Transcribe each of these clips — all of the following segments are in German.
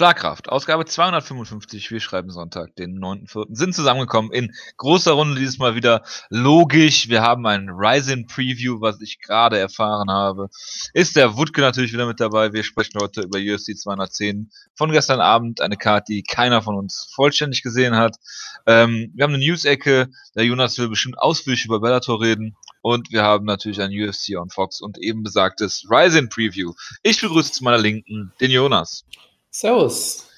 Schlagkraft, Ausgabe 255, wir schreiben Sonntag, den 9.4. sind zusammengekommen in großer Runde dieses Mal wieder logisch. Wir haben ein Ryzen Preview, was ich gerade erfahren habe. Ist der Wutke natürlich wieder mit dabei. Wir sprechen heute über UFC 210 von gestern Abend, eine Karte, die keiner von uns vollständig gesehen hat. Ähm, wir haben eine News-Ecke, der Jonas will bestimmt ausführlich über Bellator reden. Und wir haben natürlich ein UFC on Fox und eben besagtes Ryzen Preview. Ich begrüße zu meiner Linken den Jonas. Servus.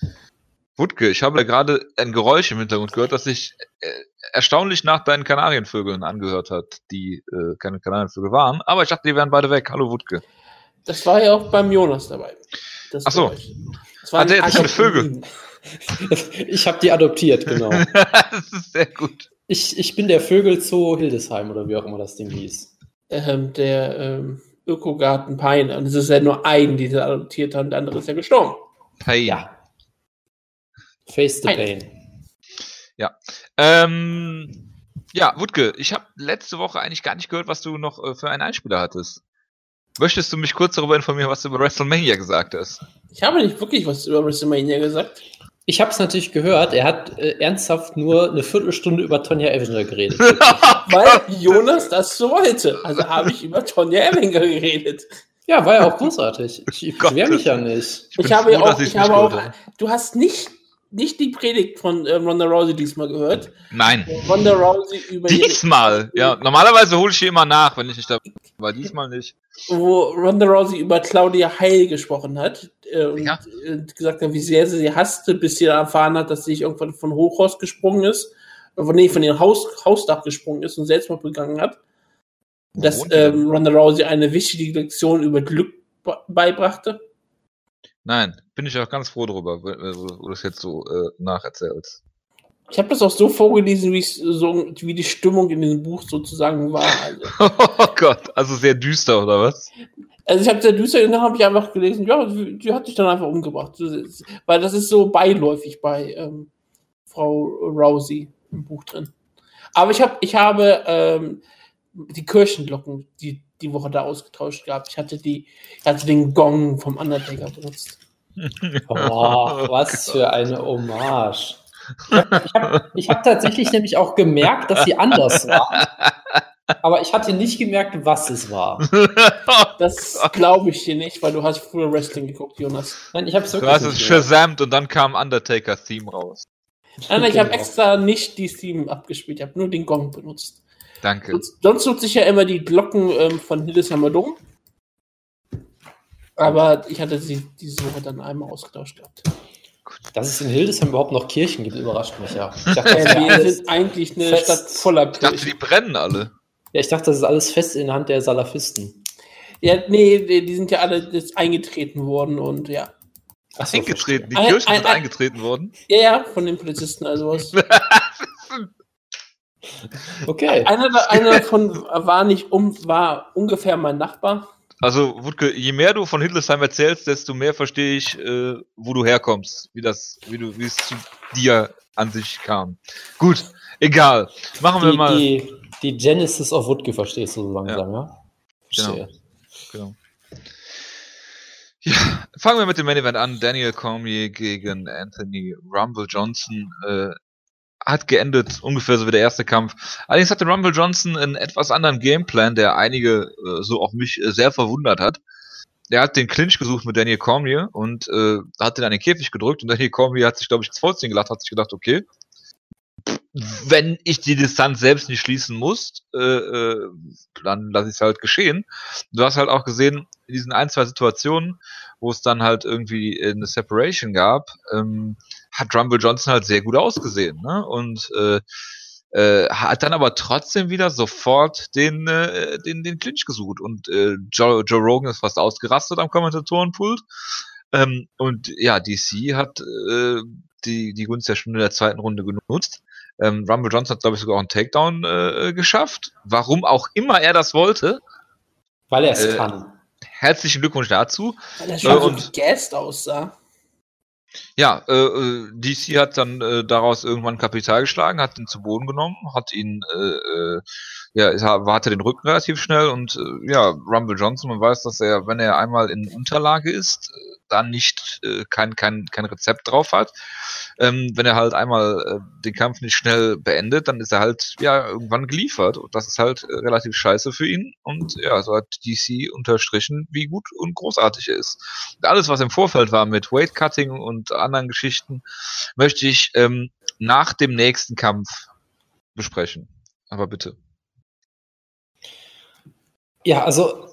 Wutke, ich habe gerade ein Geräusch im Hintergrund gehört, das sich äh, erstaunlich nach deinen Kanarienvögeln angehört hat, die äh, keine Kanarienvögel waren. Aber ich dachte, die wären beide weg. Hallo Wutke. Das war ja auch beim Jonas dabei. Das Ach so. Hat er jetzt eine Vögel? ich habe die adoptiert, genau. das ist sehr gut. Ich, ich bin der Vögel zu Hildesheim oder wie auch immer das Ding hieß. Ähm, der ähm, Ökogarten Pein. Und es ist ja nur ein, die sie adoptiert haben, der andere ist ja gestorben. Pain. Ja. Face the Pain. pain. Ja. Ähm, ja, Wutke, ich habe letzte Woche eigentlich gar nicht gehört, was du noch äh, für einen Einspieler hattest. Möchtest du mich kurz darüber informieren, was du über WrestleMania gesagt hast? Ich habe nicht wirklich was über WrestleMania gesagt. Ich habe es natürlich gehört. Er hat äh, ernsthaft nur eine Viertelstunde über Tonja Evinger geredet. Weil Jonas das so wollte. Also habe ich über Tonja Evinger geredet. Ja, war ja auch großartig. Ich, beschwere mich ja nicht. Ich, ich habe froh, auch, ich habe auch, du hast nicht, nicht die Predigt von äh, Ronda Rousey diesmal gehört. Nein. Ronda Rousey über Diesmal? Ja, normalerweise hole ich die immer nach, wenn ich nicht da war. Diesmal nicht. Wo Ronda Rousey über Claudia Heil gesprochen hat äh, und, ja. und, gesagt hat, wie sehr sie sie hasste, bis sie erfahren hat, dass sie irgendwann von Hochhaus gesprungen ist. Von, nee, von ihrem Haus, Hausdach gesprungen ist und Selbstmord begangen hat dass ähm, Ronda Rousey eine wichtige Lektion über Glück beibrachte? Nein, bin ich auch ganz froh darüber, wo du das jetzt so äh, nacherzählst. Ich habe das auch so vorgelesen, wie, so, wie die Stimmung in diesem Buch sozusagen war. Also. oh Gott, also sehr düster, oder was? Also ich habe sehr düster, und dann habe ich einfach gelesen, ja, die hat sich dann einfach umgebracht. Weil das ist so beiläufig bei ähm, Frau Rousey im Buch drin. Aber ich, hab, ich habe ähm, die Kirchenglocken die, die Woche da ausgetauscht gehabt. Ich hatte die, ich hatte den Gong vom Undertaker benutzt. Oh, was für eine Hommage. Ich habe hab tatsächlich nämlich auch gemerkt, dass sie anders war. Aber ich hatte nicht gemerkt, was es war. Das glaube ich dir nicht, weil du hast früher Wrestling geguckt, Jonas. Nein, ich habe es wirklich Du hast es shazamt und dann kam Undertakers Theme raus. Nein, nein ich habe genau. extra nicht die Theme abgespielt, ich habe nur den Gong benutzt. Danke. Sonst, sonst nutze ich ja immer die Glocken ähm, von Hildesheimer Dom. Aber ich hatte sie diese Woche dann einmal ausgetauscht gehabt. Dass es in Hildesheim überhaupt noch Kirchen gibt, überrascht mich ja. Ich dachte, wir sind eigentlich eine fest. Stadt voller Kirchen. Ich dachte, die brennen alle. Ja, ich dachte, das ist alles fest in der Hand der Salafisten. Ja, nee, die sind ja alle jetzt eingetreten worden und ja. Ach so, eingetreten? Die Kirchen ein, ein, sind eingetreten worden? Ja, ja, von den Polizisten, also was. Okay. Einer, einer davon war nicht um, war ungefähr mein Nachbar. Also, Wutke, je mehr du von Hildesheim erzählst, desto mehr verstehe ich, äh, wo du herkommst, wie das, wie du, wie es zu dir an sich kam. Gut, egal. Machen die, wir mal. Die, die Genesis of Wutke verstehst du so langsam, ja? ja? Genau. genau. Ja, fangen wir mit dem Main Event an. Daniel Cormier gegen Anthony Rumble Johnson. Äh, hat geendet, ungefähr so wie der erste Kampf. Allerdings hatte Rumble Johnson einen etwas anderen Gameplan, der einige, äh, so auch mich, äh, sehr verwundert hat. Er hat den Clinch gesucht mit Daniel Cormier und äh, hat den an den Käfig gedrückt und Daniel Cormier hat sich, glaube ich, ins Vollziehen gelacht, hat sich gedacht, okay, wenn ich die Distanz selbst nicht schließen muss, äh, äh, dann lasse ich es halt geschehen. Du hast halt auch gesehen, in diesen ein, zwei Situationen, wo es dann halt irgendwie eine Separation gab, ähm, hat Rumble Johnson halt sehr gut ausgesehen. Ne? Und äh, äh, hat dann aber trotzdem wieder sofort den, äh, den, den Clinch gesucht. Und äh, Joe, Joe Rogan ist fast ausgerastet am Kommentatorenpult. Ähm, und ja, DC hat äh, die, die Gunst ja schon in der zweiten Runde genutzt. Ähm, Rumble Johnson hat, glaube ich, sogar auch einen Takedown äh, geschafft. Warum auch immer er das wollte. Weil er es äh, kann. Herzlichen Glückwunsch dazu. Weil er schon äh, und, so aussah. Ja, äh, äh DC hat dann äh, daraus irgendwann Kapital geschlagen, hat ihn zu Boden genommen, hat ihn äh, äh, ja, hatte den Rücken relativ schnell und äh, ja, Rumble Johnson, man weiß, dass er, wenn er einmal in Unterlage ist, äh, dann nicht äh, kein, kein, kein Rezept drauf hat. Ähm, wenn er halt einmal äh, den Kampf nicht schnell beendet, dann ist er halt ja irgendwann geliefert. Und das ist halt äh, relativ scheiße für ihn. Und ja, so hat DC unterstrichen, wie gut und großartig er ist. Und alles, was im Vorfeld war mit Weight Cutting und anderen Geschichten, möchte ich ähm, nach dem nächsten Kampf besprechen. Aber bitte. Ja, also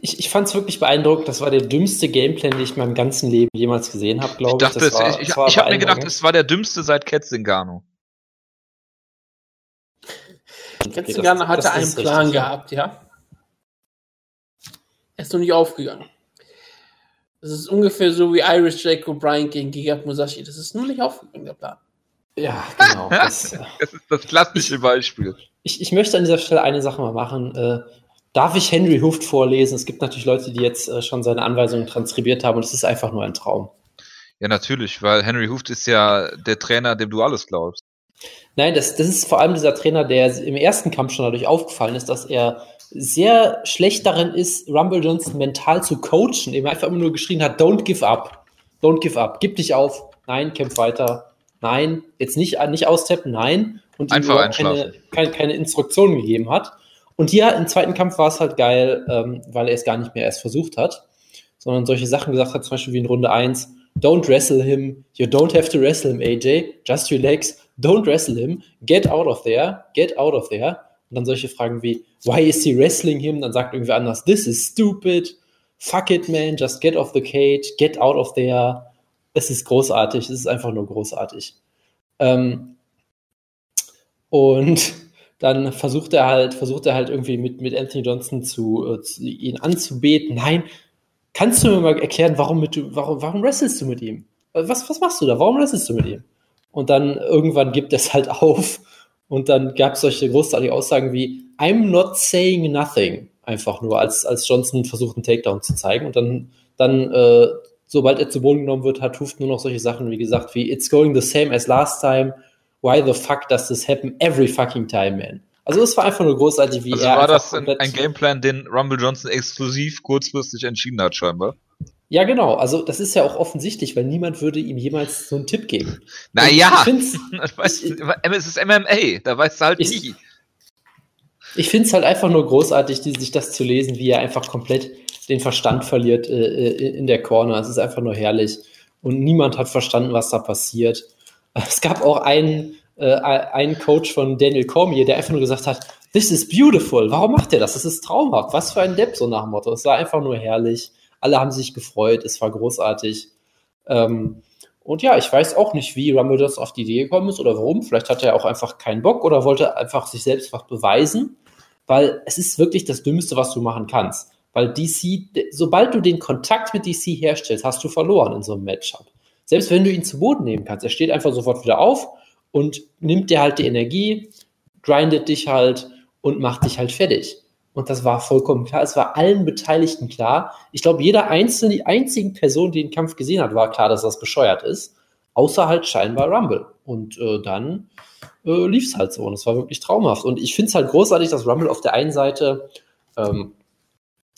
ich, ich fand es wirklich beeindruckend. Das war der dümmste Gameplay, den ich in meinem ganzen Leben jemals gesehen habe, glaube ich. Dachte, war, ich, ich, ich habe mir gedacht, es war der dümmste seit Ketzingano. Ketzingano okay, hatte das einen Plan richtig, gehabt, ja. Er ist noch nicht aufgegangen. Das ist ungefähr so wie Irish Jacob Bryant gegen Gigat Musashi. Das ist nur nicht aufgegangen, der Plan. Ja, genau. Das, das ist das klassische Beispiel. Ich, ich, möchte an dieser Stelle eine Sache mal machen. Äh, darf ich Henry Huft vorlesen? Es gibt natürlich Leute, die jetzt äh, schon seine Anweisungen transkribiert haben und es ist einfach nur ein Traum. Ja, natürlich, weil Henry Huft ist ja der Trainer, dem du alles glaubst. Nein, das, das ist vor allem dieser Trainer, der im ersten Kampf schon dadurch aufgefallen ist, dass er sehr schlecht darin ist, Rumble Johnson mental zu coachen, indem er einfach immer nur geschrien hat, don't give up, don't give up, gib dich auf, nein, kämpf weiter, nein, jetzt nicht, nicht austappen, nein. Und ihm Einfach keine, keine, keine Instruktionen gegeben hat. Und hier im zweiten Kampf war es halt geil, ähm, weil er es gar nicht mehr erst versucht hat, sondern solche Sachen gesagt hat, zum Beispiel wie in Runde 1, don't wrestle him, you don't have to wrestle him, AJ, just relax, don't wrestle him, get out of there, get out of there. Und dann solche Fragen wie, why is he wrestling him? Dann sagt irgendwer anders, this is stupid, fuck it, man, just get off the cage, get out of there. Es ist großartig, es ist einfach nur großartig. Ähm, und dann versucht er halt, versucht er halt irgendwie mit, mit Anthony Johnson zu, äh, zu ihn anzubeten. Nein, kannst du mir mal erklären, warum, mit, warum, warum wrestelst du mit ihm? Was, was machst du da? Warum wrestelst du mit ihm? Und dann irgendwann gibt es halt auf. Und dann gab es solche großartige Aussagen wie I'm not saying nothing. Einfach nur, als, als Johnson versucht, einen Takedown zu zeigen. Und dann, dann äh, sobald er zu Boden genommen wird, hat Huft nur noch solche Sachen, wie gesagt, wie It's going the same as last time why the fuck does this happen every fucking time, man? Also es war einfach nur großartig, wie also er. War das ein, ein Gameplan, den Rumble Johnson exklusiv kurzfristig entschieden hat, scheinbar? Ja, genau. Also das ist ja auch offensichtlich, weil niemand würde ihm jemals so einen Tipp geben. Naja, es ist MMA, da weißt du halt ich, nie. Ich finde es halt einfach nur großartig, die, sich das zu lesen, wie er einfach komplett den Verstand verliert äh, äh in der Corner. Es ist einfach nur herrlich. Und niemand hat verstanden, was da passiert. Es gab auch einen, äh, einen Coach von Daniel Cormier, der einfach nur gesagt hat, this is beautiful. Warum macht er das? Das ist traumhaft. Was für ein Depp, so nach dem Motto. Es war einfach nur herrlich. Alle haben sich gefreut. Es war großartig. Ähm, und ja, ich weiß auch nicht, wie Rumble das auf die Idee gekommen ist oder warum. Vielleicht hatte er auch einfach keinen Bock oder wollte einfach sich selbst was beweisen, weil es ist wirklich das Dümmste, was du machen kannst. Weil DC, sobald du den Kontakt mit DC herstellst, hast du verloren in so einem Matchup. Selbst wenn du ihn zu Boden nehmen kannst, er steht einfach sofort wieder auf und nimmt dir halt die Energie, grindet dich halt und macht dich halt fertig. Und das war vollkommen klar. Es war allen Beteiligten klar. Ich glaube, jeder einzelne, die einzigen Person, die den Kampf gesehen hat, war klar, dass das bescheuert ist. Außer halt scheinbar Rumble. Und äh, dann äh, lief es halt so. Und es war wirklich traumhaft. Und ich finde es halt großartig, dass Rumble auf der einen Seite ähm,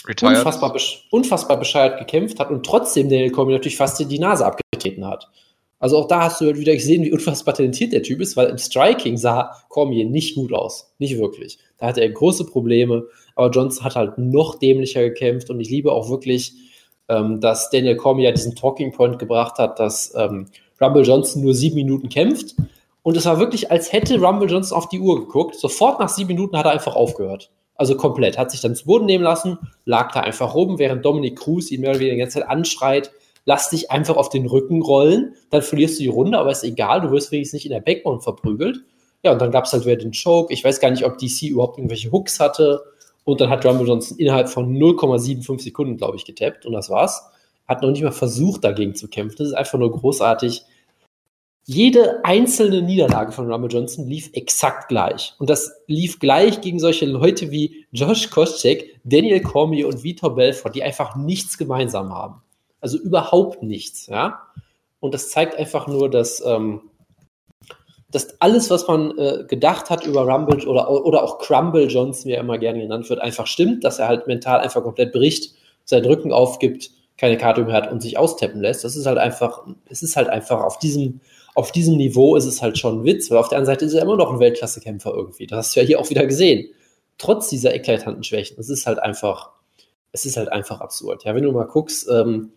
unfassbar, unfassbar bescheuert gekämpft hat und trotzdem Daniel Cormier natürlich fast die Nase abgetreten hat. Also auch da hast du halt wieder gesehen, wie unfassbar talentiert der Typ ist, weil im Striking sah Cormier nicht gut aus. Nicht wirklich. Da hatte er große Probleme, aber Johnson hat halt noch dämlicher gekämpft und ich liebe auch wirklich, ähm, dass Daniel Cormier diesen Talking Point gebracht hat, dass ähm, Rumble Johnson nur sieben Minuten kämpft. Und es war wirklich, als hätte Rumble Johnson auf die Uhr geguckt. Sofort nach sieben Minuten hat er einfach aufgehört. Also komplett. Hat sich dann zu Boden nehmen lassen, lag da einfach rum, während Dominik Cruz ihn mehr oder weniger die ganze Zeit anschreit, lass dich einfach auf den Rücken rollen, dann verlierst du die Runde, aber ist egal, du wirst wenigstens nicht in der Backbone verprügelt. Ja, und dann gab es halt wieder den Choke. Ich weiß gar nicht, ob DC überhaupt irgendwelche Hooks hatte. Und dann hat Rumble Johnson innerhalb von 0,75 Sekunden, glaube ich, getappt. Und das war's. Hat noch nicht mal versucht, dagegen zu kämpfen. Das ist einfach nur großartig jede einzelne Niederlage von Rumble Johnson lief exakt gleich. Und das lief gleich gegen solche Leute wie Josh Koscheck, Daniel Cormier und Vitor Belfort, die einfach nichts gemeinsam haben. Also überhaupt nichts, ja. Und das zeigt einfach nur, dass, ähm, dass alles, was man äh, gedacht hat über Rumble oder, oder auch Crumble Johnson, wie er immer gerne genannt wird, einfach stimmt, dass er halt mental einfach komplett bricht, seinen Rücken aufgibt, keine Karte mehr hat und sich austappen lässt. Das ist halt einfach, es ist halt einfach auf diesem, auf diesem Niveau ist es halt schon ein Witz, weil auf der anderen Seite ist er immer noch ein Weltklassekämpfer irgendwie. Das hast du ja hier auch wieder gesehen. Trotz dieser eklatanten Schwächen. Es ist halt einfach, es ist halt einfach absurd. Ja, wenn du mal guckst, ähm,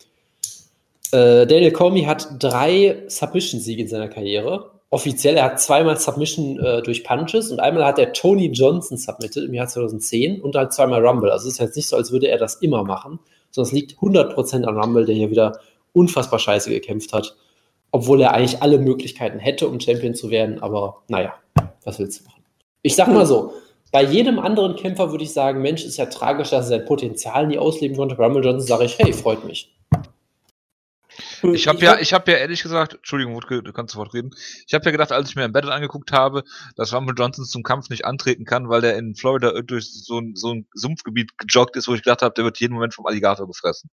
äh, Daniel Comey hat drei Submission-Siege in seiner Karriere. Offiziell, er hat zweimal Submission äh, durch Punches und einmal hat er Tony Johnson submitted im Jahr 2010 und halt zweimal Rumble. Also es ist jetzt nicht so, als würde er das immer machen, sondern es liegt 100% an Rumble, der hier wieder unfassbar scheiße gekämpft hat. Obwohl er eigentlich alle Möglichkeiten hätte, um Champion zu werden. Aber naja, was willst du machen? Ich sag mal so, bei jedem anderen Kämpfer würde ich sagen, Mensch, ist ja tragisch, dass er sein Potenzial nie ausleben konnte. Rumble Johnson sage ich, hey, freut mich. Ich habe ja, ich ja ehrlich gesagt, Entschuldigung, Wutke, du kannst sofort reden. Ich habe ja gedacht, als ich mir Embedded angeguckt habe, dass Rumble Johnson zum Kampf nicht antreten kann, weil der in Florida durch so ein, so ein Sumpfgebiet gejoggt ist, wo ich gedacht habe, der wird jeden Moment vom Alligator gefressen.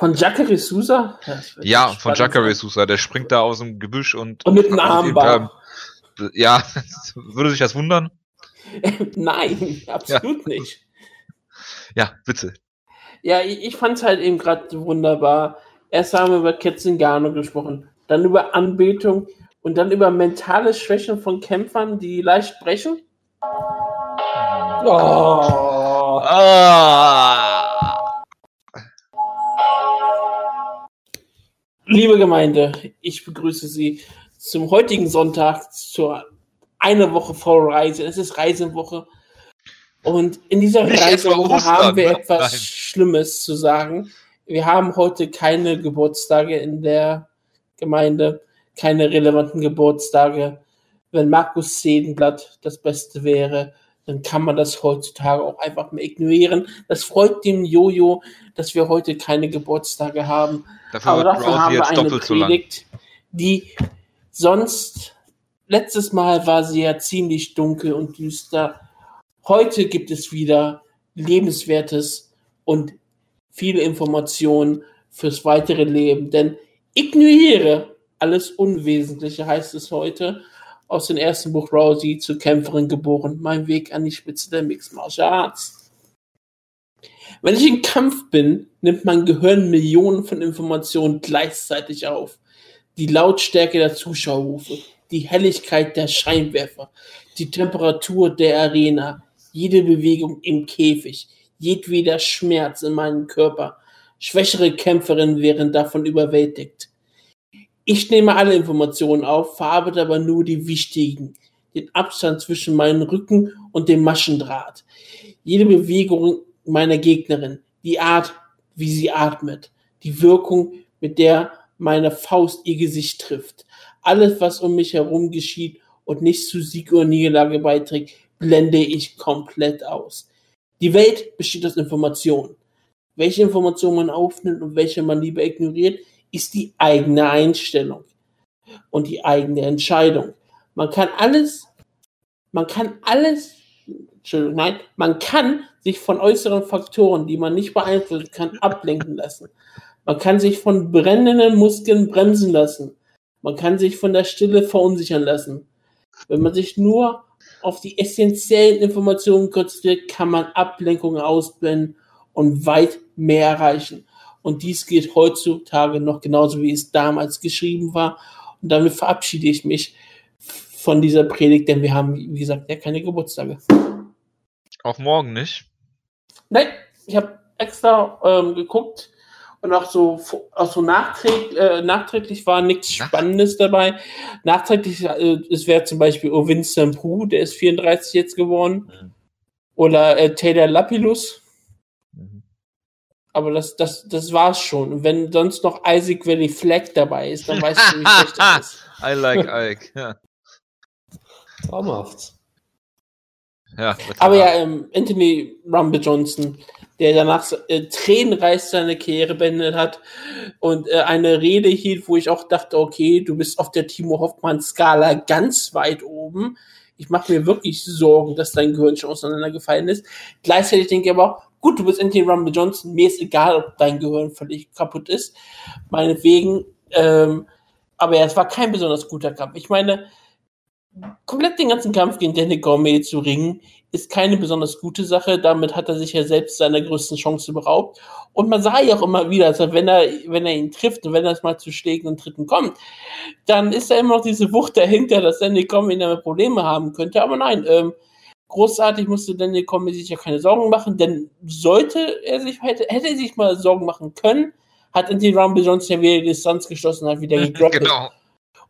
Von Jacare Sousa? Ja, von Jacare Sousa. Der springt da aus dem Gebüsch und. Und mit einem Armbar. Ja, würde sich das wundern? Nein, absolut ja. nicht. Ja, bitte. Ja, ich, ich fand es halt eben gerade wunderbar, Erst haben wir über Ketzingano gesprochen, dann über Anbetung und dann über mentale Schwächen von Kämpfern, die leicht brechen. Oh. Ah. Liebe Gemeinde, ich begrüße Sie zum heutigen Sonntag, zur eine Woche vor Reise. Es ist Reisewoche. Und in dieser Nicht Reisewoche haben wir ne? etwas Nein. Schlimmes zu sagen wir haben heute keine Geburtstage in der Gemeinde, keine relevanten Geburtstage. Wenn Markus Sedenblatt das Beste wäre, dann kann man das heutzutage auch einfach mal ignorieren. Das freut dem Jojo, dass wir heute keine Geburtstage haben. Dafür Aber dafür haben wir eine Predigt, die sonst letztes Mal war sie ja ziemlich dunkel und düster. Heute gibt es wieder lebenswertes und viele Informationen fürs weitere Leben. Denn ignoriere alles Unwesentliche, heißt es heute, aus dem ersten Buch Rousey zur Kämpferin geboren. Mein Weg an die Spitze der Mixed Martial Arts. Wenn ich im Kampf bin, nimmt mein Gehirn Millionen von Informationen gleichzeitig auf. Die Lautstärke der Zuschauerrufe, die Helligkeit der Scheinwerfer, die Temperatur der Arena, jede Bewegung im Käfig, jedweder Schmerz in meinem Körper. Schwächere Kämpferinnen wären davon überwältigt. Ich nehme alle Informationen auf, verarbeite aber nur die wichtigen. Den Abstand zwischen meinem Rücken und dem Maschendraht. Jede Bewegung meiner Gegnerin, die Art, wie sie atmet, die Wirkung, mit der meine Faust ihr Gesicht trifft. Alles, was um mich herum geschieht und nicht zu Sieg oder Niederlage beiträgt, blende ich komplett aus. Die Welt besteht aus Informationen. Welche Informationen man aufnimmt und welche man lieber ignoriert, ist die eigene Einstellung und die eigene Entscheidung. Man kann alles, man kann alles, Entschuldigung, nein, man kann sich von äußeren Faktoren, die man nicht beeinflussen kann, ablenken lassen. Man kann sich von brennenden Muskeln bremsen lassen. Man kann sich von der Stille verunsichern lassen. Wenn man sich nur auf die essentiellen Informationen konzentriert, kann man Ablenkungen ausblenden und weit mehr erreichen. Und dies gilt heutzutage noch genauso, wie es damals geschrieben war. Und damit verabschiede ich mich von dieser Predigt, denn wir haben, wie gesagt, ja keine Geburtstage. Auch morgen nicht? Nein, ich habe extra ähm, geguckt, und auch so, auch so nachträglich, äh, nachträglich war nichts Spannendes dabei. Nachträglich, äh, es wäre zum Beispiel oh, Vincent Prue, der ist 34 jetzt geworden. Mhm. Oder äh, Taylor Lapilus. Aber das, das, das war's schon. Und wenn sonst noch Isaac Valley Flag dabei ist, dann weißt du, wie schlecht das ist. I like Ike, ja. Traumhaft. Ja, aber ja, ähm, Anthony Rumble Johnson der danach äh, tränenreich seine Karriere beendet hat und äh, eine Rede hielt, wo ich auch dachte, okay, du bist auf der Timo Hoffmann-Skala ganz weit oben. Ich mache mir wirklich Sorgen, dass dein Gehirn schon auseinandergefallen ist. Gleichzeitig denke ich aber auch, gut, du bist Anthony Rumble Johnson, mir ist egal, ob dein Gehirn völlig kaputt ist. Meinetwegen, ähm, aber ja, es war kein besonders guter Kampf. Ich meine, komplett den ganzen Kampf gegen Danny Gourmet zu ringen, ist keine besonders gute Sache. Damit hat er sich ja selbst seiner größten Chance beraubt. Und man sah ja auch immer wieder, also wenn er, wenn er ihn trifft und wenn er es mal zu Schlägen und Tritten kommt, dann ist da immer noch diese Wucht dahinter, dass Danny Gourmet damit Probleme haben könnte. Aber nein, ähm, großartig musste Danny Gourmet sich ja keine Sorgen machen, denn sollte er sich, hätte, hätte er sich mal Sorgen machen können, hat Anthony Rumble Johnson ja wieder die Distanz geschlossen, hat wieder gegrappelt. Genau.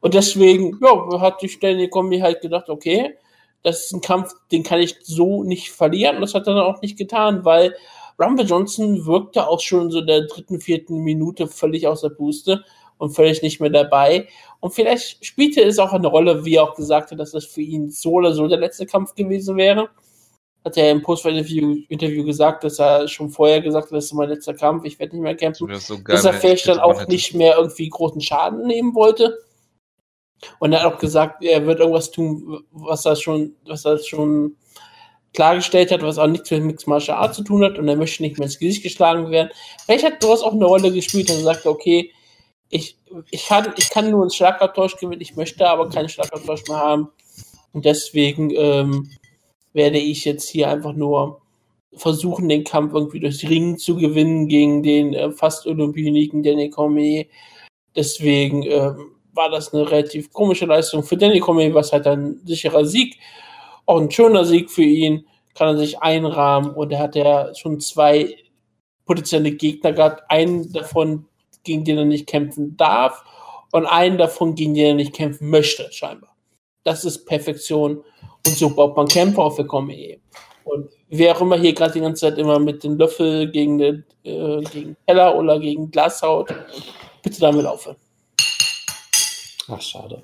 Und deswegen, ja, hat sich Danny Kombi halt gedacht, okay, das ist ein Kampf, den kann ich so nicht verlieren. Und das hat er dann auch nicht getan, weil Rumble Johnson wirkte auch schon so in der dritten, vierten Minute völlig aus der Puste und völlig nicht mehr dabei. Und vielleicht spielte es auch eine Rolle, wie er auch gesagt hat, dass das für ihn so oder so der letzte Kampf gewesen wäre. Hat er im Post-Interview Interview gesagt, dass er schon vorher gesagt hat, das ist mein letzter Kampf, ich werde nicht mehr kämpfen. Das so geil, dass er vielleicht dann auch nicht mehr irgendwie großen Schaden nehmen wollte. Und er hat auch gesagt, er wird irgendwas tun, was er schon, was er schon klargestellt hat, was auch nichts mit Mixed Martial Art zu tun hat und er möchte nicht mehr ins Gesicht geschlagen werden. Vielleicht hat daraus auch eine Rolle gespielt, dass er sagt, okay, ich, ich, kann, ich kann nur einen Schlagabtausch gewinnen, ich möchte aber keinen Schlagabtausch mehr haben. Und deswegen ähm, werde ich jetzt hier einfach nur versuchen, den Kampf irgendwie durchs Ring zu gewinnen gegen den äh, fast Olympioniken Danny Cormier. Deswegen ähm, war das eine relativ komische Leistung für Danny Cormier, was halt ein sicherer Sieg. Auch ein schöner Sieg für ihn, kann er sich einrahmen und er hat ja schon zwei potenzielle Gegner gehabt. Einen davon, gegen den er nicht kämpfen darf und einen davon, gegen den er nicht kämpfen möchte, scheinbar. Das ist Perfektion und so baut man Kämpfer auf für Cormier. Und wer auch immer hier gerade die ganze Zeit immer mit dem Löffel gegen, den, äh, gegen Heller oder gegen Glas haut, bitte damit aufhören. Ach, schade.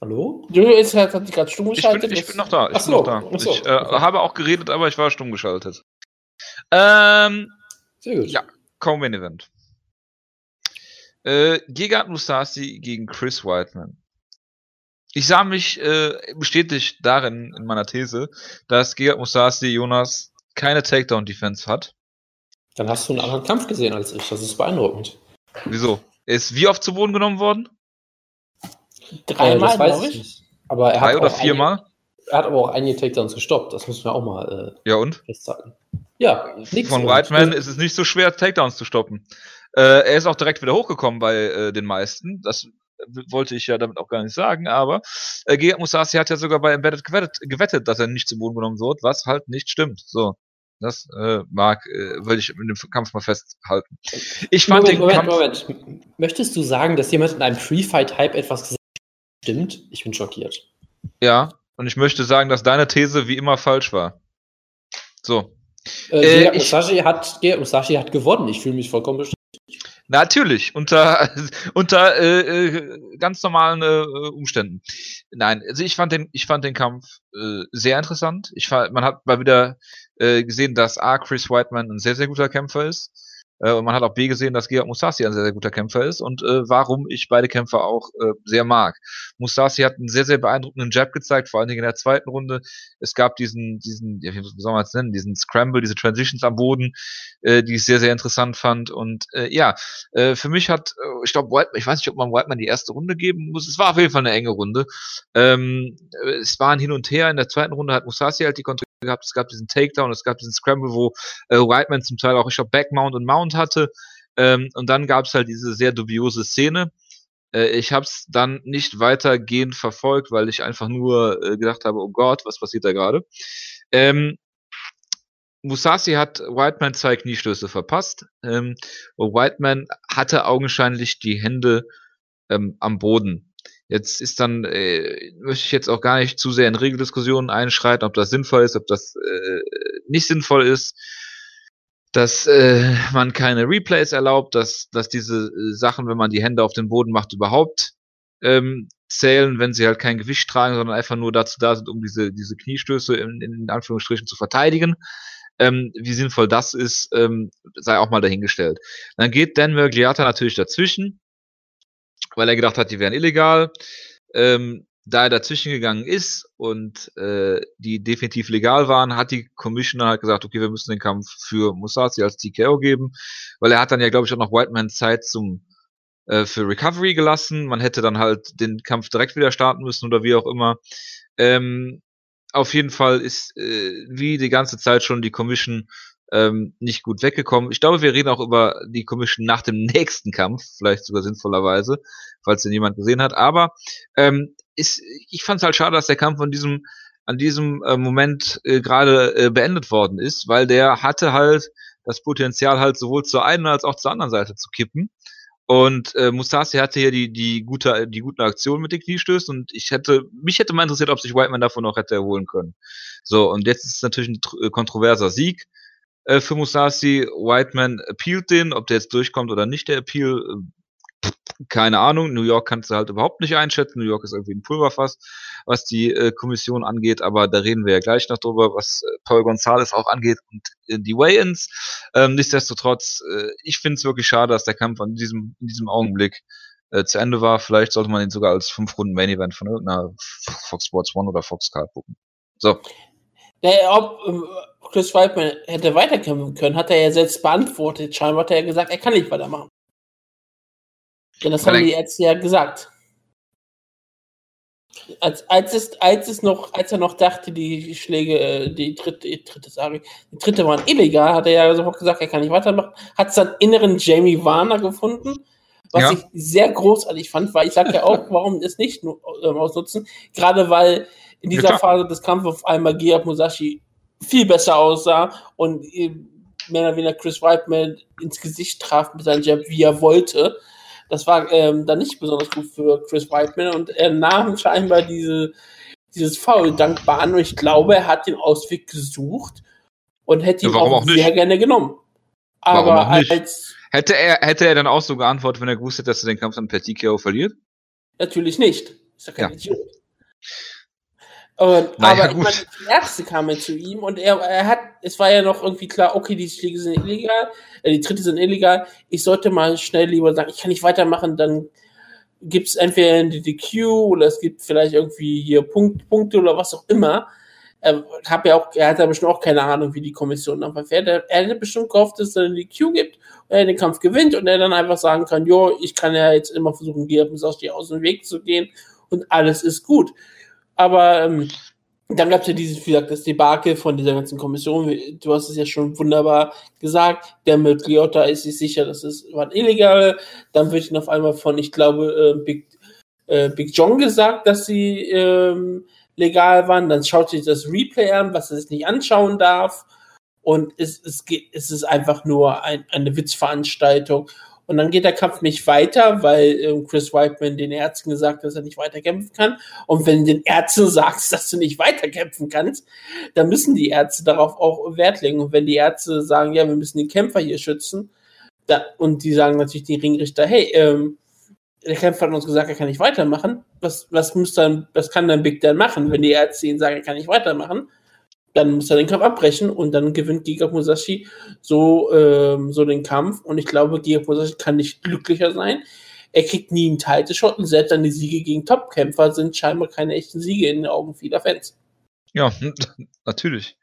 Hallo? Du ist halt, hat dich gerade stumm geschaltet. Ich bin, ich bin noch da. Ich, so, bin noch da. So, ich äh, okay. habe auch geredet, aber ich war stumm geschaltet. Ähm, Sehr gut. Ja, kaum Main Event. Äh, Gegard Musasi gegen Chris Whiteman. Ich sah mich äh, bestätigt darin in meiner These, dass Gegard Musasi Jonas keine Takedown-Defense hat. Dann hast du einen anderen Kampf gesehen als ich. Das ist beeindruckend. Wieso? Er ist wie oft zu Boden genommen worden? Dreimal, äh, glaube ich. Nicht. Aber er Drei hat oder viermal? Er hat aber auch einige Takedowns gestoppt. Das müssen wir auch mal äh, ja, und? festhalten. Ja, nichts. Von Whiteman ist es nicht so schwer, Takedowns zu stoppen. Äh, er ist auch direkt wieder hochgekommen bei äh, den meisten. Das wollte ich ja damit auch gar nicht sagen, aber äh, Gegard Musasi hat ja sogar bei Embedded gewettet, gewettet, dass er nicht zu Boden genommen wird, was halt nicht stimmt. So. Das äh, mag, äh, wollte ich in dem Kampf mal festhalten. Ich fand Moment, den Moment, Kampf Moment. Möchtest du sagen, dass jemand in einem Free-Fight-Hype etwas gesagt hat? Stimmt? Ich bin schockiert. Ja, und ich möchte sagen, dass deine These wie immer falsch war. So. Äh, äh, Musashi, hat, Musashi hat gewonnen. Ich fühle mich vollkommen bestätigt. Natürlich, unter, unter äh, äh, ganz normalen äh, Umständen. Nein, also ich fand den, ich fand den Kampf äh, sehr interessant. Ich fand, man hat mal wieder äh, gesehen, dass A. Chris Whiteman ein sehr, sehr guter Kämpfer ist. Äh, und man hat auch B gesehen, dass Gerard Musasi ein sehr, sehr guter Kämpfer ist und äh, warum ich beide Kämpfer auch äh, sehr mag. Musasi hat einen sehr, sehr beeindruckenden Jab gezeigt, vor allen Dingen in der zweiten Runde. Es gab diesen, diesen, ja, wie soll man es nennen, diesen Scramble, diese Transitions am Boden, äh, die ich sehr, sehr interessant fand. Und äh, ja, äh, für mich hat, äh, ich glaube, ich weiß nicht, ob man Whiteman die erste Runde geben muss. Es war auf jeden Fall eine enge Runde. Ähm, es war ein Hin und Her. In der zweiten Runde hat Musasi halt die Kontrolle gehabt, es gab diesen Takedown, es gab diesen Scramble, wo äh, Whiteman zum Teil auch, ich glaube, Backmount und Mount hatte. Ähm, und dann gab es halt diese sehr dubiose Szene. Äh, ich habe es dann nicht weitergehend verfolgt, weil ich einfach nur äh, gedacht habe, oh Gott, was passiert da gerade? Ähm, Musasi hat Whiteman zwei Kniestöße verpasst. Ähm, Whiteman hatte augenscheinlich die Hände ähm, am Boden. Jetzt ist dann, äh, möchte ich jetzt auch gar nicht zu sehr in Regeldiskussionen einschreiten, ob das sinnvoll ist, ob das äh, nicht sinnvoll ist, dass äh, man keine Replays erlaubt, dass, dass diese äh, Sachen, wenn man die Hände auf den Boden macht, überhaupt ähm, zählen, wenn sie halt kein Gewicht tragen, sondern einfach nur dazu da sind, um diese, diese Kniestöße in, in Anführungsstrichen zu verteidigen. Ähm, wie sinnvoll das ist, ähm, sei auch mal dahingestellt. Dann geht Dan Mergliata natürlich dazwischen weil er gedacht hat, die wären illegal. Ähm, da er dazwischen gegangen ist und äh, die definitiv legal waren, hat die Commission dann halt gesagt, okay, wir müssen den Kampf für Musashi als TKO geben, weil er hat dann ja, glaube ich, auch noch Whiteman Zeit zum äh, für Recovery gelassen. Man hätte dann halt den Kampf direkt wieder starten müssen oder wie auch immer. Ähm, auf jeden Fall ist äh, wie die ganze Zeit schon die Commission ähm, nicht gut weggekommen. Ich glaube, wir reden auch über die Commission nach dem nächsten Kampf, vielleicht sogar sinnvollerweise, falls den jemand gesehen hat. Aber ähm, ist, ich fand es halt schade, dass der Kampf an diesem an diesem äh, Moment äh, gerade äh, beendet worden ist, weil der hatte halt das Potenzial halt sowohl zur einen als auch zur anderen Seite zu kippen. Und äh, Mustafi hatte hier die, die, gute, die guten Aktionen mit den Kniestößen und ich hätte, mich hätte mal interessiert, ob sich Whiteman davon noch hätte erholen können. So, und jetzt ist es natürlich ein äh, kontroverser Sieg äh, für Musashi. Whiteman appealt den, ob der jetzt durchkommt oder nicht, der Appeal, äh, keine Ahnung. New York kannst du halt überhaupt nicht einschätzen. New York ist irgendwie ein Pulverfass, was die äh, Kommission angeht, aber da reden wir ja gleich noch drüber, was äh, Paul Gonzalez auch angeht und äh, die Weigh-ins. Ähm, nichtsdestotrotz, äh, ich finde es wirklich schade, dass der Kampf an diesem, in diesem Augenblick zu Ende war. Vielleicht sollte man ihn sogar als fünf Runden Main Event von irgendeiner Fox Sports One oder Fox Card gucken. So. Ob Chris Weidman hätte weiterkämpfen können, hat er ja selbst beantwortet. Scheinbar hat er ja gesagt, er kann nicht weitermachen. Denn das haben die Ärzte ja gesagt. Als, als, es, als es noch, als er noch dachte, die Schläge, äh, die dritte, die dritte, sage die dritte waren illegal, hat er ja sofort gesagt, er kann nicht weitermachen. Hat seinen inneren Jamie Warner gefunden, was ja. ich sehr großartig fand, weil ich sage ja auch, warum es nicht nur, äh, ausnutzen? Gerade weil in dieser ja, Phase des Kampfes auf einmal Gia Musashi viel besser aussah und mehr oder weniger Chris Whiteman ins Gesicht traf mit seinem Jab, wie er wollte. Das war ähm, dann nicht besonders gut für Chris Whiteman und er nahm scheinbar diese, dieses Foul dankbar an und ich glaube, er hat den Ausweg gesucht und hätte ihn ja, auch, auch sehr gerne genommen. Aber als hätte er hätte er dann auch so geantwortet, wenn er gewusst hätte, dass er den Kampf dann per TKO verliert? Natürlich nicht. Ist ja kein ja. Idiot. Und, naja, aber gut. Meine, die Ärzte kamen zu ihm und er, er hat, es war ja noch irgendwie klar, okay, die Schläge sind illegal, äh, die Tritte sind illegal, ich sollte mal schnell lieber sagen, ich kann nicht weitermachen, dann gibt es entweder ein DDQ oder es gibt vielleicht irgendwie hier Punkt, Punkte oder was auch immer. Er, hab ja auch, er hat ja bestimmt auch keine Ahnung, wie die Kommission dann verfährt. Er, er hätte bestimmt gehofft, dass es dann die Q gibt und er den Kampf gewinnt und er dann einfach sagen kann, jo, ich kann ja jetzt immer versuchen, Gerbens aus dem Weg zu gehen und alles ist gut. Aber ähm, dann gab es ja dieses, wie gesagt, das Debakel von dieser ganzen Kommission. Du hast es ja schon wunderbar gesagt. Der mit Liotta ist sich sicher, dass es war illegal. Dann wird ihnen auf einmal von, ich glaube, äh, Big, äh, Big John gesagt, dass sie ähm, legal waren. Dann schaut sich das Replay an, was er sich nicht anschauen darf. Und es, es, geht, es ist einfach nur ein, eine Witzveranstaltung. Und dann geht der Kampf nicht weiter, weil ähm, Chris Whiteman den Ärzten gesagt hat, dass er nicht weiterkämpfen kann. Und wenn den Ärzten sagst, dass du nicht weiterkämpfen kannst, dann müssen die Ärzte darauf auch Wert legen. Und wenn die Ärzte sagen, ja, wir müssen den Kämpfer hier schützen, da, und die sagen natürlich die Ringrichter, hey, ähm, der Kämpfer hat uns gesagt, er kann nicht weitermachen. Was, was muss dann, was kann dann Big Dan machen, wenn die Ärzte ihn sagen, er kann nicht weitermachen? Dann muss er den Kampf abbrechen und dann gewinnt Giga Musashi so, ähm, so den Kampf. Und ich glaube, Giga Musashi kann nicht glücklicher sein. Er kriegt nie einen Title-Shot und selbst dann die Siege gegen Top-Kämpfer sind scheinbar keine echten Siege in den Augen vieler Fans. Ja, natürlich.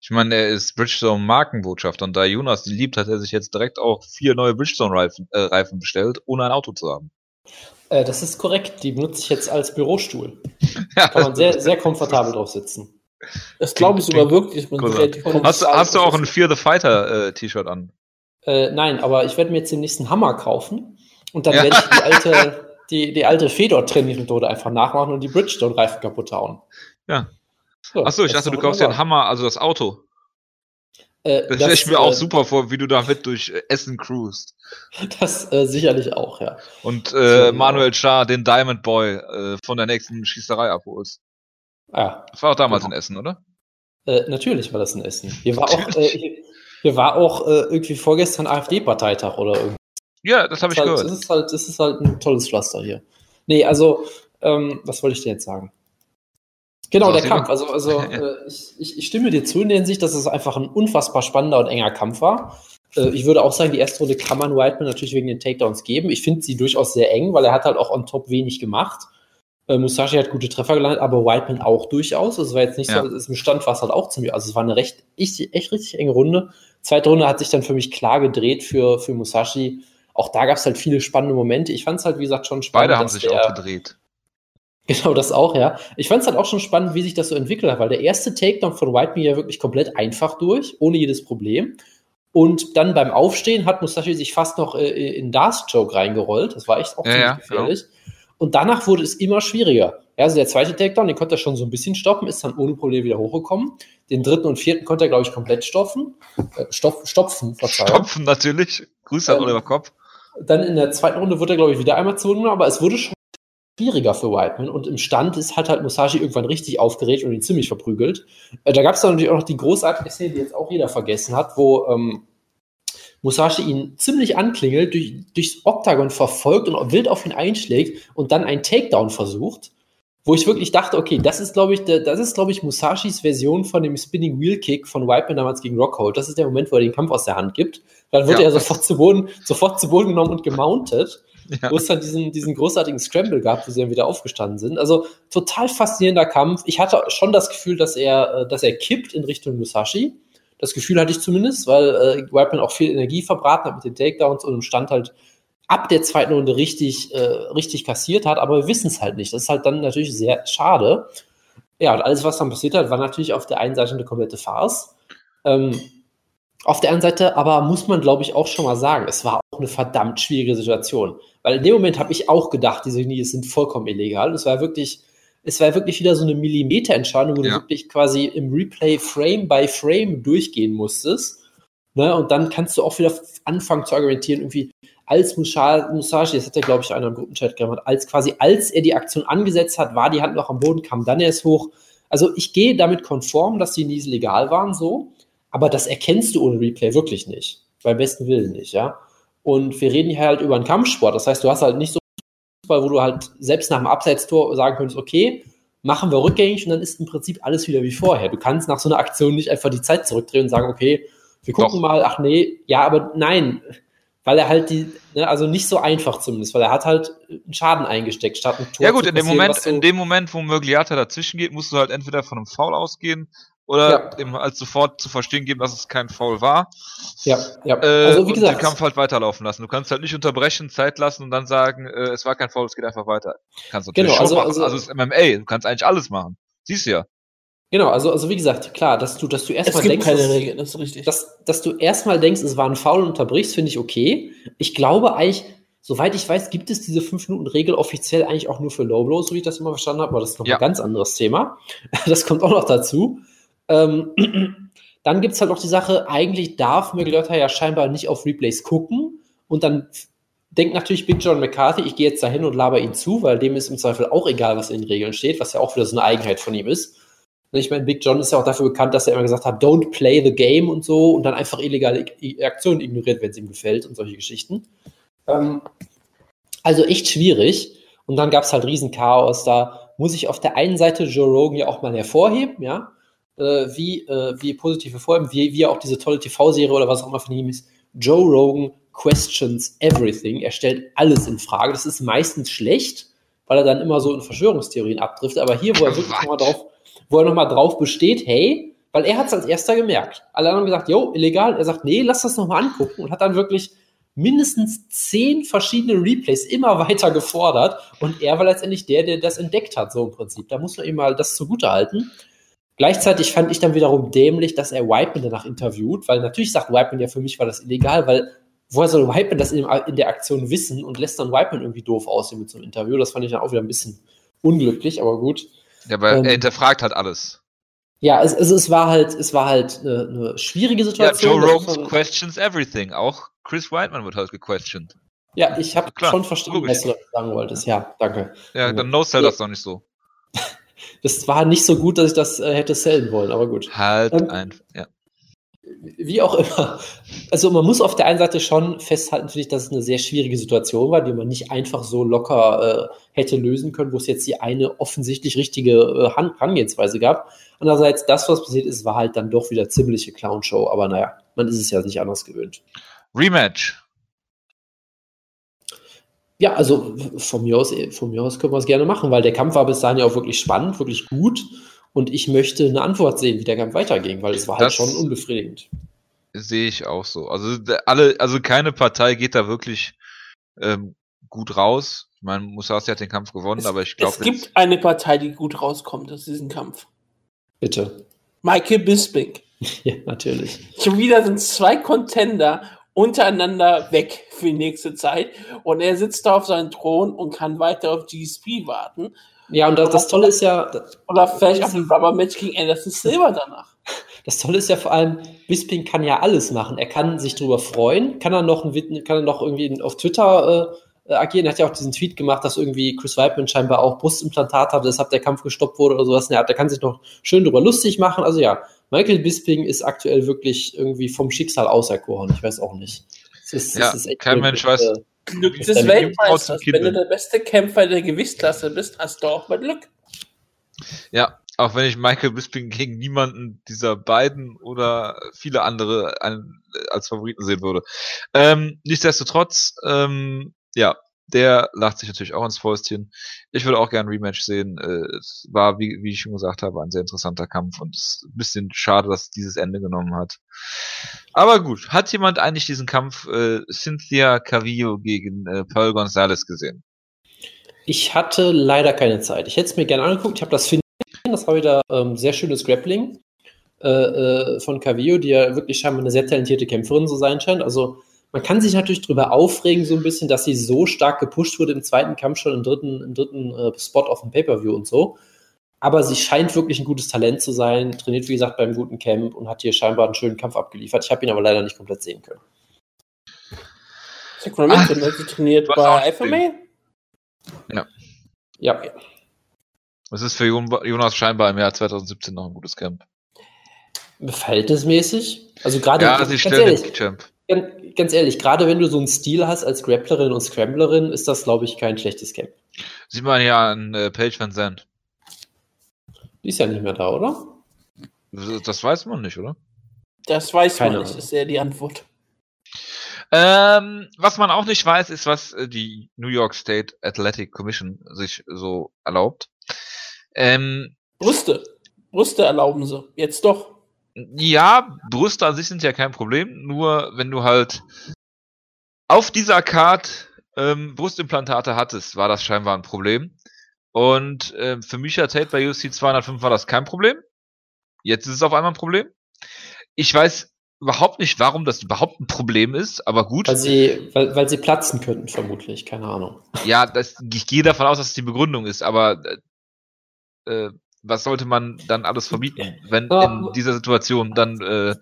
Ich meine, er ist Bridgestone Markenbotschafter und da Jonas die liebt, hat er sich jetzt direkt auch vier neue Bridgestone Reifen, äh, Reifen bestellt, ohne ein Auto zu haben. Äh, das ist korrekt. Die benutze ich jetzt als Bürostuhl. ja, Kann man sehr, sehr komfortabel drauf sitzen. Das glaube ich sogar wirklich. Hast, hast du auch ein Fear the Fighter äh, T-Shirt an? Äh, nein, aber ich werde mir jetzt den nächsten Hammer kaufen und dann ja. werde ich die alte, die, die alte Fedor-Trainingsmethode einfach nachmachen und die Bridgestone-Reifen kaputt hauen. Ja. So, Achso, ich dachte, du kaufst dir einen Hammer, also das Auto. Äh, das stelle ich mir auch äh, super vor, wie du damit durch äh, Essen cruist. Das äh, sicherlich auch, ja. Und äh, Manuel Schar den Diamond Boy äh, von der nächsten Schießerei abholst. Ja. Das war auch damals genau. in Essen, oder? Äh, natürlich war das in Essen. Hier war auch, äh, hier, war auch äh, irgendwie vorgestern AfD-Parteitag oder irgendwas. Ja, das habe ich halt, gehört. Das ist, halt, das ist halt ein tolles Pflaster hier. Nee, also, ähm, was wollte ich dir jetzt sagen? Genau, der Kampf. Also, also äh, ich, ich, ich, stimme dir zu in der Hinsicht, dass es einfach ein unfassbar spannender und enger Kampf war. Äh, ich würde auch sagen, die erste Runde kann man Whiteman natürlich wegen den Takedowns geben. Ich finde sie durchaus sehr eng, weil er hat halt auch on top wenig gemacht. Äh, Musashi hat gute Treffer gelandet, aber Whiteman auch durchaus. Also es war jetzt nicht Ja. so, es im Stand war es halt auch ziemlich, also es war eine recht, echt, echt richtig enge Runde. Zweite Runde hat sich dann für mich klar gedreht für, für Musashi. Auch da gab es halt viele spannende Momente. Ich fand es halt, wie gesagt, schon spannend. Beide haben sich der- auch gedreht. Genau, das auch, ja. Ich fand es halt auch schon spannend, wie sich das so entwickelt hat, weil der erste Takedown von Whiteman ja wirklich komplett einfach durch, ohne jedes Problem. Und dann beim Aufstehen hat Musashi sich fast noch äh, in Darts Choke reingerollt. Das war echt auch Ja, ziemlich ja, gefährlich. Und danach wurde es immer schwieriger. Ja, also der zweite Takedown, den konnte er schon so ein bisschen stoppen, ist dann ohne Probleme wieder hochgekommen. Den dritten und vierten konnte er, glaube ich, komplett stopfen. Äh, stopf, stopfen, Verzeihung. Stopfen natürlich. Grüße an Ähm, Oliver Kopp. Dann in der zweiten Runde wurde er, glaube ich, wieder einmal zu aber es wurde schon schwieriger für Whiteman und im Stand ist hat halt Musashi irgendwann richtig aufgeregt und ihn ziemlich verprügelt. Äh, da gab es dann natürlich auch noch die großartige Szene, die jetzt auch jeder vergessen hat, wo ähm, Musashi ihn ziemlich anklingelt, durch, durchs Oktagon verfolgt und wild auf ihn einschlägt und dann einen Takedown versucht, wo ich wirklich dachte, okay, das ist, glaube ich, das ist, glaube ich, Musashis Version von dem Spinning Wheel Kick von Whiteman damals gegen Rockhold. Das ist der Moment, wo er den Kampf aus der Hand gibt. Dann wird Ja. er sofort zu Boden, sofort zu Boden genommen und gemountet Ja. wo es dann diesen, diesen großartigen Scramble gab, wo sie dann wieder aufgestanden sind. Also total faszinierender Kampf. Ich hatte schon das Gefühl, dass er, äh, dass er kippt in Richtung Musashi. Das Gefühl hatte ich zumindest, weil äh, Whiteman auch viel Energie verbraten hat mit den Takedowns und im Stand halt ab der zweiten Runde richtig, äh, richtig kassiert hat, aber wir wissen es halt nicht. Das ist halt dann natürlich sehr schade. Ja, und alles, was dann passiert hat, war natürlich auf der einen Seite eine komplette Farce. Ähm, auf der anderen Seite aber muss man, glaube ich, auch schon mal sagen, es war auch eine verdammt schwierige Situation. Weil in dem Moment habe ich auch gedacht, diese Knies sind vollkommen illegal. Es war wirklich, es war wirklich wieder so eine Millimeterentscheidung, wo Ja. du wirklich quasi im Replay Frame by Frame durchgehen musstest. Ne? Und dann kannst du auch wieder anfangen zu argumentieren, irgendwie als Musa- Musashi, das hat ja, glaube ich, einer im Gruppenchat gemacht, als quasi, als er die Aktion angesetzt hat, war die Hand noch am Boden, kam dann erst hoch. Also ich gehe damit konform, dass die Knies legal waren, so. Aber das erkennst du ohne Replay wirklich nicht. Beim besten Willen nicht, ja. Und wir reden hier halt über einen Kampfsport. Das heißt, du hast halt nicht so Fußball, wo du halt selbst nach dem Abseitstor sagen könntest, okay, machen wir rückgängig und dann ist im Prinzip alles wieder wie vorher. Du kannst nach so einer Aktion nicht einfach die Zeit zurückdrehen und sagen, okay, wir gucken Doch. mal, ach nee, ja, aber nein, weil er halt die, ne, also nicht so einfach zumindest, weil er hat halt einen Schaden eingesteckt, statt ein Tor Ja gut, in dem Moment, so- in dem Moment, wo Mögliata dazwischen geht, musst du halt entweder von einem Foul ausgehen oder Ja. dem als sofort zu verstehen geben, dass es kein Foul war. ja, ja. Äh, also wie und gesagt, den Kampf halt weiterlaufen lassen. Du kannst halt nicht unterbrechen, Zeit lassen und dann sagen, äh, es war kein Foul, es geht einfach weiter. Kannst du natürlich Genau, schon also- machen. also- Also, es ist MMA, du kannst eigentlich alles machen. Siehst du ja. genau, also, also wie gesagt, klar, dass du, dass du erstmal denkst, keine dass- Regeln, das ist richtig. dass, dass du erstmal denkst, es war ein Foul und unterbrichst, finde ich okay. Ich glaube eigentlich, soweit ich weiß, gibt es diese 5-Minuten-Regel offiziell eigentlich auch nur für Low Blows, so wie ich das immer verstanden habe, aber das ist noch Ja. ein ganz anderes Thema. Das kommt auch noch dazu. Ähm, dann gibt es halt noch die Sache, eigentlich darf Mögliata ja scheinbar nicht auf Replays gucken und dann denkt natürlich Big John McCarthy, ich gehe jetzt dahin und laber ihn zu, weil dem ist im Zweifel auch egal, was in den Regeln steht, was ja auch wieder so eine Eigenheit von ihm ist. Und Ich meine, Big John ist ja auch dafür bekannt, dass er immer gesagt hat, don't play the game und so und dann einfach illegale Aktionen ignoriert, wenn es ihm gefällt und solche Geschichten. Ähm, also echt schwierig. Und dann gab es halt riesen Chaos. Da muss ich auf der einen Seite Joe Rogan ja auch mal hervorheben, ja, äh, wie, äh, wie positiv hervorheben, wie, wie auch diese tolle TV-Serie oder was auch immer von ihm ist. Joe Rogan questions everything. Er stellt alles in Frage. Das ist meistens schlecht, weil er dann immer so in Verschwörungstheorien abtrifft. Aber hier, wo er wirklich nochmal drauf, wo er noch mal drauf besteht, hey, weil er hat es als erster gemerkt. Alle anderen haben gesagt, jo, illegal. Er sagt, nee, lass das nochmal angucken und hat dann wirklich mindestens zehn verschiedene Replays immer weiter gefordert. Und er war letztendlich der, der das entdeckt hat, so im Prinzip. Da muss man ihm mal das zugute halten. Gleichzeitig fand ich dann wiederum dämlich, dass er Whiteman danach interviewt, weil natürlich sagt Whiteman ja, für mich war das illegal, weil woher soll Whiteman das in, in der Aktion wissen und lässt dann Whiteman irgendwie doof aussehen mit so einem Interview? Das fand ich dann auch wieder ein bisschen unglücklich, aber gut. Ja, aber Ähm, er hinterfragt halt alles. Ja, es, es, es war halt, es war halt eine, eine schwierige Ja, Situation. Joe Das muss Rogan questions everything. Auch Chris Whiteman wird halt gequestioned. ja, ich habe schon verstanden, was du sagen wolltest. Ja, danke. Ja, Ja. dann no-sell Ja. das doch nicht so. Das war nicht so gut, dass ich das äh, hätte sellen wollen, aber gut. Halt Ähm, einfach. Ja. Wie auch immer. Also man muss auf der einen Seite schon festhalten, finde ich, dass es eine sehr schwierige Situation war, die man nicht einfach so locker äh, hätte lösen können, wo es jetzt die eine offensichtlich richtige äh, Herangehensweise gab. Andererseits, das, was passiert ist, war halt dann doch wieder ziemliche Clownshow, aber naja, man ist es ja nicht anders gewöhnt. Rematch. Ja, also von mir aus, von mir aus können wir es gerne machen, weil der Kampf war bis dahin ja auch wirklich spannend, wirklich gut. Und ich möchte eine Antwort sehen, wie der Kampf weiterging, weil es war halt Das- schon unbefriedigend. Sehe ich auch so. Also alle, also keine Partei geht da wirklich ähm, gut raus. Ich meine, Musasi hat den Kampf gewonnen, Es, aber ich glaube, es gibt eine Partei, die gut rauskommt aus diesem Kampf. Bitte. Michael Bisping. Ja, natürlich. Schon wieder sind zwei Contender untereinander weg für die nächste Zeit und er sitzt da auf seinem Thron und kann weiter auf GSP warten Ja, und das, das Tolle ist ja, oder vielleicht auf ein Rubber Match gegen Anderson Silva danach. das Tolle ist ja vor allem, Bisping kann ja alles machen. Er kann sich darüber freuen, kann er noch, ein, kann er noch irgendwie auf Twitter äh, agieren. Er hat ja auch diesen Tweet gemacht, dass irgendwie Chris Weidman scheinbar auch Brustimplantat hatte, deshalb der Kampf gestoppt wurde oder sowas. in der kann sich noch schön darüber lustig machen. Also ja, Michael Bisping ist aktuell wirklich irgendwie vom Schicksal auserkoren. Ich weiß auch nicht. Es ist, Ja, es ist echt kein Mensch weiß. Glück Ist des dein Weltmeisters. Kind Wenn du der beste Kämpfer der Gewichtsklasse bist, hast du auch mal Glück. Ja, auch wenn ich Michael Bisping gegen niemanden dieser beiden oder viele andere als Favoriten sehen würde. Ähm, nichtsdestotrotz, ähm, ja, der lacht sich natürlich auch ins Fäustchen. Ich würde auch gerne ein Rematch sehen. Äh, es war, wie, wie ich schon gesagt habe, ein sehr interessanter Kampf und es ist ein bisschen schade, dass dieses Ende genommen hat. Aber gut, hat jemand eigentlich diesen Kampf äh, Cynthia Cavillo gegen äh, Pearl Gonzalez gesehen? Ich hatte leider keine Zeit. Ich hätte es mir gerne angeguckt. Ich habe das Finale, das war wieder ähm, sehr schönes Grappling äh, äh, von Cavillo, die ja wirklich scheinbar eine sehr talentierte Kämpferin zu sein scheint. Also man kann sich natürlich darüber aufregen, so ein bisschen, dass sie so stark gepusht wurde im zweiten Kampf schon im dritten, im dritten äh, Spot auf dem Pay-Per-View und so. Aber sie scheint wirklich ein gutes Talent zu sein, trainiert, wie gesagt, beim guten Camp und hat hier scheinbar einen schönen Kampf abgeliefert. Ich habe ihn aber leider nicht komplett sehen können. Sacramento, ne? Sie trainiert bei FMA. Ja, Es ist für Jon- Jonas scheinbar im Jahr 2017 noch ein gutes Camp. verhältnismäßig. Also gerade, Ja, sie ehrlich, den Champ. Ganz, ehrlich, gerade wenn du so einen Stil hast als Grapplerin und Scramblerin, ist das, glaube ich, kein schlechtes Camp. Sieht man ja an äh, Paige Van Zandt. Die ist ja nicht mehr da, oder? Das, das weiß man nicht, oder? Das weiß Keine man nicht, Ahnung. ist ja die Antwort. Ähm, was man auch nicht weiß, ist, was äh, die New York State Athletic Commission sich so erlaubt. Ähm, Brüste. Brüste erlauben sie. Jetzt doch. Ja, Brüste an sich sind ja kein Problem, nur wenn du halt auf dieser Card ähm, Brustimplantate hattest, war das scheinbar ein Problem. Und ähm, für Misha Tate bei UFC 205 war das kein Problem. Jetzt ist es auf einmal ein Problem. Ich weiß überhaupt nicht, warum das überhaupt ein Problem ist, aber gut. Weil sie, weil, weil sie platzen könnten, vermutlich. Keine Ahnung. Ja, das, ich gehe davon aus, dass es die Begründung ist, aber äh, äh, was sollte man dann alles verbieten, wenn Ja. in dieser Situation dann äh,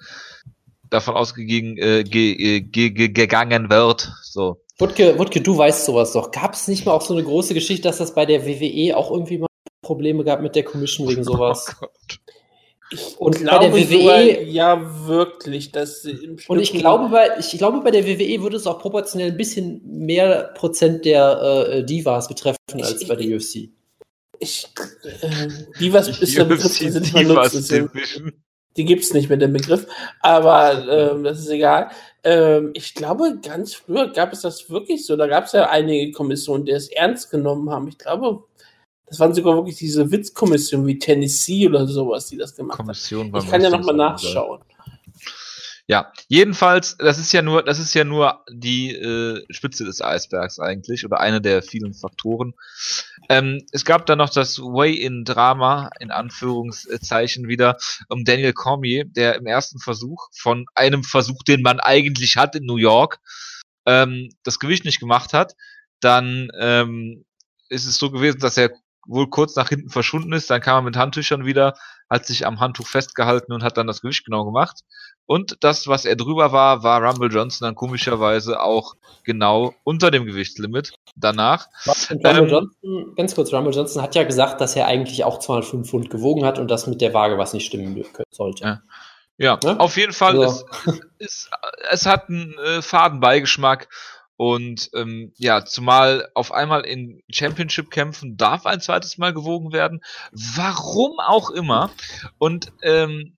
davon ausgegangen äh, ge, äh, ge, ge, gegangen wird? So. Wutke, Wutke, du weißt sowas doch. Gab es nicht mal auch so eine große Geschichte, dass das bei der WWE auch irgendwie mal Probleme gab mit der Commission wegen sowas? Oh Gott. Ich Und bei glaube der WWE sogar, ja wirklich, dass sie im Und ich glaube, bei, ich glaube, bei der WWE würde es auch proportionell ein bisschen mehr Prozent der äh, Divas betreffen als Ich- bei der UFC. Ich, äh, die was ist der Begriff, die sind Divas. Division. Die gibt's nicht mehr, den Begriff. Aber ähm, das ist egal. Ähm, ich glaube, ganz früher gab es das wirklich so. Da gab es ja einige Kommissionen, die es ernst genommen haben. Ich glaube, das waren sogar wirklich diese Witzkommissionen wie Tennessee oder sowas, die das gemacht haben. Kommission Ich kann ja nochmal nachschauen. Ja, jedenfalls, das ist ja nur, das ist ja nur die äh, Spitze des Eisbergs eigentlich oder eine der vielen Faktoren. Ähm, es gab dann noch das Way-in-Drama in Anführungszeichen wieder um Daniel Cormier, der im ersten Versuch von einem Versuch, den man eigentlich hat in New York, ähm, das Gewicht nicht gemacht hat. Dann ähm, ist es so gewesen, dass er wohl kurz nach hinten verschwunden ist. Dann kam er mit Handtüchern wieder, hat sich am Handtuch festgehalten und hat dann das Gewicht genau gemacht. Und das, was er drüber war, war Rumble Johnson dann komischerweise auch genau unter dem Gewichtslimit danach. Ähm, Johnson, ganz kurz, Rumble Johnson hat ja gesagt, dass er eigentlich auch 205 Pfund gewogen hat und dass mit der Waage was nicht stimmen sollte. Ja. Ja, Ne? auf jeden Fall, Also- es, es, es hat einen äh, faden Beigeschmack und ähm, ja, zumal auf einmal in Championship-Kämpfen darf ein zweites Mal gewogen werden, warum auch immer. Und ähm,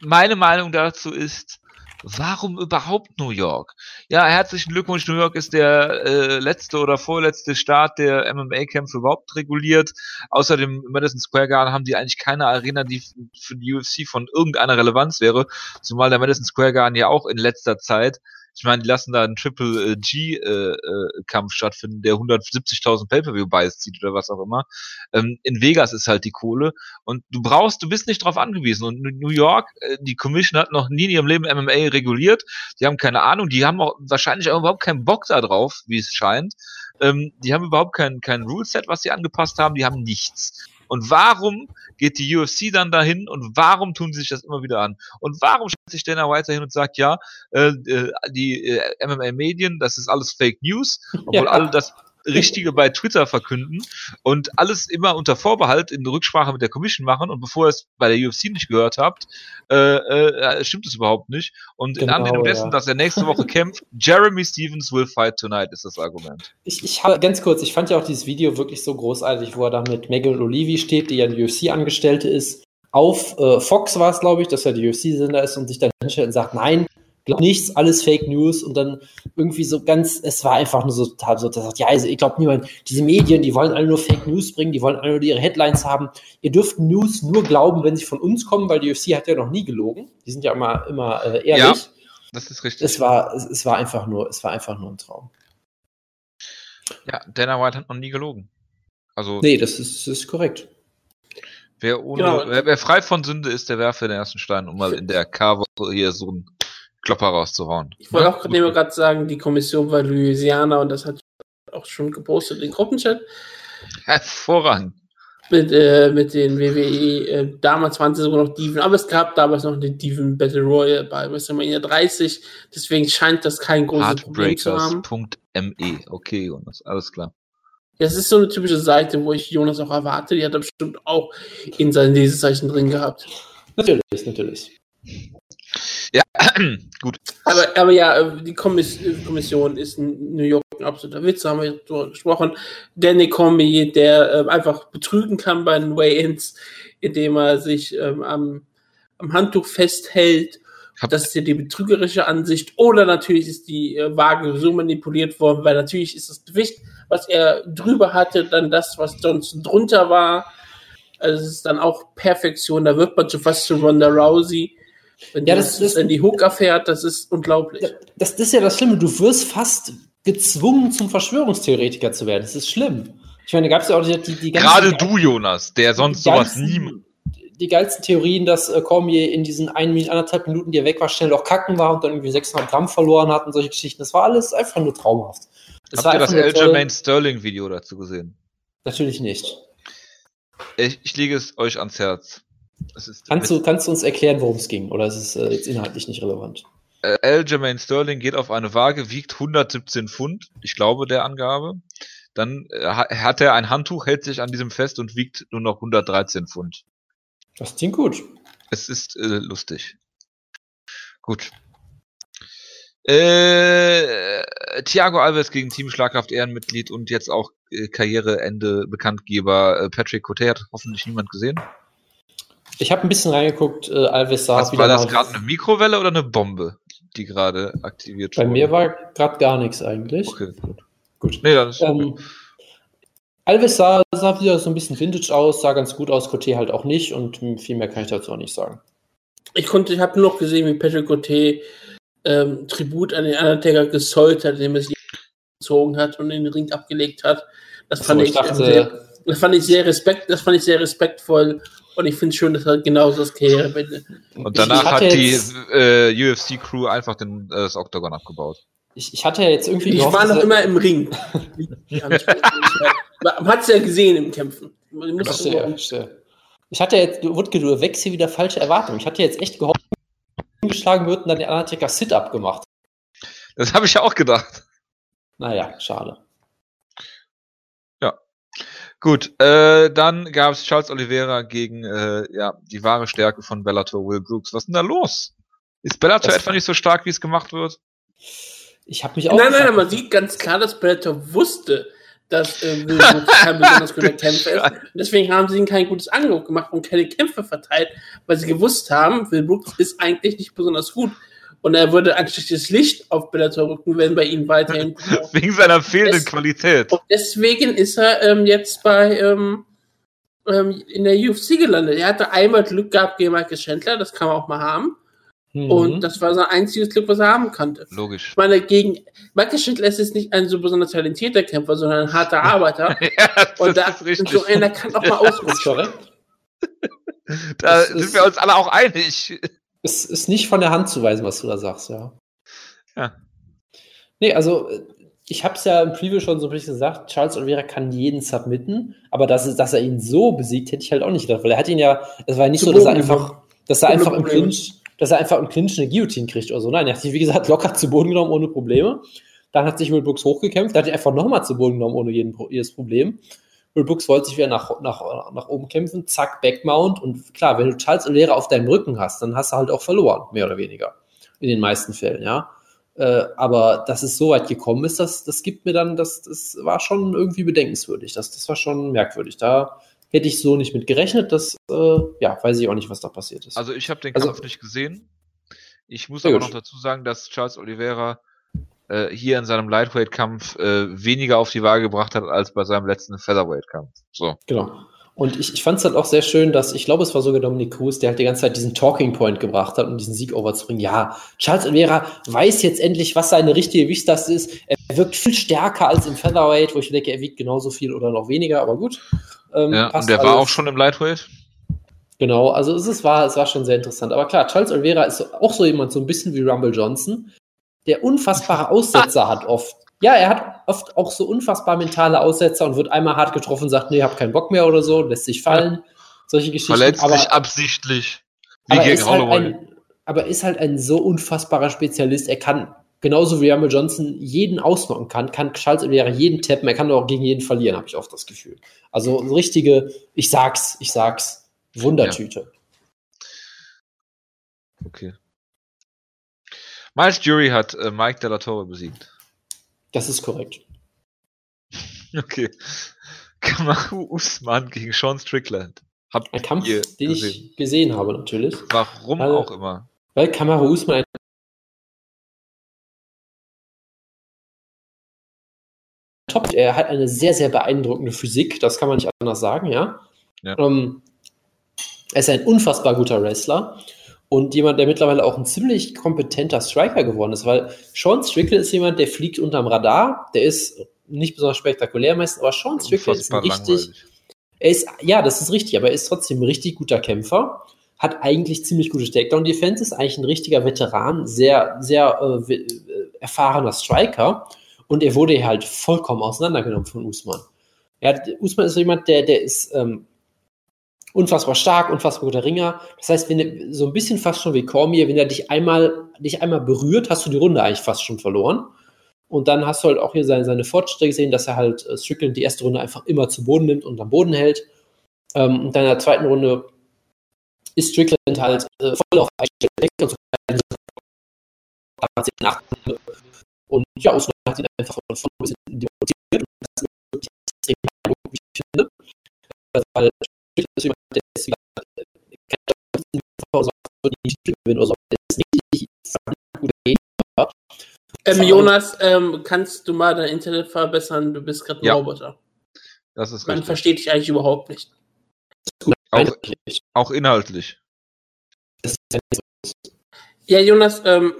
meine Meinung dazu ist, warum überhaupt New York? ja, herzlichen Glückwunsch, New York ist der äh, letzte oder vorletzte Staat, der MMA-Kämpfe überhaupt reguliert. Außerdem im Madison Square Garden haben die eigentlich keine Arena, die für die UFC von irgendeiner Relevanz wäre, zumal der Madison Square Garden ja auch in letzter Zeit ich meine, die lassen da einen Triple äh, äh, Kampf stattfinden, der 170.000 Pay-per-View Buys zieht oder was auch immer. Ähm, in Vegas ist halt die Kohle und du brauchst, du bist nicht darauf angewiesen. Und New York, äh, die Commission hat noch nie in ihrem Leben MMA reguliert. Die haben keine Ahnung, die haben auch wahrscheinlich auch überhaupt keinen Bock da drauf, wie es scheint. Ähm, die haben überhaupt kein, kein Ruleset, was sie angepasst haben. Die haben nichts. Und warum geht die UFC dann dahin und warum tun sie sich das immer wieder an? Und warum stellt sich Dana White dahin und sagt, ja, äh, äh die äh, MMA-Medien, das ist alles Fake News, obwohl ja. alle das Richtige bei Twitter verkünden und alles immer unter Vorbehalt in Rücksprache mit der Commission machen und bevor ihr es bei der UFC nicht gehört habt, äh, äh, stimmt es überhaupt nicht. Und genau, in Anlehnung dessen, ja. dass er nächste Woche kämpft, Jeremy Stevens will fight tonight, ist das Argument. Ich, ich habe ganz kurz, ich fand ja auch dieses Video wirklich so großartig, wo er da mit Megan Olivi steht, die ja die UFC-Angestellte ist. Auf äh, Fox war es, glaube ich, dass er die UFC-Sender ist und sich dann hinstellt und sagt, nein, glaub nichts, alles Fake News und dann irgendwie so ganz, es war einfach nur so total so, dass sagt, ja, also ich glaube niemand, diese Medien, die wollen alle nur Fake News bringen, die wollen alle nur ihre Headlines haben. Ihr dürft News nur glauben, wenn sie von uns kommen, weil die UFC hat ja noch nie gelogen. Die sind ja immer, immer äh, ehrlich. Ja, das ist richtig. Es war, es, es war einfach nur, es war einfach nur ein Traum. Ja, Dana White hat noch nie gelogen. Also. Nee, das ist, das ist korrekt. Wer, ohne, genau. wer, wer, frei von Sünde ist, der werfe den ersten Stein, um mal in der K-Woche hier so ein Klopper rauszuhauen. Ich wollte ja? auch gerade sagen, die Kommission war Louisiana und das hat auch schon gepostet in Gruppenchat. Hervorragend. Mit, äh, mit den WWE, äh, damals waren sie sogar noch Diven, aber es gab damals noch den Diven Battle Royale bei WrestleMania 30, deswegen scheint das kein großes Problem zu haben. .me, okay Jonas, alles klar. Das ist so eine typische Seite, wo ich Jonas auch erwarte, die hat er bestimmt auch in seinen Lesezeichen drin gehabt. Natürlich, natürlich. Ja, gut. Aber, aber ja, äh, die Kommission ist in New York ein absoluter Witz, haben wir darüber gesprochen. Danny Comey, der äh, einfach betrügen kann bei den Weigh-Ins, indem er sich ähm, am, am Handtuch festhält. Das ist ja die betrügerische Ansicht. Oder natürlich ist die äh, Waage so manipuliert worden, weil natürlich ist das Gewicht, was er drüber hatte, dann das, was Johnson drunter war. Also es ist dann auch Perfektion. Da wird man schon fast zu Ronda Rousey. Wenn ja, das, das, wenn die Hook erfährt, das ist unglaublich. Das, das ist ja das Schlimme. Du wirst fast gezwungen, zum Verschwörungstheoretiker zu werden. Das ist schlimm. Ich meine, da gab es ja auch die, die, die Gerade du, Jonas, der sonst sowas nie. Die geilsten Theorien, dass äh, Cormier in diesen ein, anderthalb Minuten, die er weg war, schnell auch kacken war und dann irgendwie 600 Gramm verloren hat und solche Geschichten. Das war alles einfach nur traumhaft. Das Habt ihr das Aljamain Sterling Video dazu gesehen? Natürlich nicht. Ich, ich lege es euch ans Herz kannst, du, kannst du uns erklären, worum es ging? Oder ist es äh, jetzt inhaltlich nicht relevant? Äh, Aljamain Sterling geht auf eine Waage, wiegt 117 Pfund, ich glaube der Angabe. Dann äh, hat er ein Handtuch, hält sich an diesem fest und wiegt nur noch 113 Pfund. Das klingt gut. Es ist äh, lustig. Gut. Äh, Thiago Alves gegen Team Schlagkraft Ehrenmitglied und jetzt auch äh, Karriereende Bekanntgeber äh, Patrick hat hoffentlich niemand gesehen. Ich habe ein bisschen reingeguckt, äh, Alves sah Was, War das gerade eine Mikrowelle oder eine Bombe, die gerade aktiviert wurde? Bei mir war gerade gar nichts eigentlich. Okay, gut. Gut. Nee, das ist ähm, okay. Alves sah, sah wieder so ein bisschen Vintage aus, sah ganz gut aus, Coté halt auch nicht und viel mehr kann ich dazu auch nicht sagen. Ich konnte, ich habe nur noch gesehen, wie Patrick Coté ähm, Tribut an den Undertaker gesollt hat, indem er sich gezogen hat und in den Ring abgelegt hat. Das fand, so, ich, ich dachte, sehr, das fand ich sehr respekt, das fand ich sehr respektvoll und ich finde es schön, dass er genauso das Karriereende. Und danach hat die äh, UFC-Crew einfach den, äh, das Octagon abgebaut. Ich, ich hatte ja jetzt irgendwie. Ich gehofft, war noch immer im Ring. Man hat es ja gesehen im Kämpfen. Ich hatte jetzt, Wutke, du wächst hier wieder falsche Erwartungen. Ich hatte jetzt echt gehofft, dass geschlagen wird und dann der Undertaker Sit-Up gemacht. Das habe ich ja auch gedacht. Naja, schade. Gut, äh, dann gab es Charles Oliveira gegen äh, ja, die wahre Stärke von Bellator, Will Brooks. Was ist denn da los? Ist Bellator das etwa nicht so stark, wie es gemacht wird? Ich habe mich auch. Nein, nein, man sieht ganz klar, dass Bellator wusste, dass äh, Will Brooks kein besonders guter Kämpfer ist. Und deswegen haben sie ihm kein gutes Angebot gemacht und keine Kämpfe verteilt, weil sie gewusst haben, Will Brooks ist eigentlich nicht besonders gut. Und er würde ein schlechtes Licht auf Bellator rücken, wenn bei ihm weiterhin. Wegen seiner fehlenden Qualität. Und deswegen ist er ähm, jetzt bei ähm, ähm, in der UFC gelandet. Er hatte einmal Glück gehabt gegen Michael Chandler, das kann man auch mal haben. Mhm. Und das war sein einziges Glück, was er haben konnte. Logisch. Ich meine, gegen Michael Chandler ist es nicht ein so besonders talentierter Kämpfer, sondern ein harter Arbeiter. Ja, das Und da ist richtig. so einer kann auch mal das ausrutschen. da das sind wir uns alle auch einig. Es ist nicht von der Hand zu weisen, was du da sagst, ja. Ja. Nee, also äh, ich habe es ja im Preview schon so ein bisschen gesagt, Charles Oliveira kann jeden submitten, aber dass, es- dass er ihn so besiegt, hätte ich halt auch nicht gedacht, weil er hat ihn ja, es war ja nicht Zu so, dass er einfach, dass er einfach im. Clinch, dass er einfach im Clinch eine Guillotine kriegt oder so. Nein, er hat sich, wie gesagt, locker zu Boden genommen ohne Probleme. Dann hat sich Will Brooks hochgekämpft, dann hat er einfach nochmal zu Boden genommen ohne jeden, jedes Problem. Will Brooks wollte sich wieder nach, nach, nach oben kämpfen, zack, Backmount. Und klar, wenn du Charles Oliveira auf deinem Rücken hast, dann hast du halt auch verloren, mehr oder weniger. In den meisten Fällen, ja. Äh, aber dass es so weit gekommen ist, das, das gibt mir dann, das, das war schon irgendwie bedenkenswürdig. Das, das war schon merkwürdig. Da hätte ich so nicht mit gerechnet. Das, äh, ja, weiß ich auch nicht, was da passiert ist. Also ich habe den Also- Kampf nicht gesehen. Ich muss aber gut. noch dazu sagen, dass Charles Oliveira äh, hier in seinem Lightweight-Kampf äh, weniger auf die Waage gebracht hat als bei seinem letzten Featherweight-Kampf. So. Genau. Und ich, ich fand es halt auch sehr schön, dass, ich glaube, es war sogar Dominik Cruz, der halt die ganze Zeit diesen Talking Point gebracht hat, um diesen Sieg overzubringen. Ja, Charles Oliveira weiß jetzt endlich, was seine richtige Gewichtslast ist. Er wirkt viel stärker als im Featherweight, wo ich denke, er wiegt genauso viel oder noch weniger, aber gut. Ähm, Ja, und der war alles. auch schon im Lightweight. Genau, also es, ist, war, es war schon sehr interessant. Aber klar, Charles Oliveira ist auch so jemand, so ein bisschen wie Rumble Johnson, der unfassbare Aussetzer hat oft. Ja, er hat oft auch so unfassbar mentale Aussetzer und wird einmal hart getroffen und sagt, nee, hab keinen Bock mehr oder so, lässt sich fallen. Solche Geschichten. Verletzt aber, sich absichtlich. Wie aber, er gegen ist halt ein, aber er ist halt ein so unfassbarer Spezialist. Er kann, genauso wie Rumble Johnson jeden ausnocken kann, kann Charles Oliveira jeden tappen. Er kann auch gegen jeden verlieren, habe ich oft das Gefühl. Also so richtige, ich sag's, ich sag's, Wundertüte. Okay. Miles Jury hat äh, Mike Della Torre besiegt. Das ist korrekt. Okay. Kamaru Usman gegen Sean Strickland. Habt Ein Kampf, den gesehen? ich gesehen habe, natürlich. Warum Weil- auch immer. Weil Kamaru Usman ein Top, er hat eine sehr, sehr beeindruckende Physik, das kann man nicht anders sagen, ja. Ja. Ähm, er ist ein unfassbar guter Wrestler und jemand, der mittlerweile auch ein ziemlich kompetenter Striker geworden ist, weil Sean Strickland ist jemand, der fliegt unterm Radar, der ist nicht besonders spektakulär meistens, aber Sean Strickland ist richtig, langweilig. er ist, ja, das ist richtig, aber er ist trotzdem ein richtig guter Kämpfer, hat eigentlich ziemlich gute Takedown-Defense, ist eigentlich ein richtiger Veteran, sehr, sehr äh, äh, erfahrener Striker und er wurde halt vollkommen auseinandergenommen von Usman. Er hat, Usman ist so jemand, der, der ist ähm, unfassbar stark, unfassbar guter Ringer. Das heißt, wenn so ein bisschen fast schon wie Cormier, wenn er dich einmal, dich einmal berührt, hast du die Runde eigentlich fast schon verloren. Und dann hast du halt auch hier seine, seine Fortschritte gesehen, dass er halt äh, Strickland die erste Runde einfach immer zu Boden nimmt und am Boden hält. Ähm, und dann in der zweiten Runde ist Strickland halt äh, voll auf eingestellt und so. Und ja, Usman hat ihn einfach von vorne bis hinten demontiert. Und das ist wirklich extrem wie ich finde. Weil Strickland ist jemand, der ist wie gesagt, äh, kein Pause wird nicht gewinnen oder so. Der ist richtig verdammt guter Gegner. Ähm, Jonas, ähm, kannst du mal dein Internet verbessern? Du bist gerade ein Ja. Roboter. Das ist Man richtig. versteht dich eigentlich überhaupt nicht. Auch, auch inhaltlich. Nicht. Ja, Jonas, ähm,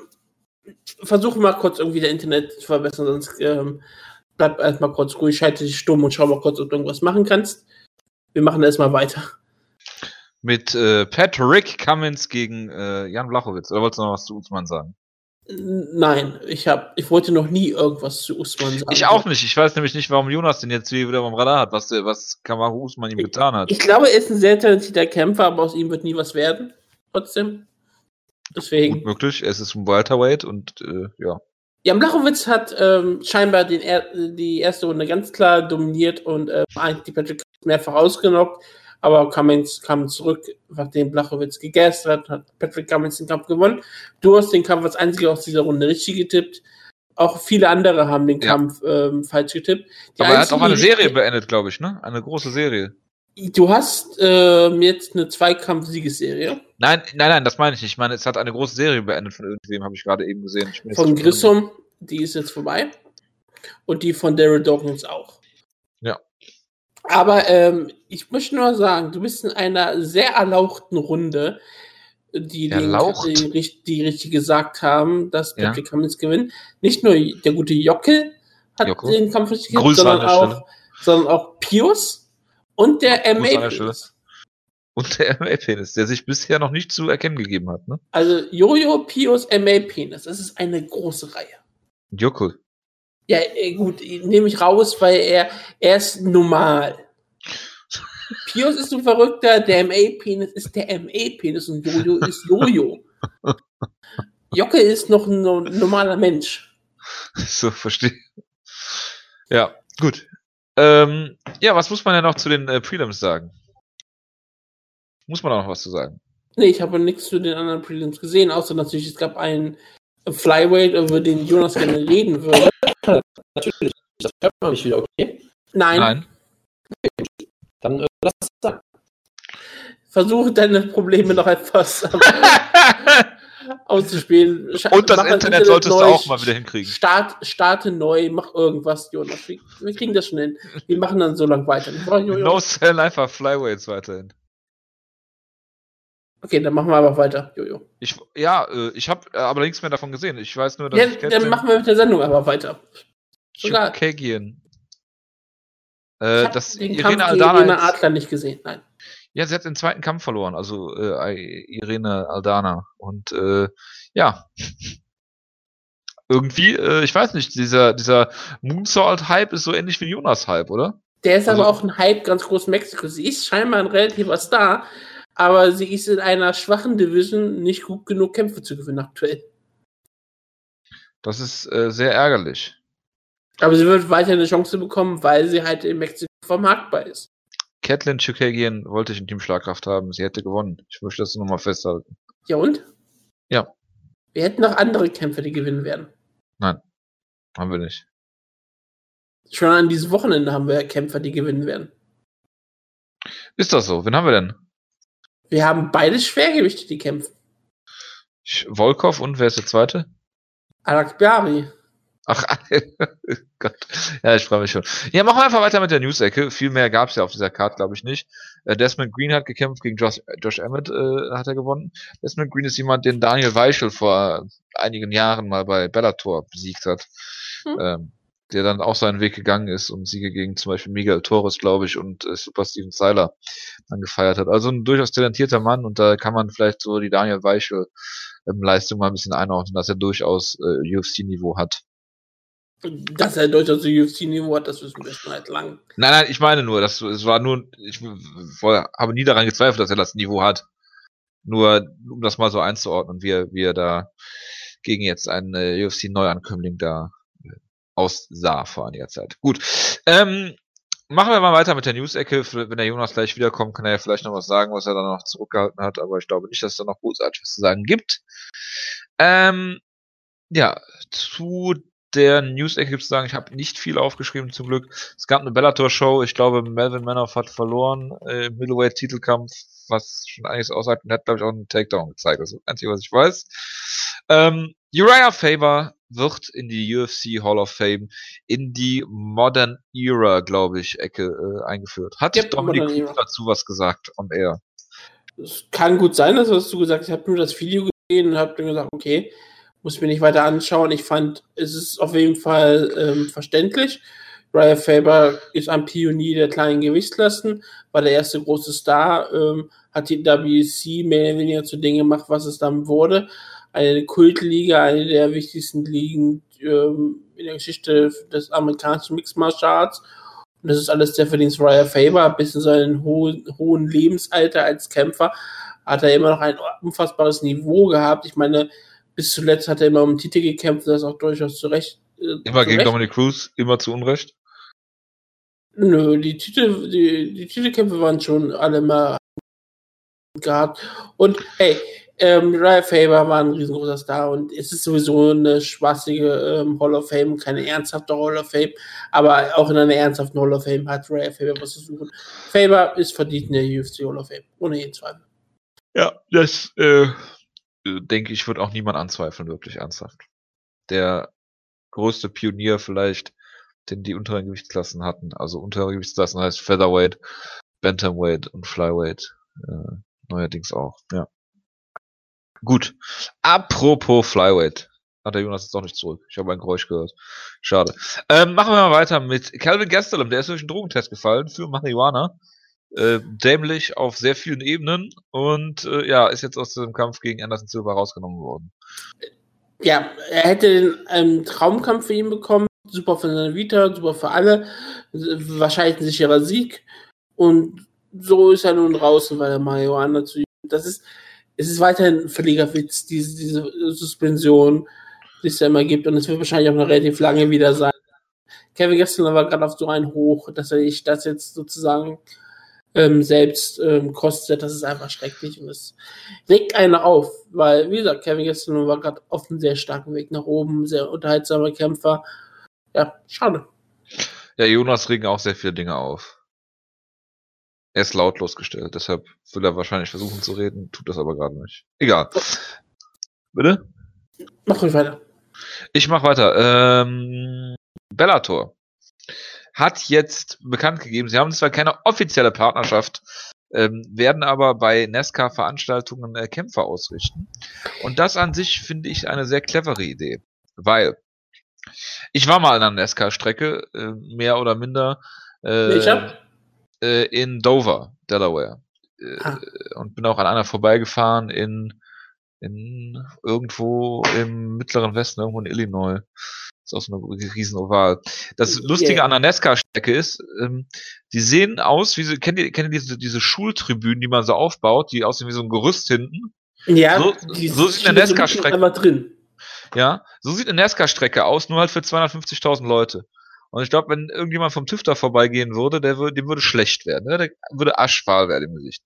versuche mal kurz irgendwie dein Internet zu verbessern, sonst ähm, bleib erstmal kurz ruhig, schalte dich stumm und schau mal kurz, ob du irgendwas machen kannst. Wir machen erstmal weiter. Mit äh, Patrick Cummins gegen äh, Jan Blachowitz. Oder wolltest du noch was zu Usman sagen? Nein, ich hab, ich wollte noch nie irgendwas zu Usman sagen. Ich auch nicht. Ich weiß nämlich nicht, warum Jonas den jetzt wieder beim Radar hat, was, der- was Kamaru Usman ihm getan hat. Ich glaube, er ist ein sehr talentierter Kämpfer, aber aus ihm wird nie was werden. Trotzdem. Gut Deswegen. möglich. Es ist ein Welterweight und äh, ja. Jan Blachowitz hat ähm, scheinbar den er die erste Runde ganz klar dominiert und äh, eigentlich Patrick mehrfach ausgenockt. Aber Cummins kam zurück, nachdem Blachowitz gegessen hat, hat Patrick Cummins den Kampf gewonnen. Du hast den Kampf als einziger aus dieser Runde richtig getippt. Auch viele andere haben den Ja. Kampf ähm, falsch getippt. Die Aber er hat auch eine die Serie beendet, glaube ich, ne? Eine große Serie. Du hast ähm, jetzt eine Zweikampf-Siegesserie Nein, nein, nein, das meine ich nicht. Ich meine, es hat eine große Serie beendet von irgendwem, habe ich gerade eben gesehen. Von Grissom, die ist jetzt vorbei. Und die von Daryl Dawkins auch. Ja. Aber ähm, ich möchte nur sagen, du bist in einer sehr erlauchten Runde, die, den, die, die richtig gesagt haben, dass Ja. Patrick Cummins gewinnt. Nicht nur der gute Jockel hat Jockel. den Kampf richtig an sondern auch, sondern auch Pius und der Grüße an der MA. Stelle. Und der MA-Penis, der sich bisher noch nicht zu erkennen gegeben hat, ne? Also Jojo, Pius, MA Penis. Das ist eine große Reihe. Jockel. Ja, äh, gut, nehme ich raus, weil er, er ist normal. Pius ist ein Verrückter, der MA-Penis ist der MA-Penis und Jojo ist Jojo. Jocke ist noch ein no- normaler Mensch. So, verstehe. Ja, gut. Ähm, ja, was muss man denn noch zu den äh, Prelims sagen? Muss man da noch was zu sagen? Nee, ich habe nichts zu den anderen Prelims gesehen, außer natürlich, es gab einen Flyweight, über den Jonas gerne reden würde. Natürlich. Das hört man nicht wieder, okay? Nein, Nein. Dann äh, lass es sagen. versuche deine Probleme noch etwas auszuspielen. Und das mach Internet solltest du neu, auch mal wieder hinkriegen. Start, starte neu, mach irgendwas, Jonas. Wir, wir kriegen das schon hin. Wir machen dann so lang weiter. No Sell einfach Flyweights weiterhin. Okay, dann machen wir aber weiter, Jojo. Ich, ja, äh, ich habe aber nichts mehr davon gesehen. Ich weiß nur, dass Ja, ich dann machen wir mit der Sendung aber weiter. Chukagian. Ich Äh, das Irene Aldana. Irene Adler nicht gesehen. Nein. Ja, sie hat den zweiten Kampf verloren, also äh, Irene Aldana. Und äh, ja. Irgendwie, äh, ich weiß nicht, dieser, dieser Moonsault-Hype ist so ähnlich wie Jonas-Hype, oder? Der ist Also- aber auch ein Hype ganz groß in Mexiko. Sie ist scheinbar ein relativer Star, aber sie ist in einer schwachen Division nicht gut genug Kämpfe zu gewinnen aktuell. Das ist äh, sehr ärgerlich. Aber sie wird weiter eine Chance bekommen, weil sie halt in Mexiko vermarktbar ist. Catelyn Chukagian wollte ich in Team Schlagkraft haben. Sie hätte gewonnen. Ich möchte das nochmal festhalten. Ja und? Ja. Wir hätten noch andere Kämpfe, die gewinnen werden. Haben wir nicht. Schon an diesem Wochenende haben wir Kämpfer, die gewinnen werden. Ist das so? Wen haben wir denn? Wir haben beide Schwergewichte, die kämpfen. Volkov und wer ist der zweite? Alakbari. Ach, Gott. Ja, ich freue mich schon. Ja, machen wir einfach weiter mit der News-Ecke. Viel mehr gab es ja auf dieser Card, glaube ich, nicht. Äh, Desmond Green hat gekämpft gegen Josh, Josh Emmett, äh, hat er gewonnen. Desmond Green ist jemand, den Daniel Weichel vor einigen Jahren mal bei Bellator besiegt hat. Hm. Ähm, der dann auch seinen Weg gegangen ist und Siege gegen zum Beispiel Miguel Torres, glaube ich, und äh, Super Steven Seiler dann gefeiert hat. Also ein durchaus talentierter Mann und da kann man vielleicht so die Daniel Weichel ähm, Leistung mal ein bisschen einordnen, dass er durchaus äh, UFC-Niveau hat. Dass er durchaus ein UFC-Niveau hat, das wissen wir schon seit langem. Nein, nein, ich meine nur, das, es war nur, ich habe nie daran gezweifelt, dass er das Niveau hat. Nur, um das mal so einzuordnen, wie er, wie er da gegen jetzt einen äh, UFC-Neuankömmling da aussah vor einiger Zeit. Gut. Ähm, machen wir mal weiter mit der News-Ecke. Wenn der Jonas gleich wiederkommt, kann er ja vielleicht noch was sagen, was er dann noch zurückgehalten hat, aber ich glaube nicht, dass es da noch großartig was zu sagen gibt. Ähm, ja, zu der News-Ecke gibt es sagen, ich habe nicht viel aufgeschrieben zum Glück. Es gab eine Bellator-Show, ich glaube, Melvin Manoff hat verloren äh, im Middleweight-Titelkampf, was schon einiges aussagt und hat, glaube ich, auch einen Takedown gezeigt. Das ist das Einzige, was ich weiß. Ähm, Uriah Faber wird in die UFC Hall of Fame in die Modern Era, glaube ich, Ecke äh, eingeführt. Hat Ja, Dominik dazu was gesagt on air? Es kann gut sein, dass du gesagt hast. Ich habe nur das Video gesehen und habe dann gesagt, okay, muss mir nicht weiter anschauen. Ich fand, es ist auf jeden Fall ähm, verständlich. Ryan Faber ist ein Pionier der kleinen Gewichtsklassen, war der erste große Star, ähm, hat die WC mehr oder weniger zu dem gemacht, was es dann wurde. Eine Kultliga, eine der wichtigsten Ligen ähm, in der Geschichte des amerikanischen Mixed Martial Arts. Und das ist alles der Verdienst Ryan Faber, bis in seinen hohen, hohen Lebensalter als Kämpfer hat er immer noch ein unfassbares Niveau gehabt. Ich meine, bis zuletzt hat er immer um den Titel gekämpft, das ist auch durchaus zu Recht. Äh, Immer zu gegen Recht. Dominic Cruz, immer zu Unrecht. Nö, die Titel, die, die Titelkämpfe waren schon alle mal gehabt. Und hey, ähm, Ryan Faber war ein riesengroßer Star und es ist sowieso eine spaßige ähm, Hall of Fame, keine ernsthafte Hall of Fame, aber auch in einer ernsthaften Hall of Fame hat Ryan Faber was zu suchen. Faber ist verdient in der UFC Hall of Fame, ohne jeden Zweifel. Ja, das äh, denke ich, wird auch niemand anzweifeln, wirklich ernsthaft. Der größte Pionier vielleicht, den die unteren Gewichtsklassen hatten. Also untere Gewichtsklassen heißt Featherweight, Bantamweight und Flyweight. Äh, neuerdings auch, ja. Gut. Apropos Flyweight. Hat der Jonas jetzt doch nicht zurück. Ich habe ein Geräusch gehört. Schade. Ähm, machen wir mal weiter mit Calvin Gastelum. Der ist durch einen Drogentest gefallen für Marihuana. Äh, dämlich auf sehr vielen Ebenen und äh, ja, ist jetzt aus dem Kampf gegen Anderson Silva rausgenommen worden. Ja, er hätte den ähm, Traumkampf für ihn bekommen. Super für seine Vita, super für alle. Wahrscheinlich ein sicherer Sieg. Und so ist er nun draußen, weil er Marihuana zu ihm. Das ist, es ist weiterhin ein völliger Witz, diese, diese Suspension, die es ja immer gibt. Und es wird wahrscheinlich auch noch relativ lange wieder sein. Kevin Gessler war gerade auf so einen Hoch, dass er sich das jetzt sozusagen ähm, selbst ähm, kostet. Das ist einfach schrecklich und es regt einen auf, weil, wie gesagt, Kevin Gessler war gerade auf einem sehr starken Weg nach oben, sehr unterhaltsamer Kämpfer. Ja, schade. Ja, Jonas regen auch sehr viele Dinge auf. Er ist lautlos gestellt, deshalb will er wahrscheinlich versuchen zu reden, tut das aber gerade nicht. Egal. Bitte? Mach ruhig weiter. Ich mach weiter. Ähm, Bellator hat jetzt bekannt gegeben, sie haben zwar keine offizielle Partnerschaft, ähm, werden aber bei Nesca-Veranstaltungen äh, Kämpfer ausrichten. Und das an sich finde ich eine sehr clevere Idee, weil ich war mal an einer Nesca-Strecke, äh, mehr oder minder. Äh, äh, in Dover, Delaware. Äh, Ah. Und bin auch an einer vorbeigefahren in, in irgendwo im mittleren Westen, irgendwo in Illinois. Ist auch so eine riesen Oval. Das Lustige Yeah. an der Nesca-Strecke ist, ähm, die sehen aus, wie sie, kennt ihr, kennt ihr diese, diese Schultribünen, die man so aufbaut, die aussehen wie so ein Gerüst hinten? Ja, So- so sieht eine Nesca-Strecke- drin. Ja, so sieht eine NASCAR-Strecke aus, nur halt für 250.000 Leute. Und ich glaube, wenn irgendjemand vom TÜV da vorbeigehen würde, der würde, dem würde schlecht werden. Ne? Der würde aschfahl werden im Gesicht.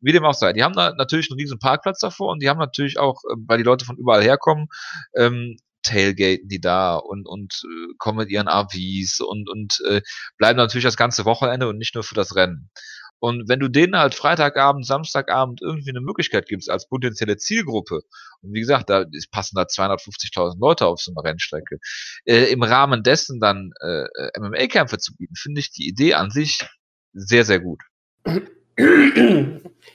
Wie dem auch sei. Die haben da natürlich einen riesen Parkplatz davor und die haben natürlich auch, äh, weil die Leute von überall herkommen, ähm, Tailgaten die da und, und äh, kommen mit ihren RVs und, und äh, bleiben natürlich das ganze Wochenende und nicht nur für das Rennen. Und wenn du denen halt Freitagabend, Samstagabend irgendwie eine Möglichkeit gibst als potenzielle Zielgruppe, und wie gesagt, da passen da 250.000 Leute auf so einer Rennstrecke, äh, im Rahmen dessen dann äh, MMA-Kämpfe zu bieten, finde ich die Idee an sich sehr, sehr gut.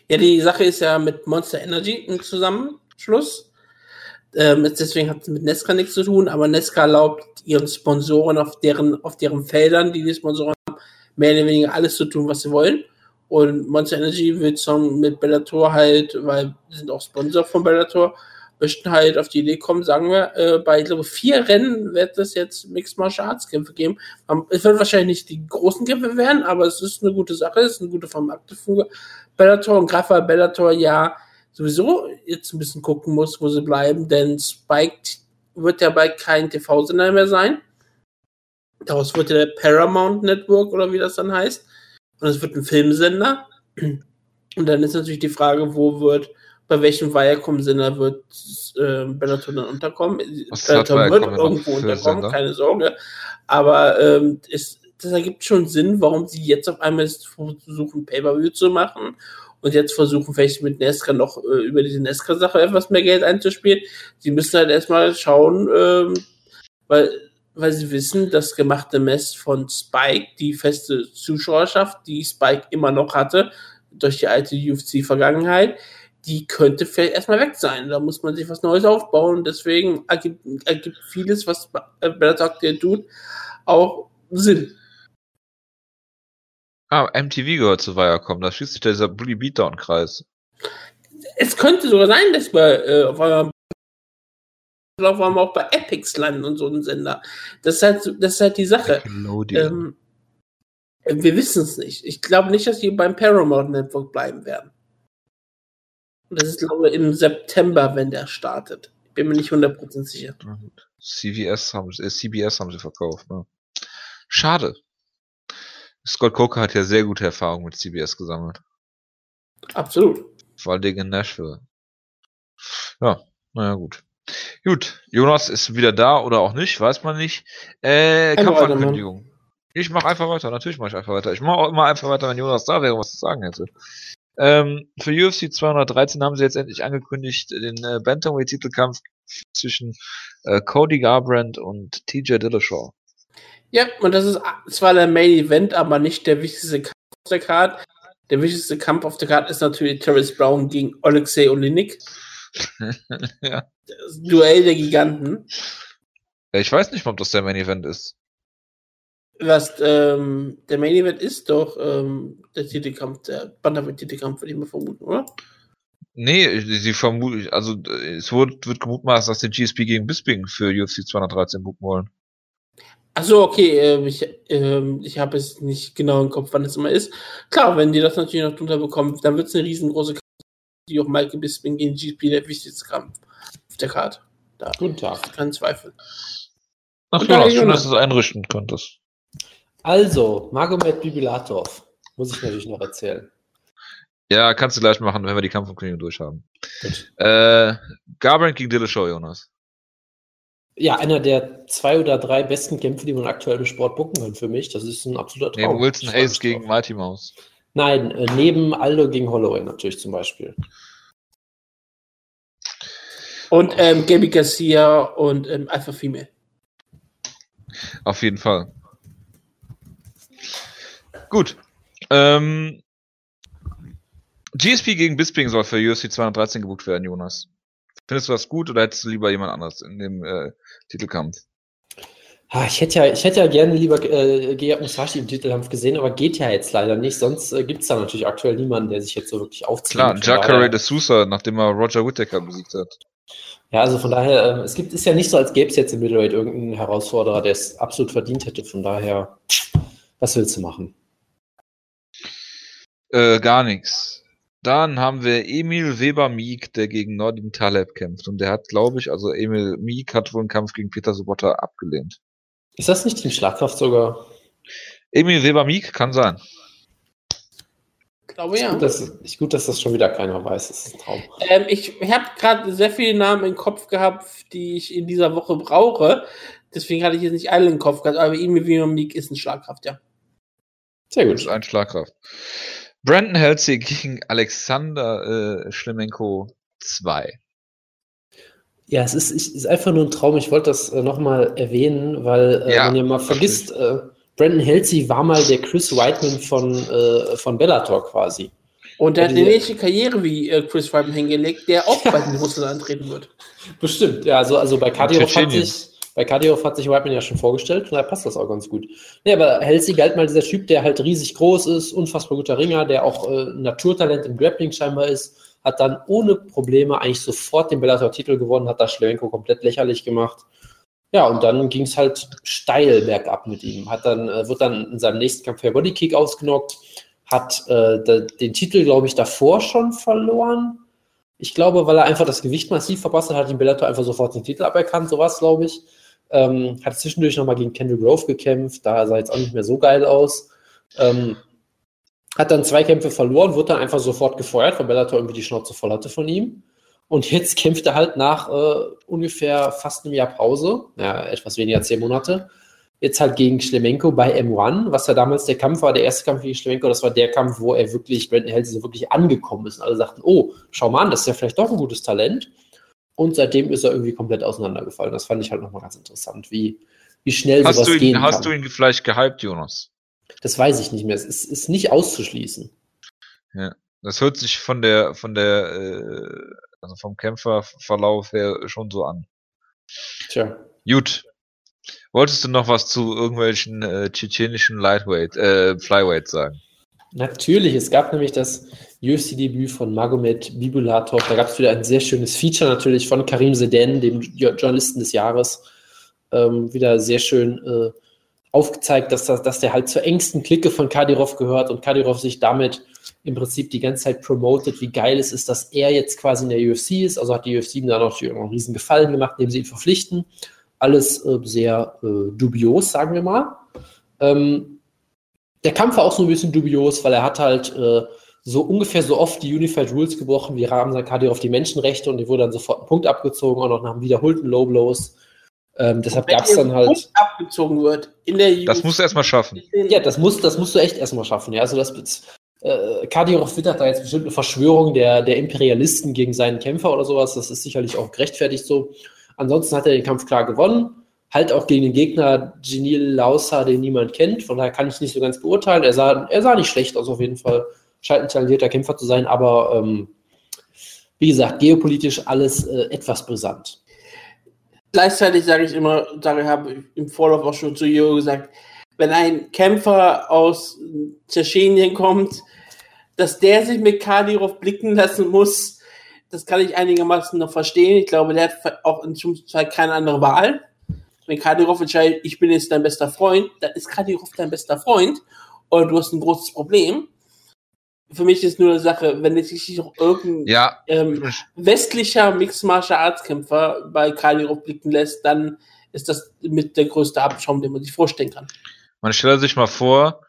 Ja, die Sache ist ja mit Monster Energy ein Zusammenschluss. Ähm, deswegen hat es mit Nesca nichts zu tun, aber Nesca erlaubt ihren Sponsoren auf deren, auf deren Feldern, die die Sponsoren haben, mehr oder weniger alles zu tun, was sie wollen. Und Monster Energy wird zusammen mit Bellator halt, weil sie sind auch Sponsor von Bellator, möchten halt auf die Idee kommen, sagen wir, äh, bei, ich glaube, vier Rennen wird es jetzt Mixed Martial Arts Kämpfe geben. Ähm, Es wird wahrscheinlich nicht die großen Kämpfe werden, aber es ist eine gute Sache, es ist eine gute Vermarktung für Bellator und gerade Bellator ja sowieso jetzt ein bisschen gucken muss, wo sie bleiben, denn Spike wird ja bald kein TV-Sender mehr sein. Daraus wird ja der Paramount Network oder wie das dann heißt. Und es wird ein Filmsender. Und dann ist natürlich die Frage, wo wird, bei welchem Viacom-Sender wird äh, Bellator dann unterkommen? Was Bellator wird irgendwo unterkommen, Sender? keine Sorge. Aber ähm, es, das ergibt schon Sinn, warum sie jetzt auf einmal versuchen, Pay-Per-View zu machen und jetzt versuchen, vielleicht mit Nesca noch äh, über diese Nesca-Sache etwas mehr Geld einzuspielen. Sie müssen halt erstmal schauen, ähm, weil, weil sie wissen, das gemachte Mess von Spike, die feste Zuschauerschaft, die Spike immer noch hatte, durch die alte UFC-Vergangenheit, die könnte vielleicht erstmal weg sein. Da muss man sich was Neues aufbauen. Deswegen ergibt, ergibt vieles, was Bellator aktuell tut, auch Sinn. Ah, MTV gehört zu Viacom, da schließt sich dieser Bully Beatdown-Kreis. Es könnte sogar sein, dass wir äh, auf einmal auf einmal auch bei Epics landen und so ein Sender. Das ist halt, das ist halt die Sache. Ähm, wir wissen es nicht. Ich glaube nicht, dass die beim Paramount Network bleiben werden. Und das ist, glaube ich, im September, wenn der startet. Ich bin mir nicht 100% sicher. CVS haben äh, CBS haben sie verkauft, ne? Schade. Scott Coker hat ja sehr gute Erfahrungen mit CBS gesammelt. Absolut. Vor Dingen in Nashville. Naja, gut. Gut, Jonas ist wieder da oder auch nicht, weiß man nicht. Äh, Kampfankündigung. Ich mache einfach weiter, natürlich mache ich einfach weiter. Ich mache auch immer einfach weiter, wenn Jonas da wäre, was zu sagen hätte. Ähm, für UFC 213 haben sie jetzt endlich angekündigt, den äh, Bantamweight-Titelkampf zwischen äh, Cody Garbrandt und TJ Dillashaw. Ja, und das ist zwar der Main Event, aber nicht der wichtigste Kampf auf der Karte. Der wichtigste Kampf auf der Karte ist natürlich Terrence Brown gegen Alexei Olinik. ja. Das Duell der Giganten. Ja, Ich weiß nicht, ob das der Main Event ist. Was ähm, der Main Event ist doch ähm, der Titelkampf, der Bantamweight-Titelkampf, würde ich mal vermuten, oder? Nee, sie vermuten, also es wird, wird gemutmaßt, dass die GSP gegen Bisping für UFC 213 buchen wollen. Achso, okay, ähm, ich, ähm, ich habe es nicht genau im Kopf, wann es immer ist. Klar, wenn die das natürlich noch drunter bekommen, dann wird es eine riesengroße Kampf, die auch Michael Bisping gegen GSP der wichtigste Kampf auf der Karte. Da Guten Tag. kein Zweifel. Ach ja, schön, dass du es einrichten konntest. Also, Magomed Bibilatov. Muss ich natürlich noch erzählen. Ja, kannst du gleich machen, wenn wir die Kampfankündigung durch haben. Äh, Garbrandt gegen Dillashaw, Jonas. Ja, einer der zwei oder drei besten Kämpfe, die man aktuell im Sport bucken kann für mich. Das ist ein absoluter Traum. Neben Wilson Hayes gegen. Mighty Mouse. Nein, äh, neben Aldo gegen Holloway natürlich zum Beispiel. Und ähm, Gabby Garcia und ähm, Alpha Female. Auf jeden Fall. Gut. Ähm, GSP gegen Bisping soll für UFC 213 gebucht werden, Jonas. Findest du das gut oder hättest du lieber jemand anderes in dem äh, Titelkampf? Ah, ich hätte ja, ich hätte ja gerne lieber äh, Gea Musashi im Titelkampf gesehen, aber geht ja jetzt leider nicht. Sonst äh, gibt es da natürlich aktuell niemanden, der sich jetzt so wirklich aufzieht. Klar, Jacare de Sousa, nachdem er Roger Whittaker besiegt hat. Ja, also von daher, ähm, es gibt, ist ja nicht so, als gäbe es jetzt im Middleweight irgendeinen Herausforderer, der es absolut verdient hätte. Von daher, was willst du machen? Äh, gar nichts. Dann haben wir Emil Weber Meek, der gegen Nordin Taleb kämpft. Und der hat, glaube ich, also Emil Meek hat wohl einen Kampf gegen Peter Sobotta abgelehnt. Ist das nicht Team Schlagkraft sogar? Emil Weber Meek kann sein. Ich glaube ja. Gut, dass, ich, gut, dass das schon wieder keiner weiß. Das ist ein Traum. Ähm, ich habe gerade sehr viele Namen im Kopf gehabt, die ich in dieser Woche brauche. Deswegen hatte ich jetzt nicht alle im Kopf gehabt, aber Emil Meek ist ein Schlagkraft, ja. Sehr Das ist gut. ein Schlagkraft. Brandon Halsey gegen Alexander äh, Schlemenko 2. Ja, es ist, ich, ist einfach nur ein Traum. Ich wollte das äh, nochmal erwähnen, weil äh, Ja, man ja mal vergisst, äh, Brandon Halsey war mal der Chris Whiteman von, äh, von Bellator quasi. Und der hat eine ähnliche Karriere wie äh, Chris Weidman hingelegt, der auch bei den Russen antreten wird. Bestimmt, ja, also, also bei Kadyrov hat sich, bei Kadyrov hat sich Whiteman ja schon vorgestellt, von daher passt das auch ganz gut. Nee, aber Halsey galt mal dieser Typ, der halt riesig groß ist, unfassbar guter Ringer, der auch äh, Naturtalent im Grappling scheinbar ist, hat dann ohne Probleme eigentlich sofort den Bellator-Titel gewonnen, hat da Schlewenko komplett lächerlich gemacht. Ja, und dann ging es halt steil bergab mit ihm. Hat dann, äh, wird dann in seinem nächsten Kampf per Bodykick ausgenockt, hat äh, da, den Titel, glaube ich, davor schon verloren. Ich glaube, weil er einfach das Gewicht massiv verpasst hat, hat ihm Bellator einfach sofort den Titel aberkannt, sowas, glaube ich. Ähm, hat zwischendurch nochmal gegen Kendrick Grove gekämpft, da sah jetzt auch nicht mehr so geil aus. Ähm, hat dann zwei Kämpfe verloren, wurde dann einfach sofort gefeuert, weil Bellator irgendwie die Schnauze voll hatte von ihm. Und jetzt kämpft er halt nach äh, ungefähr fast einem Jahr Pause, ja, etwas weniger als zehn Monate, jetzt halt gegen Schlemenko bei M1, was ja damals der Kampf war, der erste Kampf gegen Schlemenko, das war der Kampf, wo er wirklich, Brandon Halsey so wirklich angekommen ist. Und alle sagten, oh, schau mal an, das ist ja vielleicht doch ein gutes Talent. Und seitdem ist er irgendwie komplett auseinandergefallen. Das fand ich halt nochmal ganz interessant, wie, wie schnell Hast, sowas du gehen ihn, hast kann. du ihn vielleicht gehypt, Jonas? das weiß ich nicht mehr. Es ist, ist nicht auszuschließen. Das hört sich von der, von der, äh, also vom Kämpferverlauf her schon so an. Tja. Gut. Wolltest du noch was zu irgendwelchen äh, tschetschenischen Lightweight, äh, Flyweight sagen? Natürlich, es gab nämlich das UFC-Debüt von Magomed Bibulatov. Da gab es wieder ein sehr schönes Feature natürlich von Karim Sedan, dem Jo- Journalisten des Jahres. Ähm, wieder sehr schön äh, aufgezeigt, dass, das, dass der halt zur engsten Clique von Kadyrov gehört und Kadyrov sich damit im Prinzip die ganze Zeit promotet, wie geil es ist, dass er jetzt quasi in der UFC ist. Also hat die UFC ihm da noch einen riesen Gefallen gemacht, indem sie ihn verpflichten. Alles äh, sehr äh, dubios, sagen wir mal. Ähm, der Kampf war auch so ein bisschen dubios, weil er hat halt äh, so ungefähr so oft die Unified Rules gebrochen wie Ramsan Kadyrov die Menschenrechte und die wurde dann sofort ein Punkt abgezogen und auch nach einem wiederholten Low Blows. Ähm, deshalb gab es dann halt. Punkt abgezogen wird in der Das musst du erstmal schaffen. Ja, das, muss, das musst du echt erstmal schaffen. Ja, also das äh, Kadyrov wittert da jetzt bestimmt eine Verschwörung der, der Imperialisten gegen seinen Kämpfer oder sowas. Das ist sicherlich auch gerechtfertigt so. Ansonsten hat er den Kampf klar gewonnen. Halt auch gegen den Gegner Genil Lausa, den niemand kennt. Von daher kann ich nicht so ganz beurteilen. Er sah, er sah nicht schlecht aus auf jeden Fall. Scheint ein talentierter Kämpfer zu sein, aber ähm, wie gesagt, geopolitisch alles äh, etwas brisant. Gleichzeitig sage ich immer, sage, habe ich im Vorlauf auch schon zu Jo gesagt, wenn ein Kämpfer aus Tschetschenien kommt, dass der sich mit Kadyrov blicken lassen muss, das kann ich einigermaßen noch verstehen. Ich glaube, der hat auch in zum Fall keine andere Wahl. Wenn Kadyrov entscheidet, ich bin jetzt dein bester Freund, dann ist Kadyrov dein bester Freund oder du hast ein großes Problem. Für mich ist nur eine Sache, wenn jetzt sich noch irgendein Ja, ähm, westlicher Mixed Martial Arts Kämpfer bei Kadyrov blicken lässt, dann ist das mit der größte Abschaum, den man sich vorstellen kann. man stelle sich mal vor,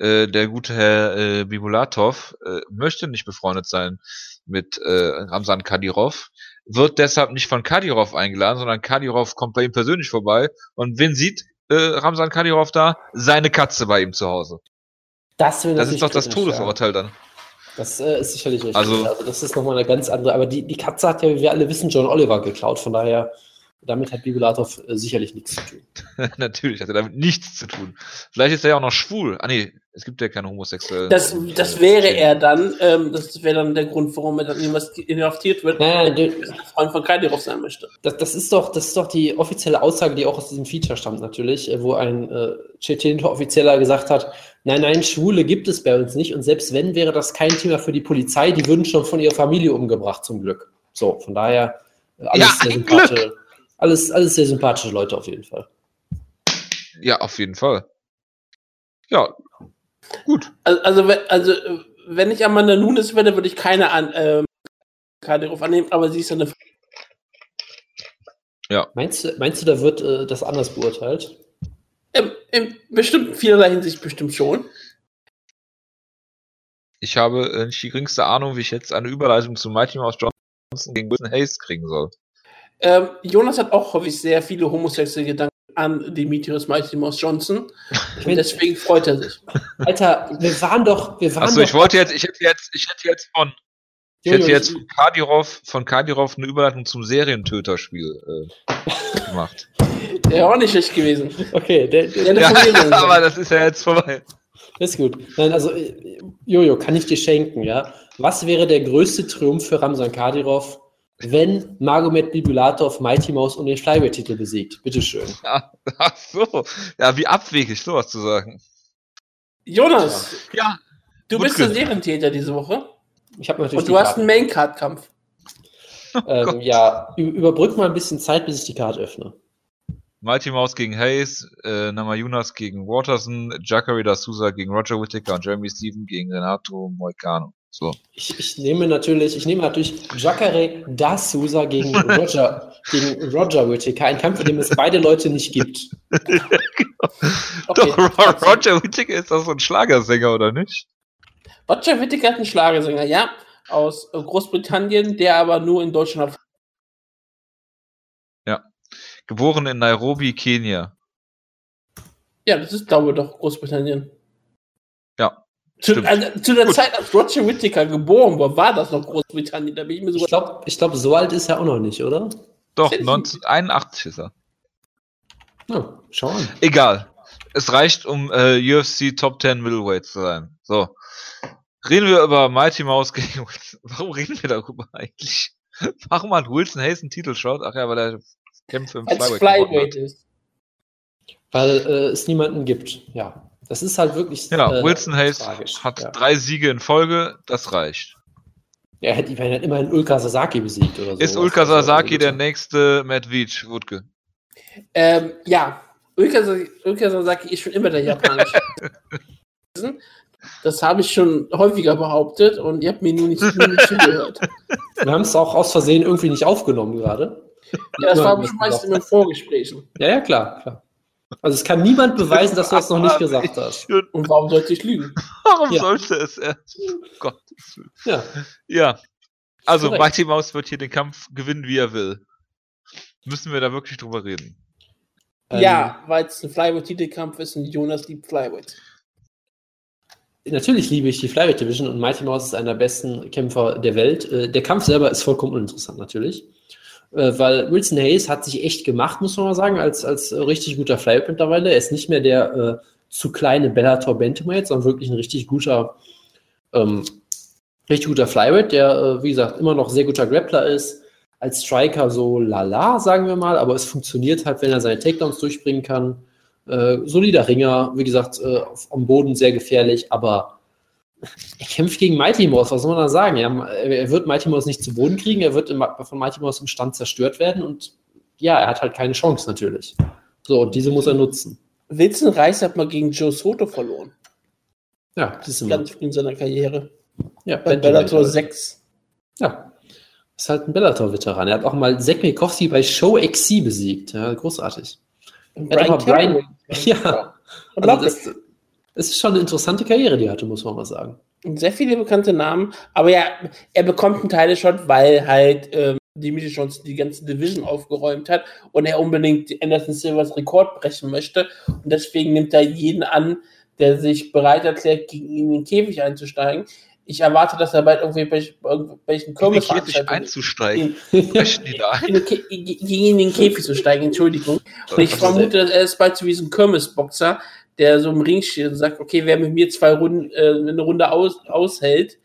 äh, der gute Herr äh, Bibulatov äh, möchte nicht befreundet sein mit äh, Ramsan Kadyrov, wird deshalb nicht von Kadyrov eingeladen, sondern Kadyrov kommt bei ihm persönlich vorbei und wen sieht äh, Ramsan Kadyrov da? Seine Katze bei ihm zu Hause. Das, Das ist doch das. Todesurteil dann. Das äh, ist sicherlich richtig. Also- Also, das ist nochmal eine ganz andere. Aber die, die Katze hat ja, wie wir alle wissen, John Oliver geklaut. Von daher, damit hat Bibulatov äh, sicherlich nichts zu tun. Natürlich hat er damit nichts zu tun. Vielleicht ist er ja auch noch schwul. Ah nee, es gibt ja keine homosexuellen. Das, das wäre er dann, ähm, das wäre dann der Grund, warum er dann inhaftiert wird, Nein, wenn nein, er Freund von Kadyrov sein möchte. Das, das, ist doch, das ist doch die offizielle Aussage, die auch aus diesem Feature stammt natürlich, äh, wo ein äh, tschetschenischer Offizieller gesagt hat, nein, nein, Schwule gibt es bei uns nicht und selbst wenn, wäre das kein Thema für die Polizei, die würden schon von ihrer Familie umgebracht, zum Glück. So, von daher äh, alles, Ja, sehr sympathische, alles, alles sehr sympathische Leute auf jeden Fall. ja, auf jeden Fall. Ja, gut. Also, also, wenn- ich Amanda Nunes wäre, würde ich keine an, ähm, Kadyrov annehmen, aber sie ist ja eine Meinst du, meinst du, da wird äh, das anders beurteilt? In, in bestimmt vielerlei Hinsicht bestimmt schon. Ich habe äh, nicht die geringste Ahnung, wie ich jetzt eine Überleitung zu Mighty Mouse Johnson gegen Wilson Hayes kriegen soll. Ähm, Jonas hat auch häufig sehr viele homosexuelle Gedanken an Demetrius Mighty Mouse Johnson. Und deswegen freut er sich. Alter, wir waren doch, wir waren Achso, ich wollte jetzt, ich hätte jetzt, ich hätte jetzt von, ich hätte jetzt Kadirov, von Kadirov eine Überleitung zum Serientöterspiel äh, gemacht. Der war auch nicht schlecht gewesen. Okay, der, der, der, das- ja, aber das ist ja jetzt vorbei. ist gut. Nein, also, äh, Jojo, kann ich dir schenken, ja? Was wäre der größte Triumph für Ramsan Kadyrov, wenn Magomed Bibulatov Mighty Mouse um den Flyweight-Titel besiegt? Bitteschön. Ja, ach so. Ja, wie abwegig, sowas zu sagen. Jonas, Ja. du Gut bist der Serientäter diese Woche. Ich habe natürlich Und du die hast Karte. einen Main-Card-Kampf. ähm, ja, ü- überbrück mal ein bisschen Zeit, bis ich die Karte öffne. Mighty Mouse gegen Hayes, äh, Namajunas gegen Waterson, Jacare da Souza gegen Roger Whittaker und Jeremy Steven gegen Renato Moicano. So. Ich, ich nehme natürlich, ich nehme natürlich Jacare da Souza gegen Roger, gegen Roger Whittaker, ein Kampf, in dem es beide Leute nicht gibt. Doch, Ro- Roger Whittaker ist das so ein Schlagersänger, oder nicht? Roger Whittaker hat einen Schlagersänger, ja, aus Großbritannien, der aber nur in Deutschland Geboren in Nairobi, Kenia. Ja, das ist, glaube ich, doch Großbritannien. Ja, Zu, stimmt. also, zu der Zeit, als Roger Whittaker geboren war, war das noch Großbritannien. Da bin ich mir Ich sogar. glaube, ich glaub, so alt ist er auch noch nicht, oder? Doch, Sind- 1981 ist er. Ja, schau an. Egal. Es reicht, um äh, UFC Top 10 Middleweight zu sein. So. Reden wir über Mighty Mouse gegen Wilson. Warum reden wir darüber eigentlich? Warum hat Wilson Hayes einen Titelshot? Ach ja, weil er Kämpfe im Flyweight Flyweight ist. Weil äh, es niemanden gibt. Ja, das ist halt wirklich. Genau, äh, Wilson Hayes tragisch. hat ja. drei Siege in Folge, das reicht. Er hätte immerhin Ulka Sasaki besiegt oder so. Ist Ulka Sasaki der Also, nächste Matt Veach, Wutke? Ähm, ja, Ulka Sasaki ist schon immer der japanische. Das habe ich schon häufiger behauptet und ihr habt mir nur nicht, nur nicht zugehört. Wir haben es auch aus Versehen irgendwie nicht aufgenommen gerade. Ja, das war meist in den Vorgesprächen. Ja, ja, klar, klar. Also es kann niemand beweisen, dass du das noch nicht gesagt hast. Und warum sollte ich lügen? Warum Ja. sollte es erst? Gottes Willen. Ja. Ja. Also, Korrekt. Mighty Mouse wird hier den Kampf gewinnen, wie er will. Müssen wir da wirklich drüber reden? ja, weil es ein Flyweight-Titelkampf ist und Jonas liebt Flyweight. Natürlich liebe ich die Flyweight Division und Mighty Mouse ist einer der besten Kämpfer der Welt. Äh, Der Kampf selber ist vollkommen uninteressant natürlich. Äh, Weil Wilson Hayes hat sich echt gemacht, muss man mal sagen, als, als richtig guter Flyweight mittlerweile. Er ist nicht mehr der äh, zu kleine Bellator Bantamweight, sondern wirklich ein richtig guter, ähm, richtig guter Flyweight, der, äh, wie gesagt, immer noch sehr guter Grappler ist. Als Striker so lala, sagen wir mal, aber es funktioniert halt, wenn er seine Takedowns durchbringen kann. Äh, solider Ringer, wie gesagt, äh, am Boden sehr gefährlich, aber er kämpft gegen Mighty Mouse, was soll man da sagen? Er, er wird Mighty Mouse nicht zu Boden kriegen, er wird im, von Mighty Mouse im Stand zerstört werden und ja, er hat halt keine Chance natürlich. So, und diese muss er nutzen. Wilson Reis hat mal gegen Joe Soto verloren. Ja, das ist. Ganz früh in seiner Karriere. Ja, Bei Benjamin Bellator halt. 6. Ja. Ist halt ein Bellator-Veteran. Er hat auch mal Zack Mikowski bei Show XC besiegt. Ja, großartig. Aber Brian-. Ja. Also das, das ist schon eine interessante Karriere, die er hatte, muss man mal sagen. Sehr viele bekannte Namen. Aber ja, er bekommt einen Title-Shot, weil halt ähm, Dimitri Johnson die ganze Division aufgeräumt hat und er unbedingt Anderson Silvers Rekord brechen möchte. Und deswegen nimmt er jeden an, der sich bereit erklärt, gegen ihn in den Käfig einzusteigen. Ich erwarte, dass er bald irgendwie bei irgendwelchen ein? in den gegen ihn in den Käfig zu steigen, Entschuldigung. Und ich vermute, dass er ist bald so wie so ein Kirmesboxer, der so im Ring steht und sagt, okay, wer mit mir zwei Runden, äh, eine Runde aus, aushält,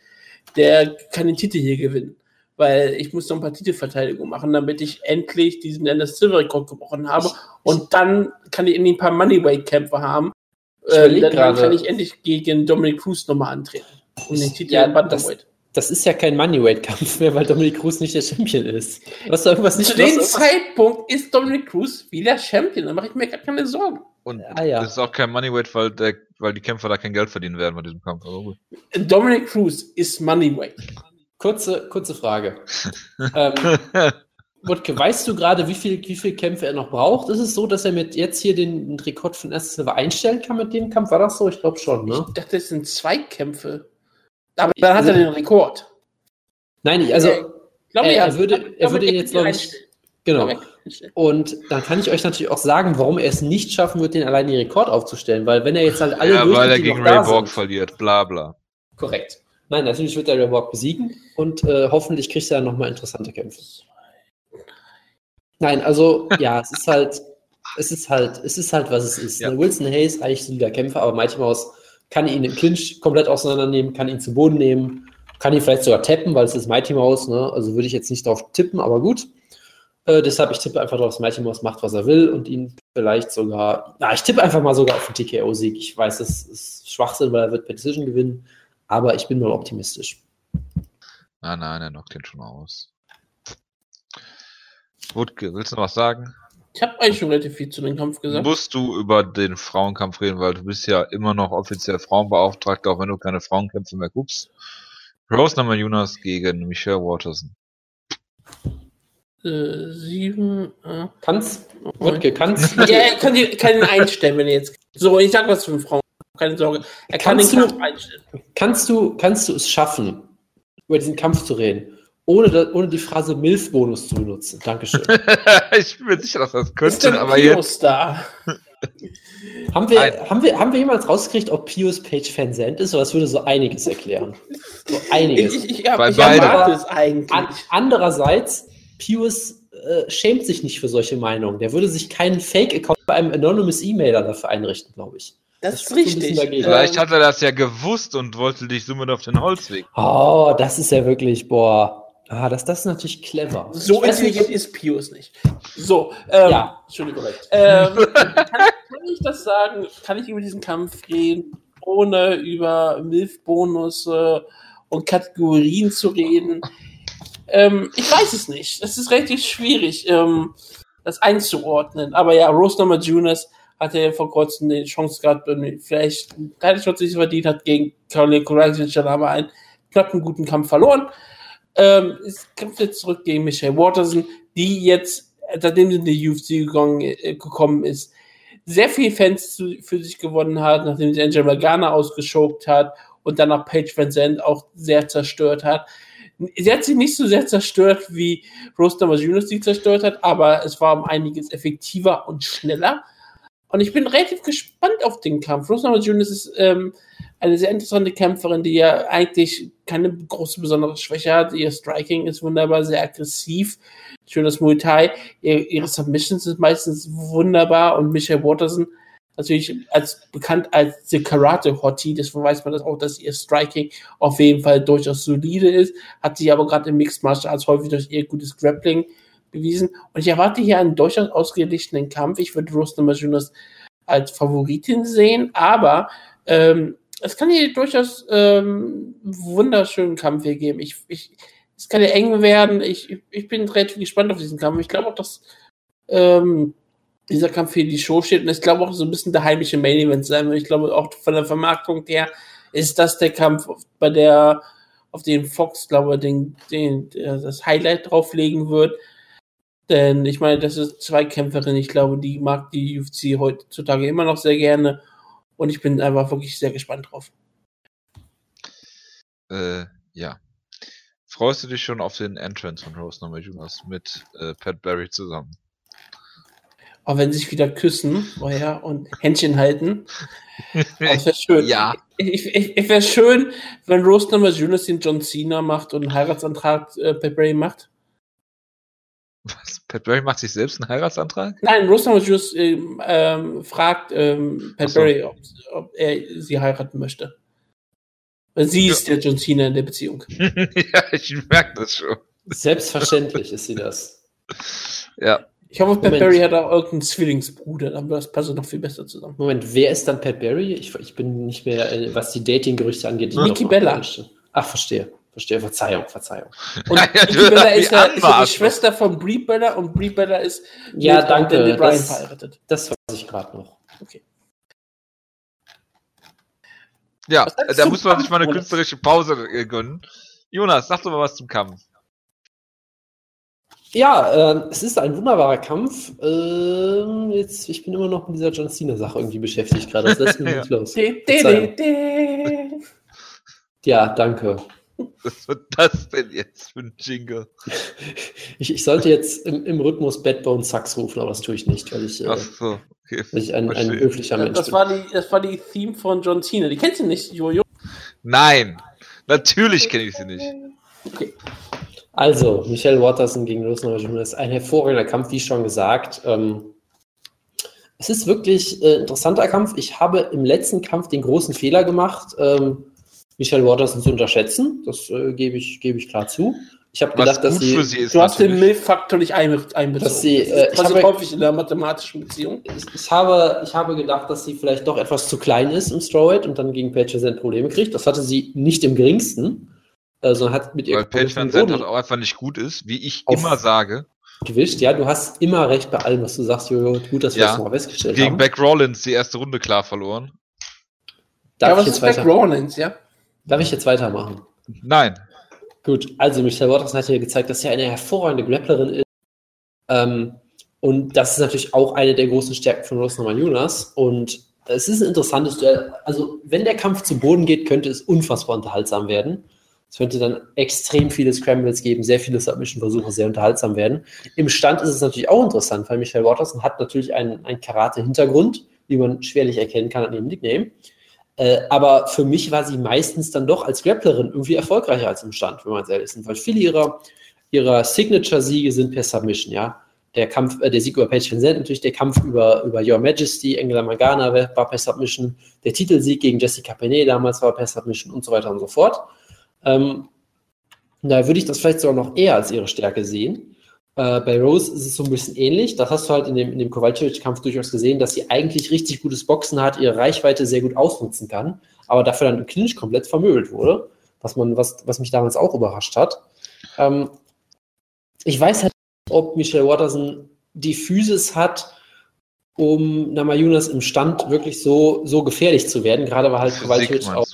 der kann den Titel hier gewinnen. Weil ich muss noch ein paar Titelverteidigungen machen, damit ich endlich diesen Endless Silver Rekord gebrochen habe. Und dann kann ich in ein paar Moneyweight-Kämpfe haben. Äh, dann kann ich endlich gegen Dominic Cruz nochmal antreten. Um den Titel Ja, Bantamweight. Das ist ja kein Moneyweight-Kampf mehr, weil Dominic Cruz nicht der Champion ist. Was da irgendwas nicht Zu dem Zeitpunkt ist Dominic Cruz wieder Champion. Da mache ich mir gar keine Sorgen. Und Ah, ja. das ist auch kein Moneyweight, weil, der, weil die Kämpfer da kein Geld verdienen werden bei diesem Kampf. Gut. Dominic Cruz ist Moneyweight. Kurze, kurze Frage. ähm, Wutke, weißt du gerade, wie viel, wie viel Kämpfe er noch braucht? Ist es so, dass er mit jetzt hier den, den Rekord von Erst Silver einstellen kann mit dem Kampf? War das so? Ich glaube schon, ne? Ich dachte, es sind zwei Kämpfe. Aber dann hat er den Rekord. Nein, ich- also, Ich glaube, er- ja, er würde- er würde er jetzt, glaub ich, genau. Und dann kann ich euch natürlich auch sagen, warum er es nicht schaffen wird, den allein den Rekord aufzustellen. Weil wenn er jetzt halt alle ja, durch weil er gegen noch Ray Borg sind- verliert. Bla bla. Korrekt. Nein, natürlich wird er Ray Borg besiegen und äh, hoffentlich kriegt er nochmal interessante Kämpfe. Nein, also ja, es ist halt, es ist halt, es ist halt, was es ist. Ja. Ne? Wilson Hayes, eigentlich solider Kämpfer, aber Mighty Mouse kann ihn im Clinch komplett auseinandernehmen, kann ihn zu Boden nehmen, kann ihn vielleicht sogar tappen, weil es ist Mighty Mouse, ne? Also würde ich jetzt nicht drauf tippen, aber gut. Äh, deshalb, ich tippe einfach drauf, dass Mighty Mouse macht, was er will und ihn vielleicht sogar, na, ich tippe einfach mal sogar auf den TKO-Sieg. Ich weiß, das ist Schwachsinn, weil er wird per Decision gewinnen, aber ich bin mal optimistisch. Nein, nein, er knockt den schon aus. Wutke, willst du noch was sagen? Ich habe eigentlich schon relativ viel zu dem Kampf gesagt. Musst du über den Frauenkampf reden, weil du bist ja immer noch offiziell Frauenbeauftragter, auch wenn du keine Frauenkämpfe mehr guckst. Rose Namajunas gegen Michelle Waterson. Äh, sieben. Äh. Kannst, Wutke, kannst, Ja, er kann, die, kann ihn einstellen, wenn er jetzt. So, ich sag was für Frauen. Keine Sorge. Er kann Kannst den du- Kampf einstellen. kannst, du, kannst du es schaffen, über diesen Kampf zu reden, ohne, ohne die Phrase MILF-Bonus zu benutzen? Dankeschön. ich bin mir sicher, dass das Ist könnte, der aber jetzt. Pius da? haben, wir, Nein. haben, wir, haben wir jemals rausgekriegt, ob Pius Page Fansend ist? Oder das würde so einiges erklären. So einiges. Ich, ich, ich, Bei ich beiden. erwarte es eigentlich. An, andererseits, Pius äh, schämt sich nicht für solche Meinungen. Der würde sich keinen Fake-Account bei einem Anonymous E-Mailer dafür einrichten, glaube ich. Das das ist richtig. Vielleicht hat er das ja gewusst und wollte dich somit auf den Holzweg. Oh, das ist ja wirklich, boah. Ah, das, das ist natürlich clever. so intelligent ist Pius nicht. So, ähm, Ja. Entschuldigung. Ähm, kann, kann ich das sagen? Kann ich über diesen Kampf reden, ohne über MILF-Bonusse und Kategorien zu reden? Ähm, ich weiß es nicht. Es ist relativ schwierig, ähm, das einzuordnen. Aber ja, Rose Namajunas hatte ja vor kurzem die Chance gehabt, und vielleicht keine Chance, die sie verdient hat, gegen Caroline dann aber einen knappen, guten Kampf verloren. Ähm, es kämpft jetzt zurück gegen Michelle Waterson, die jetzt, seitdem sie in die UFC gegangen, äh, gekommen ist, sehr viele Fans zu, für sich gewonnen hat, nachdem sie Angel Magana ausgeschokt hat und dann auch Paige Van Zandt auch sehr zerstört hat. Sie hat sie nicht so sehr zerstört, wie Rose Namajunas sie zerstört hat, aber es war um einiges effektiver und schneller. Und ich bin relativ gespannt auf den Kampf. Rose Namajunas ist ähm, eine sehr interessante Kämpferin, die ja eigentlich keine große besondere Schwäche hat. Ihr Striking ist wunderbar, sehr aggressiv. Schönes Muay Thai. Ihr, ihre Submissions sind meistens wunderbar und Michelle Watterson natürlich als bekannt als The Karate Hottie, deswegen weiß man das auch, dass ihr Striking auf jeden Fall durchaus solide ist, hat sich aber gerade im Mixed Martial Arts häufig durch ihr gutes Grappling bewiesen und ich erwarte hier einen durchaus ausgeglichenen Kampf. Ich würde Rose Namajunas als Favoritin sehen, aber ähm, es kann hier durchaus ähm, wunderschönen Kampf hier geben. Ich, ich, es kann ja eng werden. Ich, ich bin relativ gespannt auf diesen Kampf. Ich glaube auch, dass ähm, dieser Kampf für die Show steht und ich glaube auch so ein bisschen der heimische Main Event sein wird. Ich glaube auch von der Vermarktung her ist das der Kampf, bei der auf den Fox, glaube ich, den, den, das Highlight drauflegen wird. Denn ich meine, das ist zwei Kämpferinnen. Ich glaube, die mag die UFC heutzutage immer noch sehr gerne. Und ich bin einfach wirklich sehr gespannt drauf. Äh, ja. Freust du dich schon auf den Entrance von Rose Namajunas mit äh, Pat Barry zusammen? Auch wenn sie sich wieder küssen, oh ja, und Händchen halten. Das wäre schön. ja. Ich, ich, ich wäre schön, wenn Rose Namajunas den John Cena macht und einen Heiratsantrag äh, Pat Barry macht. Was? Pat Barry macht sich selbst einen Heiratsantrag? Nein, Rose Namajunas ähm, ähm, fragt ähm, Pat so. Barry, ob, ob er sie heiraten möchte. Weil sie Ja. ist der John Cena in der Beziehung. ja, ich merke das schon. Selbstverständlich ist sie das. Ja. Ich hoffe, Pat. Barry hat auch irgendeinen Zwillingsbruder, dann das passt noch viel besser zusammen. Moment, wer ist dann Pat Barry? Ich, ich bin nicht mehr, äh, was die Dating-Gerüchte angeht. Nikki Bella. Ach, verstehe. Verstehe. Verzeihung, Verzeihung. Und Ja, ja, Bella ist ja, ist ja die. Schwester von Brie Bella und Brie Bella ist Ja, mit danke, Daniel Bryan das- verheiratet. Das weiß ich gerade noch. Ja, Was sagst da du muss man sich mal eine Kampf, künstlerische Pause äh, gönnen. Jonas, sag doch mal was zum Kampf. Ja, äh, es ist ein wunderbarer Kampf. Ähm, jetzt, ich bin immer noch mit dieser John Cena-Sache irgendwie beschäftigt gerade. Das lässt mich Ja. nicht los. De, de, de, Verzeihung. de. Ja, danke. Was wird das denn jetzt für ein Jingle? Ich, ich sollte jetzt im, im Rhythmus Bad Bone Sucks rufen, aber das tue ich nicht, weil ich, äh, Ach so, okay. weil ich ein, ein höflicher Mensch Das bin. war, die, das war die Theme von John Cena. Die kennst du nicht, Jojo? Nein, natürlich kenne ich sie nicht. Okay. Also, Michelle Watterson gegen Rose Namajunas ist ein hervorragender Kampf, wie schon gesagt. Ähm, es ist wirklich äh, interessanter Kampf. Ich habe im letzten Kampf den großen Fehler gemacht, ähm, Michelle Watterson zu unterschätzen. Das äh, gebe ich, gebe ich klar zu. Ich habe gedacht, dass gut sie, für sie ist. Du hast den. Milf-Faktor nicht einbe- einbezogen. Dass sie, das äh, ich passiert habe- häufig in der mathematischen Beziehung. ich, ich, habe, ich habe gedacht, dass sie vielleicht doch etwas zu klein ist im Strawweight und dann gegen Paige Van Probleme kriegt. Das hatte sie nicht im geringsten. Sondern hat mit ihr Weil Page Van Zandt halt auch einfach nicht gut ist, wie ich immer sage. gewischt. Ja, du hast immer recht bei allem, was du sagst, Jojo. Gut, dass wir Ja. das nochmal festgestellt Gegen haben. Beck Rollins die erste Runde klar verloren. Darf, ja, ich was jetzt ist Beck Rollins, ja? Darf ich jetzt weitermachen? Nein. Gut, also Michelle Watterson hat hier gezeigt, dass sie eine hervorragende Grapplerin ist. Ähm, und das ist natürlich auch eine der großen Stärken von Rose Namajunas. Und es ist ein interessantes Duell. Also, wenn der Kampf zu Boden geht, könnte es unfassbar unterhaltsam werden. Es könnte dann extrem viele Scrambles geben, sehr viele Submission-Versuche, sehr unterhaltsam werden. Im Stand ist es natürlich auch interessant, weil Michelle Watterson hat natürlich einen, einen Karate-Hintergrund, wie man schwerlich erkennen kann an ihrem Nickname. Äh, aber für mich war sie meistens dann doch als Grapplerin irgendwie erfolgreicher als im Stand, wenn man es ehrlich ist. Weil viele ihrer, ihrer Signature-Siege sind per Submission, ja. Der Kampf, äh, der Sieg über Paige Van Zandt, natürlich der Kampf über, über Your Majesty, Angela Magana war per Submission, der Titelsieg gegen Jessica Penne damals war per Submission und so weiter und so fort. Ähm, da würde ich das vielleicht sogar noch eher als ihre Stärke sehen. Äh, bei Rose ist es so ein bisschen ähnlich. Das hast du halt in dem, in dem Kowalczyk-Kampf durchaus gesehen, dass sie eigentlich richtig gutes Boxen hat, ihre Reichweite sehr gut ausnutzen kann, aber dafür dann im Clinch komplett vermöbelt wurde, was, man, was, was mich damals auch überrascht hat. Ähm, ich weiß halt nicht, ob Michelle Watterson die Physis hat, um Namajunas im Stand wirklich so, so gefährlich zu werden, gerade weil halt Kowalczyk auch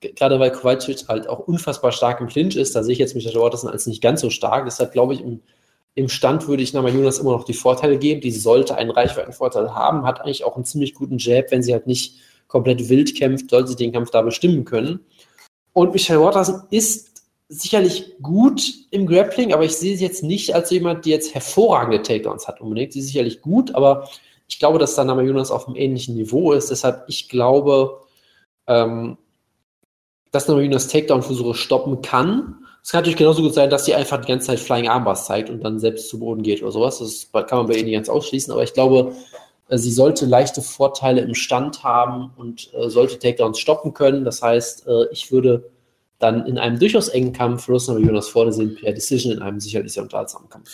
gerade weil Kowalczyk halt auch unfassbar stark im Clinch ist, da sehe ich jetzt Michael Watterson als nicht ganz so stark. Deshalb glaube ich, im, Im Stand würde ich Namajunas immer noch die Vorteile geben. Die sollte einen Reichweitenvorteil haben, hat eigentlich auch einen ziemlich guten Jab, wenn sie halt nicht komplett wild kämpft, soll sie den Kampf da bestimmen können. Und Michelle Watterson ist sicherlich gut im Grappling, aber ich sehe sie jetzt nicht als jemand, die jetzt hervorragende Takedowns hat unbedingt. Sie ist sicherlich gut, aber ich glaube, dass da Namajunas auf einem ähnlichen Niveau ist. Deshalb, ich glaube, ähm, dass Namajunas Takedown-Versuche stoppen kann. Es kann natürlich genauso gut sein, dass sie einfach die ganze Zeit Flying Armbars zeigt und dann selbst zu Boden geht oder sowas. Das kann man bei ihr nicht ganz ausschließen, aber ich glaube, äh, sie sollte leichte Vorteile im Stand haben und äh, sollte Takedowns stoppen können. Das heißt, äh, ich würde dann in einem durchaus engen Kampf Rosner Jonas vorne sehen, per Decision in einem sicherlich sehr unterhaltsamen Kampf.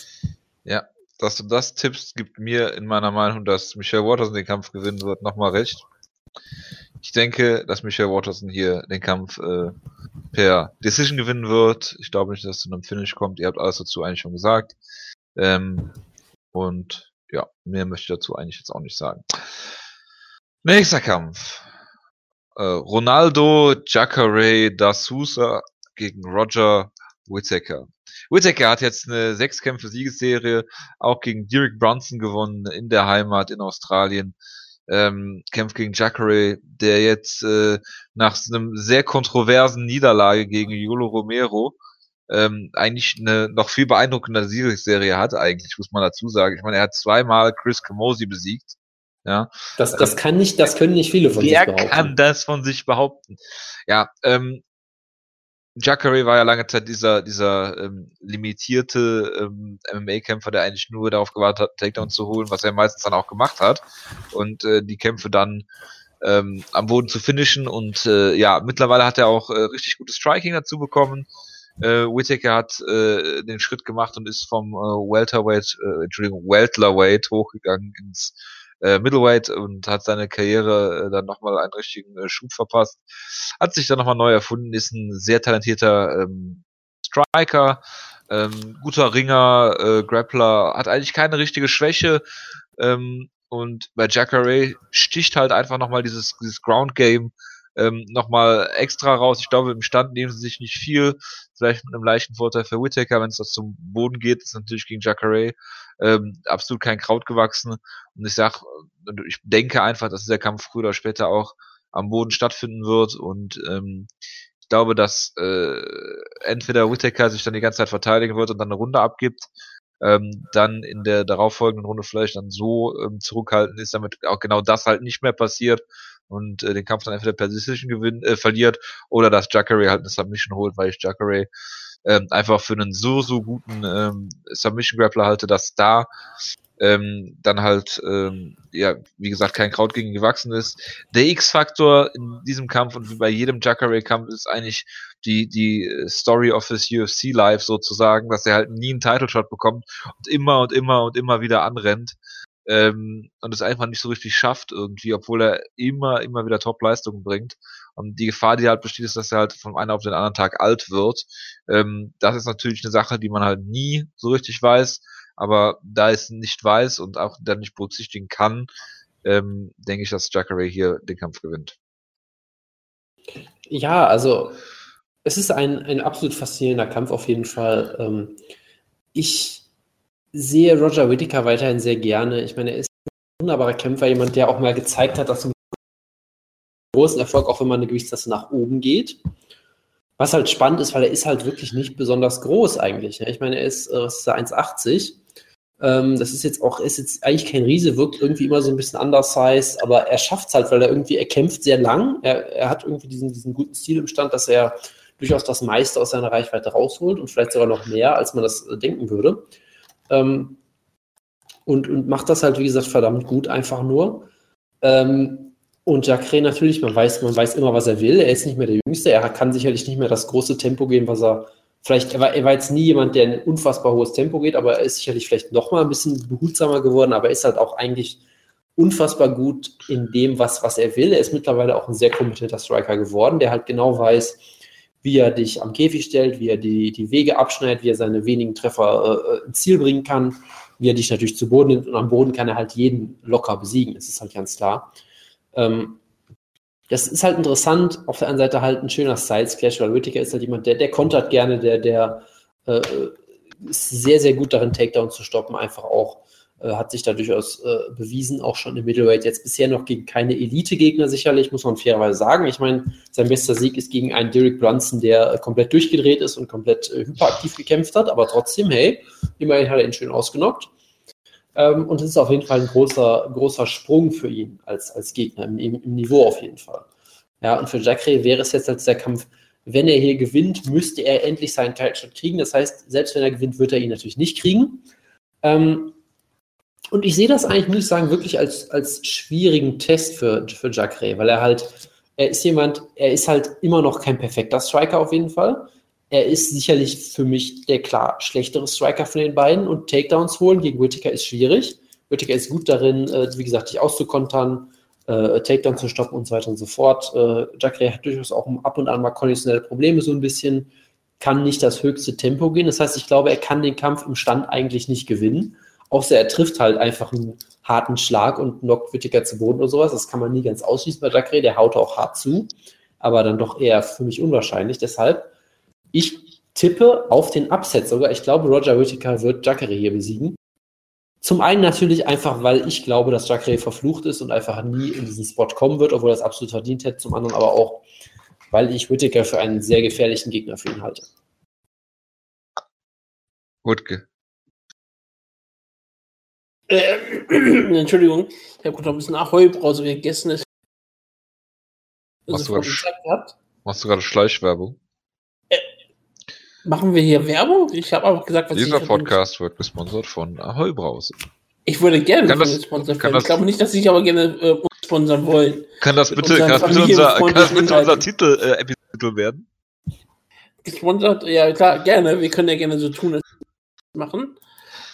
Ja, dass du das tippst, gibt mir in meiner Meinung, dass Michelle Watterson den Kampf gewinnen wird, nochmal recht. Ich denke, dass Michelle Watterson hier den Kampf äh, per Decision gewinnen wird. Ich glaube nicht, dass es zu einem Finish kommt. Ihr habt alles dazu eigentlich schon gesagt. Ähm, und ja, mehr möchte ich dazu eigentlich jetzt auch nicht sagen. Nächster Kampf. Äh, Ronaldo Jacare da Sousa gegen Roger Whittaker. Whittaker hat jetzt eine Sechskämpfe-Siegesserie auch gegen Derek Brunson gewonnen in der Heimat in Australien. Ähm, kämpft gegen Jacare, der jetzt äh, nach einem sehr kontroversen Niederlage gegen Yolo Romero ähm, eigentlich eine noch viel beeindruckende Siegesserie hat, eigentlich, muss man dazu sagen. Ich meine, er hat zweimal Chris Camosi besiegt. Ja. Das, das kann nicht, das können nicht viele von Wer sich behaupten. Wer kann das von sich behaupten? Ja, ähm, Jacare war ja lange Zeit dieser, dieser ähm, limitierte ähm, MMA-Kämpfer, der eigentlich nur darauf gewartet hat, Takedown zu holen, was er meistens dann auch gemacht hat. Und äh, die Kämpfe dann ähm, am Boden zu finishen. Und äh, ja, mittlerweile hat er auch äh, richtig gutes Striking dazu bekommen. Äh, Whittaker hat äh, den Schritt gemacht und ist vom äh, Welterweight, äh, Entschuldigung, Welterweight hochgegangen ins äh, Middleweight und hat seine Karriere äh, dann nochmal einen richtigen äh, Schub verpasst. Hat sich dann nochmal neu erfunden, ist ein sehr talentierter ähm, Striker, ähm, guter Ringer, äh, Grappler, hat eigentlich keine richtige Schwäche. Ähm, und bei Jacare sticht halt einfach nochmal dieses, dieses Ground Game ähm, nochmal extra raus. Ich glaube, im Stand nehmen sie sich nicht viel. Vielleicht mit einem leichten Vorteil für Whittaker, wenn es das zum Boden geht, ist natürlich gegen Jacare ähm, absolut kein Kraut gewachsen. Und ich sag, ich denke einfach, dass dieser Kampf früher oder später auch am Boden stattfinden wird und ähm, ich glaube, dass äh, entweder Whittaker sich dann die ganze Zeit verteidigen wird und dann eine Runde abgibt, ähm, dann in der darauffolgenden Runde vielleicht dann so ähm, zurückhalten ist, damit auch genau das halt nicht mehr passiert und äh, den Kampf dann entweder per Decision gewinnt, äh, verliert oder dass Jacare halt eine Submission holt, weil ich Jacare ähm, einfach für einen so, so guten ähm, Submission Grappler halte, dass da ähm, dann halt, ähm, ja, wie gesagt, kein Kraut gegen gewachsen ist. Der X-Faktor in diesem Kampf und wie bei jedem Jacare-Kampf ist eigentlich die, die Story of his UFC Life sozusagen, dass er halt nie einen Title Shot bekommt und immer und immer und immer wieder anrennt ähm, und es einfach nicht so richtig schafft irgendwie, obwohl er immer, immer wieder Top-Leistungen bringt. Und die Gefahr, die halt besteht, ist, dass er halt von einem auf den anderen Tag alt wird. Ähm, das ist natürlich eine Sache, die man halt nie so richtig weiß. Aber da es nicht weiß und auch dann nicht berücksichtigen kann, ähm, denke ich, dass Jacare hier den Kampf gewinnt. Ja, also es ist ein, ein absolut faszinierender Kampf auf jeden Fall. Ähm, ich sehe Roger Whittaker weiterhin sehr gerne. Ich meine, er ist ein wunderbarer Kämpfer, jemand, der auch mal gezeigt hat, dass ein großen Erfolg, auch wenn man eine Gewichtsklasse nach oben geht. Was halt spannend ist, weil er ist halt wirklich nicht besonders groß eigentlich. Ne? Ich meine, er ist, äh, ist 1,80. Ähm, das ist jetzt auch, ist jetzt eigentlich kein Riese, wirkt irgendwie immer so ein bisschen undersized, aber er schafft es halt, weil er irgendwie, er kämpft sehr lang. Er, er hat irgendwie diesen, diesen guten Stil im Stand, dass er durchaus das meiste aus seiner Reichweite rausholt und vielleicht sogar noch mehr, als man das äh, denken würde. Ähm, und, und macht das halt, wie gesagt, verdammt gut, einfach nur. Ähm, und Jacre natürlich, man weiß, man weiß immer, was er will. Er ist nicht mehr der Jüngste. Er kann sicherlich nicht mehr das große Tempo gehen, was er vielleicht, er war, er war jetzt nie jemand, der ein unfassbar hohes Tempo geht, aber er ist sicherlich vielleicht noch mal ein bisschen behutsamer geworden, aber er ist halt auch eigentlich unfassbar gut in dem, was, was er will. Er ist mittlerweile auch ein sehr kompetenter Striker geworden, der halt genau weiß, wie er dich am Käfig stellt, wie er die, die Wege abschneidet, wie er seine wenigen Treffer äh, ins Ziel bringen kann, wie er dich natürlich zu Boden nimmt und am Boden kann er halt jeden locker besiegen, das ist halt ganz klar. Ähm, das ist halt interessant, auf der einen Seite halt ein schöner Side-Splash, weil Whittaker ist halt jemand, der, der kontert gerne, der, der äh, ist sehr, sehr gut darin, Takedown zu stoppen, einfach auch äh, hat sich da durchaus äh, bewiesen, auch schon im Middleweight. Jetzt bisher noch gegen keine Elite-Gegner sicherlich, muss man fairerweise sagen. Ich meine, sein bester Sieg ist gegen einen Derek Brunson, der äh, komplett durchgedreht ist und komplett äh, hyperaktiv gekämpft hat, aber trotzdem, hey, immerhin hat er ihn schön ausgenockt. Ähm, und es ist auf jeden Fall ein großer, großer Sprung für ihn als, als Gegner, im, im Niveau auf jeden Fall. Ja, und für Jacare wäre es jetzt als der Kampf, wenn er hier gewinnt, müsste er endlich seinen Title kriegen. Das heißt, selbst wenn er gewinnt, wird er ihn natürlich nicht kriegen. Ähm, und ich sehe das eigentlich, muss ich sagen, wirklich als, als schwierigen Test für, für Jacare, weil er halt, er ist jemand, er ist halt immer noch kein perfekter Striker auf jeden Fall. Er ist sicherlich für mich der klar schlechtere Striker von den beiden und Takedowns holen gegen Whittaker ist schwierig. Whittaker ist gut darin, äh, wie gesagt, dich auszukontern, äh, Takedown zu stoppen und so weiter und so fort. Äh, Jacare hat durchaus auch ab und an mal konditionelle Probleme, so ein bisschen, kann nicht das höchste Tempo gehen. Das heißt, ich glaube, er kann den Kampf im Stand eigentlich nicht gewinnen. Außer er trifft halt einfach einen harten Schlag und knockt Whittaker zu Boden oder sowas. Das kann man nie ganz ausschließen bei Jacare. Der haut auch hart zu, aber dann doch eher für mich unwahrscheinlich. Deshalb, ich tippe auf den Upset sogar. Ich glaube, Roger Whittaker wird Jacare hier besiegen. Zum einen natürlich einfach, weil ich glaube, dass Jacare verflucht ist und einfach nie in diesen Spot kommen wird, obwohl er es absolut verdient hätte. Zum anderen aber auch, weil ich Whittaker für einen sehr gefährlichen Gegner für ihn halte. Wutke. Äh, Entschuldigung, ich habe gerade ein bisschen Ahoi-Brause gegessen. Ist Machst du, Zeit gehabt. machst du gerade Schleichwerbung? Machen wir hier Werbung? Ich habe aber gesagt, was Dieser ich Podcast wird gesponsert von Ahoi Brause. Ich würde gerne Kann das- kann werden. das- Ich glaube nicht, dass sie sich aber gerne äh, uns sponsern wollen. Kann das bitte, kann das bitte unser, kann das bitte familienfreundlichen unser Titel, äh, Episode werden? Gesponsert, ja klar, gerne. Wir können ja gerne so tun, als machen.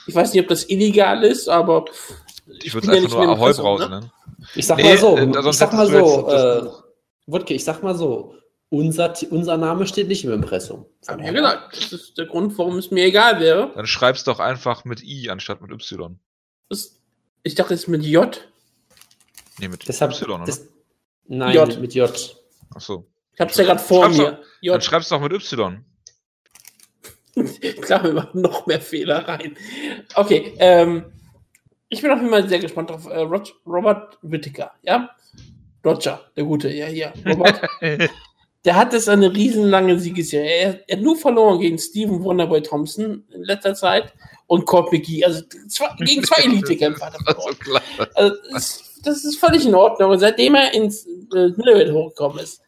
Ich weiß nicht, ob das illegal ist, aber Ich würde es ja einfach nur Ahoi Impressum, Brause ne? nennen. Ich sag Nee, mal so, äh, ich sag mal so, äh, Wutke, ich sag mal so, unser, unser Name steht nicht im Impressum. hab ich ja gesagt, das ist der Grund, warum es mir egal wäre. Dann schreib's doch einfach mit I anstatt mit Y. Das, ich dachte, es ist mit J. Nee, mit Deshalb, Y, oder? das, nein, J. Mit, J. Achso. Ich hab's ja gerade vor Schreib's mir. Dann J. schreib's doch mit Y. Klar, wir machen noch mehr Fehler rein. Okay, ähm, ich bin auf jeden Fall sehr gespannt auf äh, Robert Whittaker, ja? Roger, der Gute, ja, ja. Robert, der hat jetzt eine riesenlange Siegesserie. Er, er hat nur verloren gegen Steven Wonderboy Thompson in letzter Zeit und Court McGee. Also zwei, gegen zwei Elite-Kämpfer hat er verloren. Also, das, das ist völlig in Ordnung. Und seitdem er ins äh, Middleweight hochgekommen ist,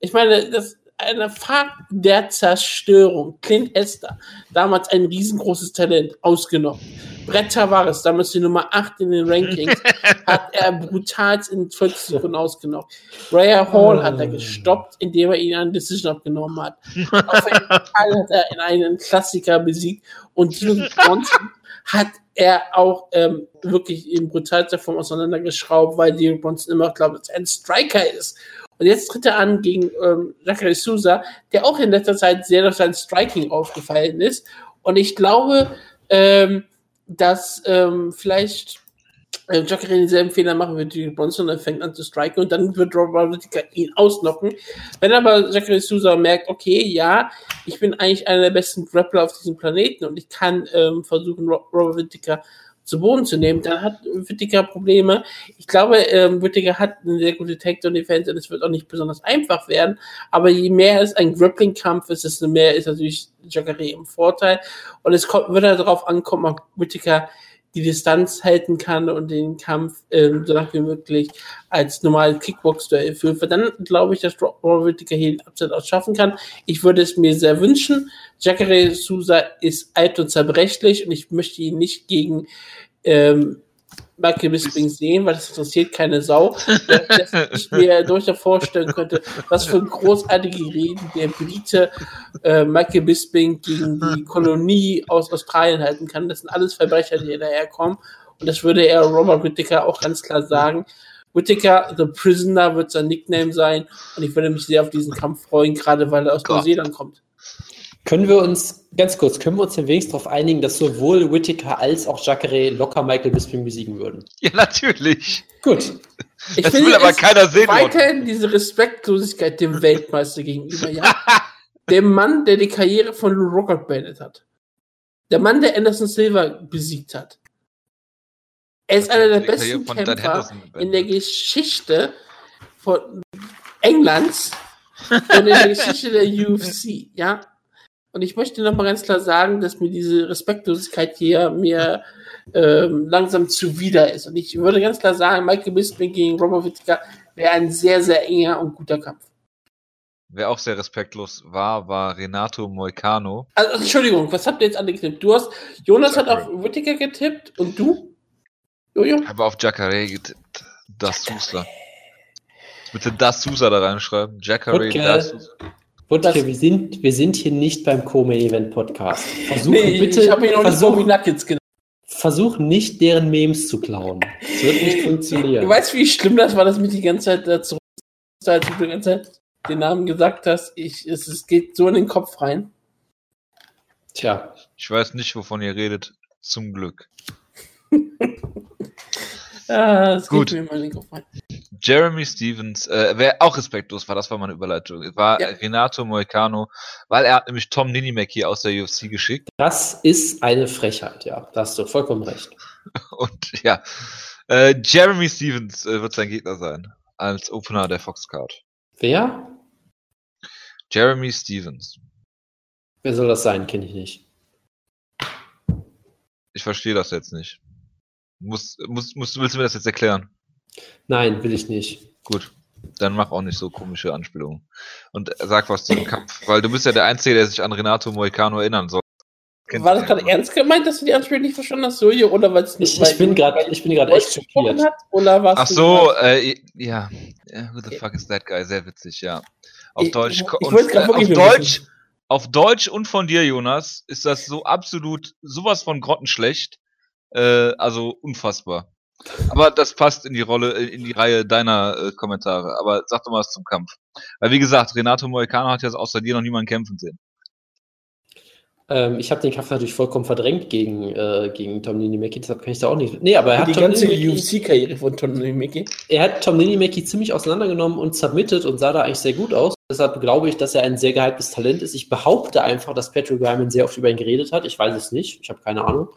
ich meine, das eine Fahrt der Zerstörung. Clint Esther, damals ein riesengroßes Talent, ausgenommen. Brett Tavares, damals die Nummer 8 in den Rankings, hat er brutal in 40 Sekunden ausgenommen. Raya Hall hat er gestoppt, indem er ihn eine Decision abgenommen hat. Auf jeden Fall hat er in einen Klassiker besiegt und Dylan Bronson hat er auch ähm, wirklich in brutalster Form auseinandergeschraubt, weil Dylan Bronson immer glaubt, dass er ein Striker ist. Und jetzt tritt er an gegen ähm, Jacare Souza, der auch in letzter Zeit sehr durch sein Striking aufgefallen ist. Und ich glaube, ähm, dass ähm, vielleicht äh, Jacare denselben Fehler machen wird wie Bronson und er fängt an zu striken und dann wird Robert ihn ausnocken. Wenn aber Jacare Souza merkt, okay, ja, ich bin eigentlich einer der besten Grappler auf diesem Planeten und ich kann ähm, versuchen, Ro Robert Whittaker zu Boden zu nehmen, dann hat Whittaker Probleme. Ich glaube, ähm, Whittaker hat eine sehr gute Takedown-Defense und es wird auch nicht besonders einfach werden. Aber je mehr es ein Grappling-Kampf ist, desto mehr ist natürlich Jacare im Vorteil. Und es kommt, wird halt darauf ankommen, ob Whittaker die Distanz halten kann und den Kampf ähm, so lange wie möglich als normales Kickbox-Duell führt. Weil dann glaube ich, dass Robert hier den Upset auch schaffen kann. Ich würde es mir sehr wünschen. Jacare Souza ist alt und zerbrechlich und ich möchte ihn nicht gegen ähm, Michael Bisping sehen, weil das interessiert keine Sau. Dass ich mir durchaus vorstellen könnte, was für großartige Reden der Brite äh, Michael Bisping gegen die Kolonie aus Australien halten kann. Das sind alles Verbrecher, die daherkommen. Und das würde er Robert Whittaker auch ganz klar sagen. Whittaker, The Prisoner, wird sein Nickname sein. Und ich würde mich sehr auf diesen Kampf freuen, gerade weil er aus. Neuseeland kommt. Können wir uns, ganz kurz, können wir uns denn wenigstens darauf einigen, dass sowohl Whittaker als auch Jacare locker Michael Bisping besiegen würden? Ja, natürlich. Gut. Ich Das will aber keiner sehen. Weiterhin diese Respektlosigkeit dem Weltmeister gegenüber, ja. dem Mann, der die Karriere von Lou Rocket beendet hat. Der Mann, der Anderson Silva besiegt hat. Er ist einer der besten Kämpfer in der Geschichte von Englands und in der Geschichte der UFC, ja. Und ich möchte noch mal ganz klar sagen, dass mir diese Respektlosigkeit hier mir ähm, langsam zuwider ist. Und ich würde ganz klar sagen, Michael Bisping gegen Robert Whittaker wäre ein sehr, sehr enger und guter Kampf. Wer auch sehr respektlos war, war Renato Moicano. Also, Entschuldigung, was habt ihr jetzt alle getippt? Du hast, Jonas hat Jacare. auf Whittaker getippt und du? Jojo? habe auf Jacare getippt. Das Sousa. Bitte das Sousa da reinschreiben. Jacare, Okay. das Sousa. Wutke, Das- wir sind, wir sind hier nicht beim Co-Main-Event-Podcast. Versuch Nee, bitte, ich habe ihn noch nicht versuch, Nuggets genannt. versuch nicht, deren Memes zu klauen. Das wird nicht Du funktionieren. weißt, wie schlimm das war, dass mich die ganze Zeit da zurück, als du die ganze Zeit den Namen gesagt hast. Ich, es, es geht so in den Kopf rein. Tja, Ich weiß nicht, wovon ihr redet. Zum Glück. Ah, Gut. Jeremy Stevens, äh, wer auch respektlos war, das war meine Überleitung, war Ja. Renato Moicano, weil er hat nämlich Tom Ninimaki aus der UFC geschickt. das ist eine Frechheit, ja. Da hast du vollkommen recht. Und ja, äh, Jeremy Stevens äh, wird sein Gegner sein. Als Opener der Foxcard. Wer? Jeremy Stevens. Wer soll das sein? Kenne ich nicht. Ich verstehe das jetzt nicht. Muss, muss, muss, willst du mir das jetzt erklären? Nein, will ich nicht. Gut. Dann mach auch nicht so komische Anspielungen. Und sag was zum Kampf, weil du bist ja der Einzige, der sich an Renato Moicano erinnern soll. Kennt War das gerade ernst gemeint, dass du die Anspielung nicht verstanden hast, Jojo? Oder weil es Ich, ich bin gerade, ich bin gerade echt schockiert. Hat, oder warst Ach so, äh, ja. Who the fuck is that guy? Sehr witzig, ja. Auf Ich- Deutsch. ich und, grad äh, auf Deutsch, wissen. auf Deutsch und von dir, Jonas, ist das so absolut sowas von grottenschlecht. Äh, also unfassbar. Aber das passt in die Rolle, äh, in die Reihe deiner äh, Kommentare. Aber sag doch mal was zum Kampf. Weil wie gesagt, Renato Moicano hat jetzt außer dir noch niemanden kämpfen sehen. Ähm, ich habe den Kampf natürlich vollkommen verdrängt gegen, äh, gegen Tom Ninimeki, deshalb kann ich da auch nicht. Nee, aber er hat die Tom ganze Ninimeki- UFC-Karriere von Tony Mickey. er hat Tom Ninimeki ziemlich auseinandergenommen und submitted und sah da eigentlich sehr gut aus. Deshalb glaube ich, dass er ein sehr gehyptes Talent ist. Ich behaupte einfach, dass Patrick Ryman sehr oft über ihn geredet hat. Ich weiß es nicht. Ich habe keine Ahnung.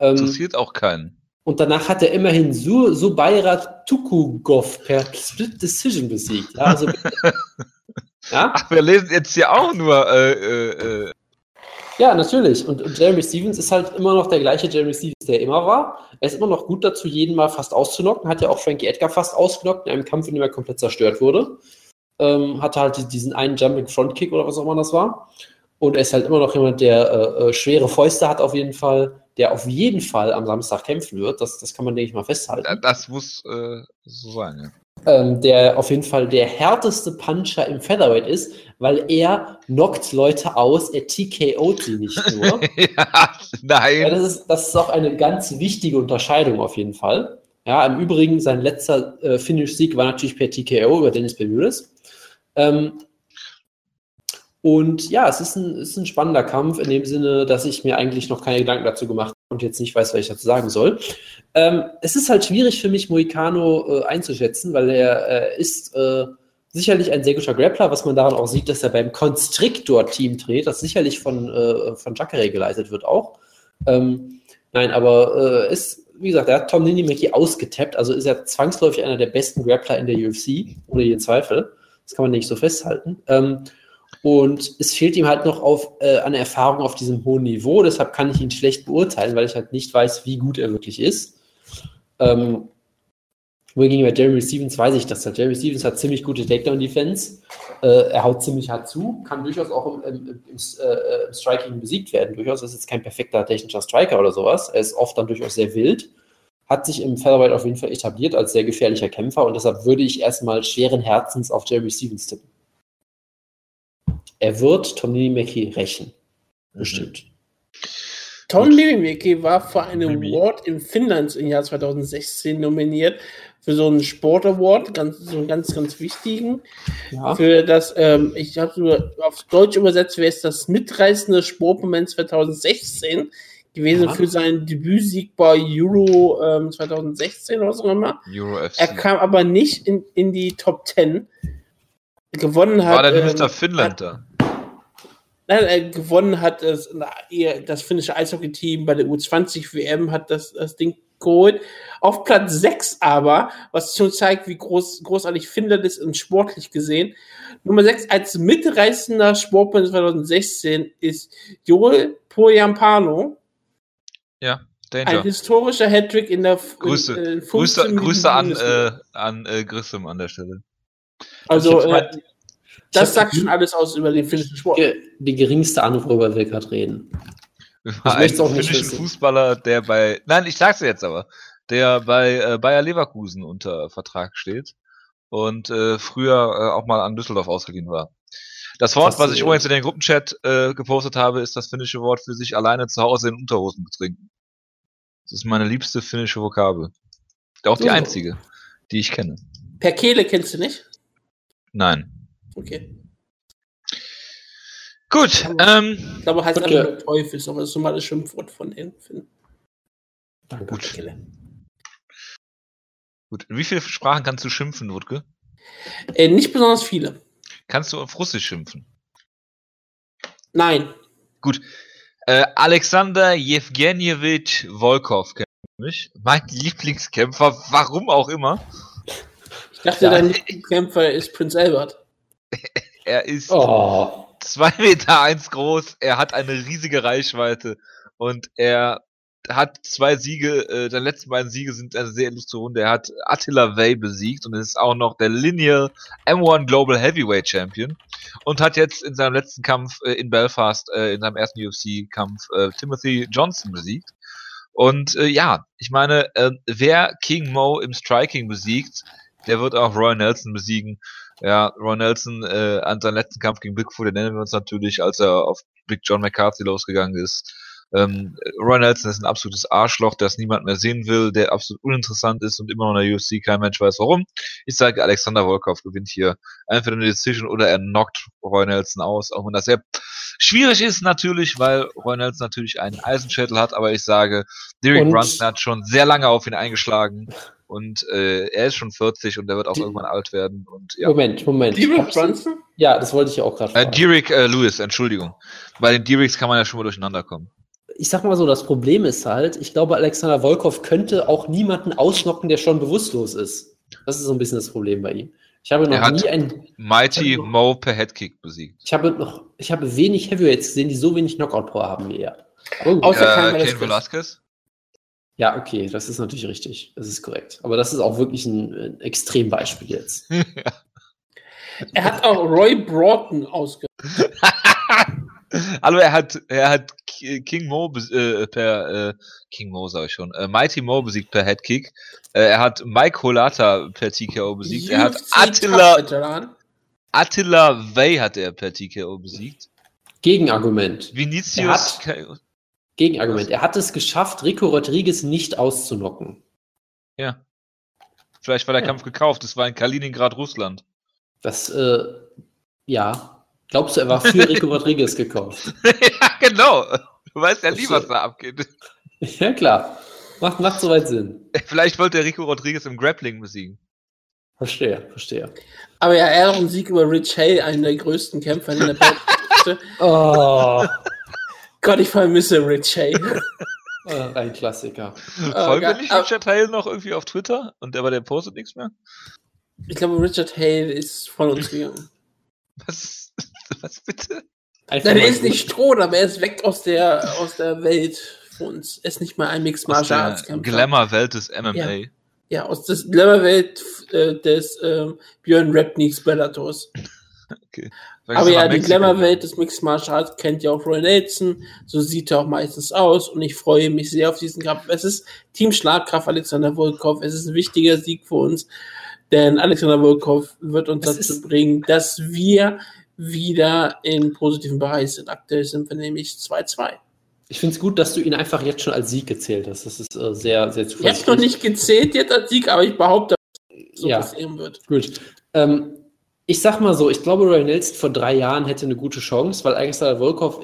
Ähm, Interessiert auch keinen. und danach hat er immerhin Su Subaira Tukugov per Split Decision besiegt. Ja, also, ja? Ach, wir lesen jetzt hier auch nur äh, äh, äh, ja natürlich. Und, und Jeremy Stevens ist halt immer noch der gleiche Jeremy Stevens, der immer war. Er ist immer noch gut dazu, jeden mal fast auszunocken. Hat ja auch Frankie Edgar fast ausgenockt in einem Kampf, in dem er komplett zerstört wurde. Ähm, hatte halt diesen einen Jumping Front Kick oder was auch immer das war. Und er ist halt immer noch jemand, der äh, äh, schwere Fäuste hat auf jeden Fall, der auf jeden Fall am Samstag kämpfen wird. Das, das kann man, denke ich mal, festhalten. das muss äh, so sein, ja. ähm, der auf jeden Fall der härteste Puncher im Featherweight ist, weil er knockt Leute aus, er TKO't sie nicht nur. ja, nein. ja, das, ist, das ist auch eine ganz wichtige Unterscheidung auf jeden Fall. Ja, im Übrigen, sein letzter äh, Finish-Sieg war natürlich per TKO über Dennis Bermudez. Ähm, und ja, es ist ein, ist ein spannender Kampf in dem Sinne, dass ich mir eigentlich noch keine Gedanken dazu gemacht habe und jetzt nicht weiß, was ich dazu sagen soll. Ähm, es ist halt schwierig für mich, Moicano äh, einzuschätzen, weil er äh, ist äh, sicherlich ein sehr guter Grappler, was man daran auch sieht, dass er beim Constrictor-Team trainiert, das sicherlich von, äh, von Jacare geleitet wird auch. Ähm, nein, aber äh, ist, wie gesagt, er hat Tom Ninimeki ausgetappt, also ist er zwangsläufig einer der besten Grappler in der UFC, ohne jeden Zweifel. Das kann man nicht so festhalten. Ähm, und es fehlt ihm halt noch auf, äh, an Erfahrung auf diesem hohen Niveau. Deshalb kann ich ihn schlecht beurteilen, weil ich halt nicht weiß, wie gut er wirklich ist. Ähm, wohingegen bei Jeremy Stevens weiß ich das. halt. Jeremy Stevens hat ziemlich gute Takedown-Defense. Äh, er haut ziemlich hart zu, kann durchaus auch im, im, im, im, äh, im Striking besiegt werden. Durchaus ist jetzt kein perfekter technischer Striker oder sowas. Er ist oft dann durchaus sehr wild. Hat sich im Featherweight auf jeden Fall etabliert als sehr gefährlicher Kämpfer und deshalb würde ich erstmal schweren Herzens auf Jeremy Stevens tippen. Er wird Tom Mackie rächen. Bestimmt. Tom Livimäki war für einen. Award in Finnland im Jahr 2016 nominiert für so einen Sport Award, ganz, so einen ganz, ganz wichtigen. Ja. Für das, ähm, ich habe so auf Deutsch übersetzt, wäre es das mitreißende Sportmoment 2016 gewesen Ja. für seinen Debütsieg bei Euro ähm, 2016 oder so immer. Euro FC. Er kam aber nicht in, in die Top 10. Gewonnen hat. War denn ähm, Mr. Finland da? Nein, gewonnen hat das, das finnische Eishockey-Team bei der U20-WM hat das, das Ding geholt. Auf Platz 6 aber, was schon zeigt, wie groß, großartig Finnland ist und sportlich gesehen. Nummer 6 als mitreißender Sportmann 2016 ist Joel Poyampano. Ja, Ein Danger. historischer Hattrick in der Grüße. in, äh, 15 Grüße, Grüße an, äh, an äh, Grissom an der Stelle. Also, ich das ich sagt schon alles aus über den finnischen Sport. Die geringste Ahnung, worüber wir gerade reden. Über Ich einen möcht's auch nicht finnischen wissen. Fußballer, der bei, nein, ich sag's dir jetzt aber, der bei äh, Bayer Leverkusen unter Vertrag steht und äh, früher äh, auch mal an Düsseldorf ausgeliehen war. Das Wort, was ich übrigens in den Gruppenchat äh, gepostet habe, ist das finnische Wort für sich alleine zu Hause in Unterhosen betrinken. Das ist meine liebste finnische Vokabel. Auch die einzige, die ich kenne. Per Kehle kennst du nicht? Nein. Okay. Gut, ähm, Ich glaube, heißt Okay. einfach Teufel, aber das ist mal das Schimpfwort von Finnen. Danke. Gut. Gut. In wie viele Sprachen kannst du schimpfen, Wutke? Äh, nicht besonders viele. Kannst du auf Russisch schimpfen? Nein. Äh, Alexander Jewgenjewitsch Volkov kennt mich. Mein Lieblingskämpfer, warum auch immer. Ich dachte, Ja. dein Lieblingskämpfer ist Prinz Albert. Er ist Oh, zwei Meter eins groß, er hat eine riesige Reichweite und er hat zwei Siege, äh, seine letzten beiden Siege sind eine sehr illustre Runde. Er hat Attila Vey besiegt und ist auch noch der Lineal M1 Global Heavyweight Champion und hat jetzt in seinem letzten Kampf äh, in Belfast, äh, in seinem ersten UFC-Kampf, äh, Timothy Johnson besiegt. Und äh, ja, ich meine, äh, wer King Mo im Striking besiegt, der wird auch Roy Nelson besiegen. Ja, Roy Nelson äh, an seinem letzten Kampf gegen Bigfoot, den nennen wir uns natürlich, als er auf Big John McCarthy losgegangen ist. Ähm, Roy Nelson ist ein absolutes Arschloch, das niemand mehr sehen will, der absolut uninteressant ist und immer noch in der UFC kein Mensch weiß warum. Ich sage, Alexander Volkov gewinnt hier entweder eine Decision oder er knockt Roy Nelson aus, auch wenn das sehr schwierig ist natürlich, weil Roy Nelson natürlich einen Eisenschädel hat, aber ich sage, Derek Und- Brunson hat schon sehr lange auf ihn eingeschlagen und äh, er ist schon 40 und er wird auch Die- irgendwann alt werden und ja. Moment, Moment. Derek Brunson? Ja, das wollte ich auch gerade Äh. Derek äh, Lewis, Entschuldigung. Bei den Dereks kann man ja schon mal durcheinander kommen. Ich sag mal so, das Problem ist halt, ich glaube, Alexander Volkov könnte auch niemanden ausnocken, der schon bewusstlos ist. Das ist so ein bisschen das Problem bei ihm. Ich habe noch Er nie ein, Mighty Also- Mo per Headkick besiegt. ich habe noch, ich habe wenig Heavyweights gesehen, die so wenig Knockout-Power haben wie er. Außer Äh, Cain Velasquez. Velasquez? Ja, okay, das ist natürlich richtig. Das ist korrekt. Aber das ist auch wirklich ein, ein Extrembeispiel jetzt. Er hat auch Roy Broughton ausge. Hallo, er hat, er hat Ki- King Mo äh, per äh, King Mo sag ich schon, äh, Mighty Mo besiegt per Headkick. Äh, er hat Mike Holata per TKO besiegt. Er hat UFC Attila. Attila Vey hat er per TKO besiegt. Gegenargument. Vinicius, Er hat- Gegenargument. Er hat es geschafft, Rico Rodriguez nicht auszunocken. ja. Vielleicht war der Ja. Kampf gekauft. Es war in Kaliningrad, Russland. Das, äh, ja. Glaubst du, er war für Rico Rodriguez gekauft? ja, genau. Du weißt ja nie, was da abgeht. Ja, klar. Macht, macht soweit Sinn. Vielleicht wollte er Rico Rodriguez im Grappling besiegen. Verstehe, verstehe. Aber ja, er hat auch einen Sieg über Rich Hay, einen der größten Kämpfer in der Welt. Oh, Gott, ich vermisse Rich Hay. ein Klassiker. Folgen wir ja, nicht Richard Hale noch irgendwie auf Twitter? Und der, aber der postet nichts mehr? Ich glaube, Richard Hale ist von uns gegangen. Was, was bitte? Einfach Nein, er ist nicht tot, aber er ist weg aus der, aus der Welt von uns. Er ist nicht mal ein Mixed Martial der Arts Kämpfer. Glamour-Welt des MMA. Ja. Ja, aus der Glamour-Welt äh, des ähm, Björn Repniks Bellators. Vielleicht Aber er ja, die Glamour-Welt des Mixed Martial Arts kennt ja auch Roy Nelson. So sieht er auch meistens aus und ich freue mich sehr auf diesen Kampf. Es ist Team Schlagkraft Alexander Volkov. Es ist ein wichtiger Sieg für uns, denn Alexander Volkov wird uns Es dazu bringen, dass wir wieder im positiven Bereich sind. Aktuell sind wir nämlich 2-2. Ich finde es gut, dass du ihn einfach jetzt schon als Sieg gezählt hast. Das ist äh, sehr, sehr Ich habe noch zuversichtlich. nicht gezählt jetzt als Sieg, aber ich behaupte, dass so Ja. passieren wird. Gut. Ähm, ich sag mal so, ich glaube, Roy Nelson vor drei Jahren hätte eine gute Chance, weil Alexander Volkov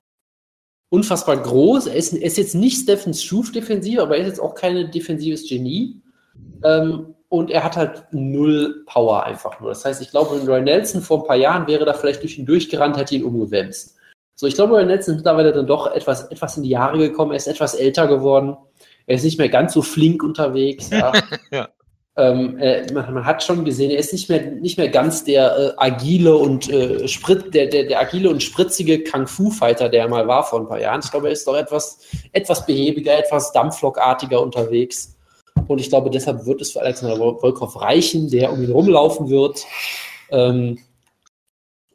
unfassbar groß. Er ist, er ist jetzt nicht Stephens Schuf defensiv, aber er ist jetzt auch kein defensives Genie. Ähm, und er hat halt null Power einfach nur. Das heißt, ich glaube, Roy Nelson vor ein paar Jahren wäre da vielleicht durch ihn durchgerannt, hätte ihn umgewämst. So, ich glaube, Ryan Nelson ist mittlerweile dann doch etwas, etwas in die Jahre gekommen. Er ist etwas älter geworden. Er ist nicht mehr ganz so flink unterwegs. Ja. Ja. Ähm, äh, man, man hat schon gesehen, er ist nicht mehr, nicht mehr ganz der äh, agile und äh, Sprit, der, der, der agile und spritzige Kung-Fu-Fighter, der er mal war vor ein paar Jahren. Ich glaube, er ist doch etwas, etwas behäbiger, etwas dampflokartiger unterwegs. Und ich glaube, deshalb wird es für Alexander Volkov reichen, der um ihn rumlaufen wird. Ähm,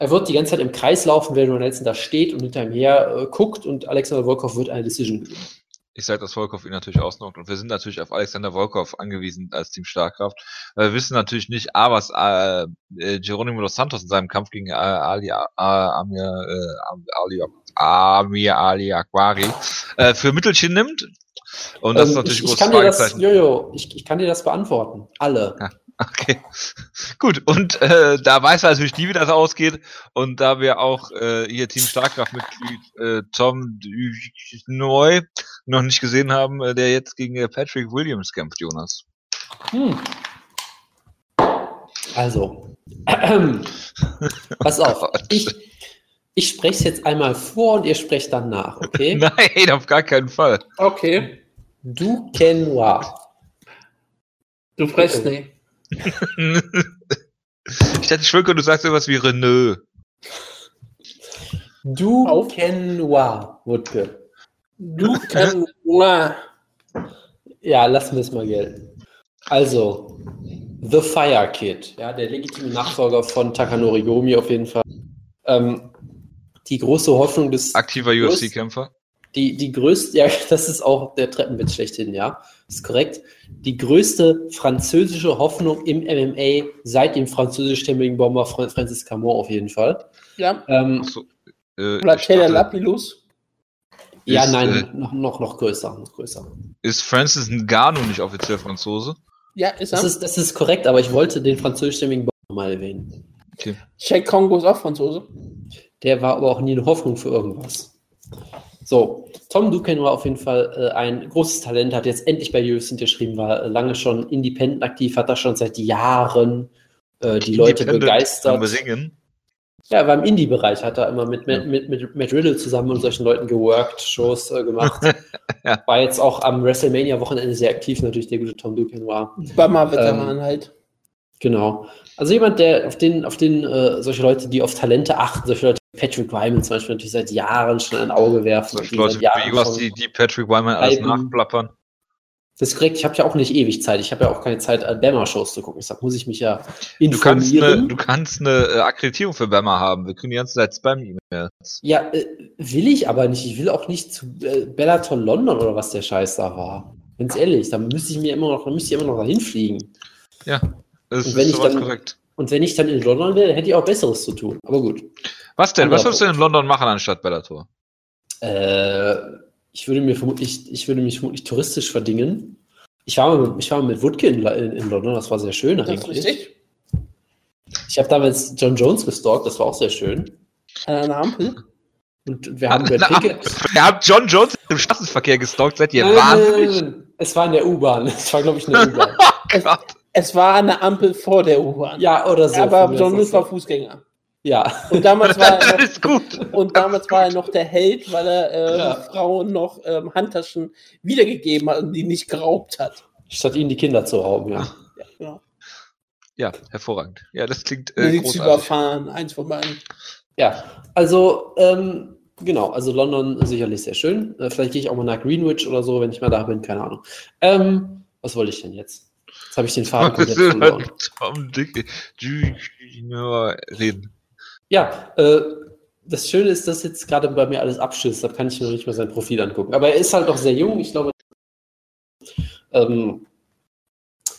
er wird die ganze Zeit im Kreis laufen, während Ron Nelson da steht und hinter ihm her äh, guckt und Alexander Volkov wird eine Decision gewinnen. Ich sage, dass Volkov ihn natürlich ausnockt und wir sind natürlich auf Alexander Volkov angewiesen als Team Starkraft. Wir wissen natürlich nicht, A, was äh, äh, Geronimo dos Santos in seinem Kampf gegen äh, Ali, äh, Amir, äh, Ali, Amir Ali Aquari äh, für Mittelchen nimmt. Und das ist Ähm, natürlich ich, ich großes kann dir das, Fragezeichen. Jojo, ich, ich kann dir das beantworten. Alle. Okay, gut. Und äh, da weiß er natürlich nie, wie das ausgeht. Und da wir auch äh, hier Team Starkraft-Mitglied äh, Tom Neu noch nicht gesehen haben, äh, der jetzt gegen äh, Patrick Williams kämpft, Jonas. Hm. Also, pass auf. Ich, ich spreche es jetzt einmal vor und ihr sprecht dann nach, okay? Nein, auf gar keinen Fall. Okay. Du Noir. Du fressst nicht. ich dachte, Schwölke, du sagst irgendwas wie Renault. Du Auf. Noir, Wutke. Du. Uah. Ja, lassen wir es mal gelten. Also, The Fire Kid, ja, der legitime Nachfolger von Takanori Gomi auf jeden Fall. Ähm, die große Hoffnung des Aktiver. UFC-Kämpfer. Die, die größte, ja, das ist auch der Treppenwitz schlechthin, ja. Ist korrekt. Die größte französische Hoffnung im MMA seit dem französischstämmigen Bomber Fran- Francis Camon auf jeden Fall. Ja. Ähm, Achso. Äh, Oder Taylor dachte, Lapilus. ja, Ist, nein, äh, noch, noch, noch größer, noch größer. ist Francis Ngannou nicht offiziell Franzose? Ja, ist Das er. ist, das ist korrekt, aber ich wollte den französischstämmigen Bomber mal erwähnen. Jack Kongo ist auch Franzose. Der war aber auch nie eine Hoffnung für irgendwas. So, Tom Duquesne war auf jeden Fall äh, ein großes Talent, hat jetzt endlich bei UFC unterschrieben, war äh, lange schon independent aktiv, hat da schon seit Jahren äh, die Leute begeistert. Am Ringen. Ja, er war im Indie-Bereich, hat er immer mit, mit, mit, mit Matt Riddle zusammen und solchen Leuten geworkt, Shows äh, gemacht. Ja. War jetzt auch am WrestleMania-Wochenende sehr aktiv, natürlich der gute Tom Duquesne war. Bama-Veteran Ähm, halt. Genau. Also jemand, der auf den, auf den äh, solche Leute, die auf Talente achten, solche Leute wie Patrick Wyman zum Beispiel natürlich seit Jahren schon ein Auge werfen. Solche Leute wie schon- die, die Patrick Wyman alles nachplappern. Das ist korrekt, ich habe ja auch nicht ewig Zeit. Ich habe ja auch keine Zeit, Alabama-Shows zu gucken. Deshalb muss ich mich ja Du kannst, eine, informieren. du kannst eine äh, Akkreditierung für Bama haben. Wir kriegen die ganze Zeit Spam-E-Mails. ja, äh, will ich aber nicht. Ich will auch nicht zu äh, Bellator London oder was der Scheiß da war. Ganz ehrlich, da müsste ich mir immer noch, da müsste ich immer noch dahin fliegen. Ja, das Und wenn ist ich dann- korrekt. Und wenn ich dann in London wäre, hätte ich auch Besseres zu tun. Aber gut. Was denn? Was würdest du denn in London machen anstatt Bellator? Äh, ich würde mir vermutlich, ich würde mich vermutlich touristisch verdingen. Ich war mal, mit- ich war mal mit Woodke in, in, in London, das war sehr schön Das ist eigentlich. richtig. Ich habe damals John Jones gestalkt, das war auch sehr schön. An einer Ampel. Und wir haben bei Na. Ihr habt John Jones im Straßenverkehr gestalkt, seid ihr Nein, wahnsinnig? nein, nein. Es war in der U-Bahn. Es war, glaube ich, eine U-Bahn. Es, es war an der Ampel vor der U-Bahn. ja, oder so. aber John Lewis war. Fußgänger. Ja. Und damals war er noch, Alles gut. und damals war er noch der Held, weil er äh, Ja. Frauen noch ähm, Handtaschen wiedergegeben hat und die nicht geraubt hat. Statt ihnen die Kinder zu rauben, ja. Ja, genau. Ja, hervorragend. Ja, das klingt Äh, großartig. überfahren, eins von beiden. Ja, also, ähm, genau, also London sicherlich sehr schön. Äh, vielleicht gehe ich auch mal nach Greenwich oder so, wenn ich mal da bin, keine Ahnung. Ähm, was wollte ich denn jetzt? Jetzt habe ich den Faden komplett verloren. Tom Dick Junior reden. Ja, äh, das Schöne ist, dass jetzt gerade bei mir alles abschießt, da kann ich mir noch nicht mal sein Profil angucken. Aber er ist halt noch sehr jung, ich glaube, ähm,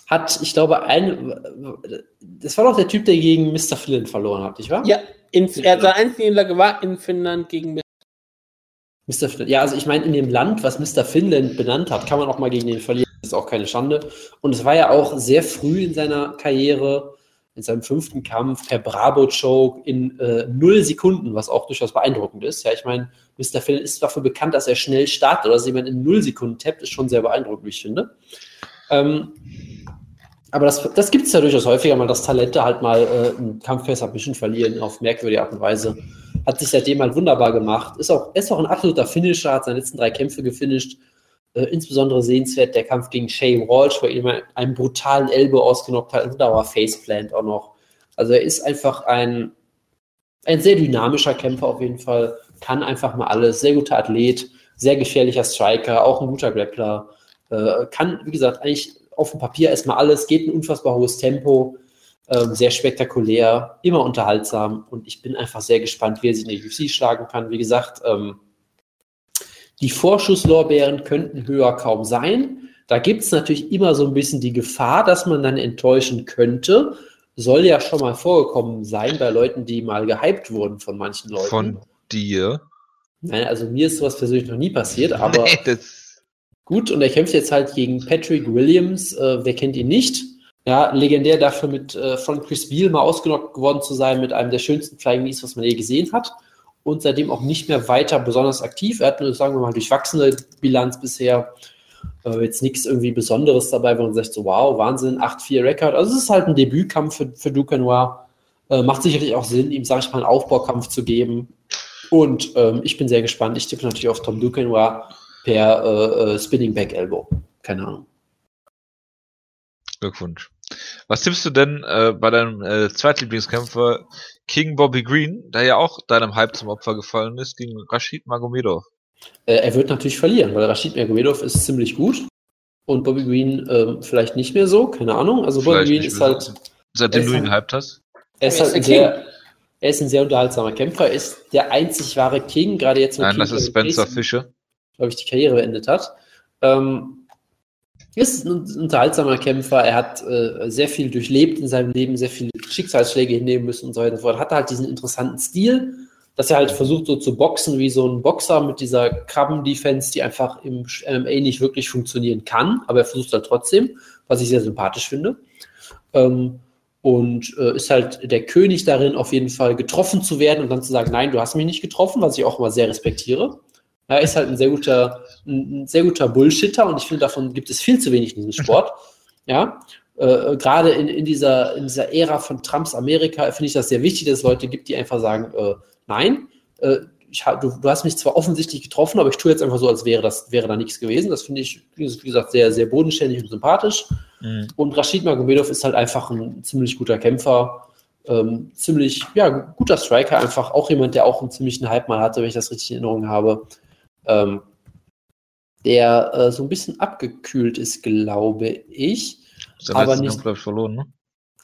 hat, ich glaube, ein, das war doch der Typ, der gegen Mr. Flynn verloren hat, nicht wahr? Ja, in, er hat Niederlage war in Finnland gegen Mr. Flynn. Ja, also ich meine, in dem Land, was Mr. Finland benannt hat, kann man auch mal gegen den verlieren. Das ist auch keine Schande. Und es war ja auch sehr früh in seiner Karriere, in seinem fünften Kampf, per Bravo-Choke in äh, null Sekunden, was auch durchaus beeindruckend ist. Ja, ich meine, Mr. Finland ist dafür bekannt, dass er schnell startet. Oder dass jemand in null Sekunden tappt, ist schon sehr beeindruckend, wie ich finde. Ähm, aber das, das gibt es ja durchaus häufiger, mal dass Talente halt mal äh, einen Kampf per Submission verlieren auf merkwürdige Art und Weise. hat sich seitdem halt wunderbar gemacht. Ist auch, ist auch ein absoluter Finisher, hat seine letzten drei Kämpfe gefinisht. Äh, insbesondere sehenswert der Kampf gegen Shane Walsh, wo er ihm einen brutalen Elbow ausgenockt hat, und da war Faceplant auch noch. Also er ist einfach ein, ein sehr dynamischer Kämpfer auf jeden Fall, kann einfach mal alles, sehr guter Athlet, sehr gefährlicher Striker, auch ein guter Grappler, äh, kann, wie gesagt, eigentlich auf dem Papier erstmal alles, geht ein unfassbar hohes Tempo, ähm, sehr spektakulär, immer unterhaltsam und ich bin einfach sehr gespannt, wie er sich in der UFC schlagen kann. Wie gesagt, ähm, die Vorschusslorbeeren könnten höher kaum sein. Da gibt es natürlich immer so ein bisschen die Gefahr, dass man dann enttäuschen könnte. Soll ja schon mal vorgekommen sein bei Leuten, die mal gehypt wurden von manchen Leuten. Von dir? Nein, also mir ist sowas persönlich noch nie passiert, aber nee, gut. Und er kämpft jetzt halt gegen Patrick Williams. Äh, wer kennt ihn nicht? Ja, legendär dafür mit äh, von Chris Beal mal ausgenockt geworden zu sein mit einem der schönsten Flying Knees, was man je gesehen hat und seitdem auch nicht mehr weiter besonders aktiv. Er hat nur, sagen wir mal, durchwachsene Bilanz bisher. Äh, jetzt nichts irgendwie Besonderes dabei, wo man sagt, so wow, Wahnsinn, 8-4 Rekord. Also es ist halt ein Debütkampf für, für Ducanoir. Äh, macht sicherlich auch Sinn, ihm, sage ich mal, einen Aufbaukampf zu geben. Und ähm, ich bin sehr gespannt. Ich tippe natürlich auf Tom Ducanoir per äh, äh, Spinning Back Elbow. Keine Ahnung. Glückwunsch. Was tippst du denn äh, bei deinem äh, Zweitlieblingskämpfer King Bobby Green, der ja auch deinem Hype zum Opfer gefallen ist, gegen Rashid Magomedov? Äh, er wird natürlich verlieren, weil Rashid Magomedov ist ziemlich gut und Bobby Green äh, vielleicht nicht mehr so, keine Ahnung. Also Bobby Green ist halt. So. Seitdem du ihn hyped hast? Er ist halt ein sehr, er ist ein sehr unterhaltsamer Kämpfer, er ist der einzig wahre King, gerade jetzt mit Nein, King das ist Spencer Fischer. Glaube ich, die Karriere beendet hat. Ähm, ist ein unterhaltsamer Kämpfer. Er hat äh, sehr viel durchlebt in seinem Leben, sehr viele Schicksalsschläge hinnehmen müssen und so weiter und so fort. Hat halt diesen interessanten Stil, dass er halt versucht, so zu boxen wie so ein Boxer mit dieser Krabben-Defense, die einfach im MMA nicht wirklich funktionieren kann. Aber er versucht halt trotzdem, was ich sehr sympathisch finde. Ähm, und äh, ist halt der König darin, auf jeden Fall getroffen zu werden und dann zu sagen, nein, du hast mich nicht getroffen, was ich auch immer sehr respektiere. Er ist halt ein sehr guter, ein sehr guter Bullshitter und ich finde, davon gibt es viel zu wenig in diesem Sport. Ja, äh, gerade in, in, dieser, in dieser Ära von Trumps Amerika finde ich das sehr wichtig, dass es Leute gibt, die einfach sagen, äh, nein, äh, ich, du, du, hast mich zwar offensichtlich getroffen, aber ich tue jetzt einfach so, als wäre das wäre da nichts gewesen. Das finde ich, wie gesagt, sehr, sehr bodenständig und sympathisch. Mhm. Und Rashid Magomedov ist halt einfach ein ziemlich guter Kämpfer, ähm, ziemlich, ja, guter Striker, einfach auch jemand, der auch einen ziemlichen Hype mal hatte, wenn ich das richtig in Erinnerung habe ähm, der äh, so ein bisschen abgekühlt ist, glaube ich. Der aber nicht, glaube ich, verloren, ne?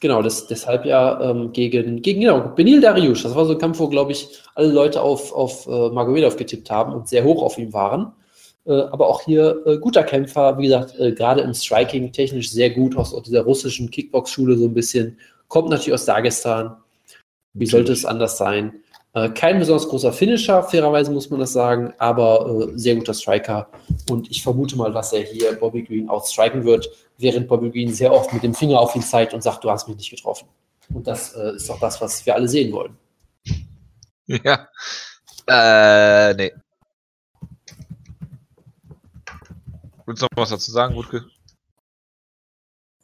Genau, das, deshalb ja ähm, gegen, gegen genau, Benil Dariush. Das war so ein Kampf, wo, glaube ich, alle Leute auf, auf äh, Magomedov getippt haben und sehr hoch auf ihn waren. Äh, aber auch hier äh, guter Kämpfer, wie gesagt, äh, gerade im Striking technisch sehr gut, aus, aus dieser russischen Kickbox-Schule so ein bisschen. Kommt natürlich aus Dagestan. Wie sollte es anders sein? Äh, kein besonders großer Finisher, fairerweise muss man das sagen, aber äh, sehr guter Striker. Und ich vermute mal, dass er hier Bobby Green outstriken wird, während Bobby Green sehr oft mit dem Finger auf ihn zeigt und sagt, du hast mich nicht getroffen. Und das äh, ist auch das, was wir alle sehen wollen. Ja. Äh, nee. Willst du noch was dazu sagen, Wutke?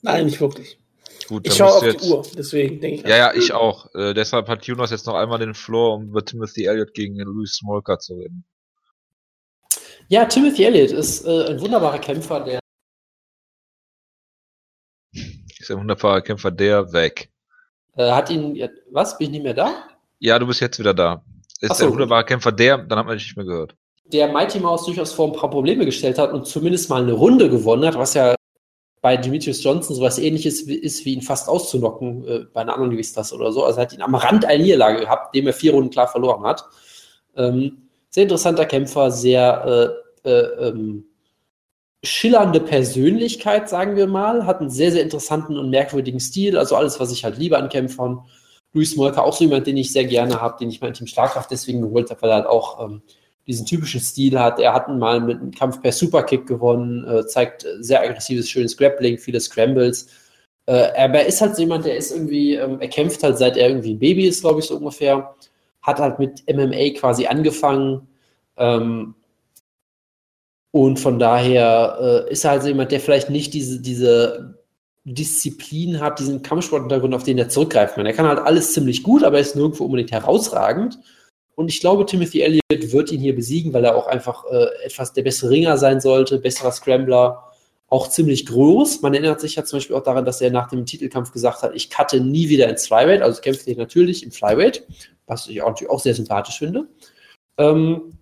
Nein, nicht wirklich. Gut, ich schaue auf jetzt... die Uhr, deswegen denke ich. Ja, ja, ich auch. Äh, deshalb hat Jonas jetzt noch einmal den Floor, um über Timothy Elliott gegen Louis Smolka zu reden. Ja, Timothy Elliott ist äh, ein wunderbarer Kämpfer, der. Ist ein wunderbarer Kämpfer, der weg. Äh, hat ihn. Was? Bin ich nicht mehr da? Ja, du bist jetzt wieder da. Ist so. ein wunderbarer Kämpfer, der, dann hat man dich nicht mehr gehört. Der Mighty Mouse durchaus vor ein paar Probleme gestellt hat und zumindest mal eine Runde gewonnen hat, was ja bei Demetrius Johnson sowas ähnliches ist, wie ihn fast auszunocken äh, bei einer anderen Gewichtsklasse oder so. Also er hat ihn am Rand einer Niederlage gehabt, dem er vier Runden klar verloren hat. Ähm, sehr interessanter Kämpfer, sehr äh, äh, ähm, schillernde Persönlichkeit, sagen wir mal, hat einen sehr, sehr interessanten und merkwürdigen Stil, also alles, was ich halt liebe an Kämpfern. Luis Molker auch so jemand, den ich sehr gerne habe, den ich mein Team Schlagkraft deswegen geholt habe, weil er halt auch ähm, diesen typischen Stil hat. Er hat mal mit einem Kampf per Superkick gewonnen, äh, zeigt sehr aggressives, schönes Grappling, viele Scrambles. Äh, aber er ist halt jemand, der ist irgendwie, ähm, er kämpft halt seit er irgendwie ein Baby ist, glaube ich, so ungefähr. Hat halt mit MMA quasi angefangen. Ähm, und von daher äh, ist er halt so jemand, der vielleicht nicht diese, diese Disziplin hat, diesen Kampfsporthintergrund, auf den er zurückgreifen kann. Er kann halt alles ziemlich gut, aber er ist nirgendwo unbedingt herausragend. Und ich glaube, Timothy Elliott wird ihn hier besiegen, weil er auch einfach äh, etwas der bessere Ringer sein sollte, besserer Scrambler, auch ziemlich groß. Man erinnert sich ja zum Beispiel auch daran, dass er nach dem Titelkampf gesagt hat, ich cutte nie wieder ins Flyweight, also kämpft er natürlich im Flyweight, was ich auch, auch sehr sympathisch finde. Ähm,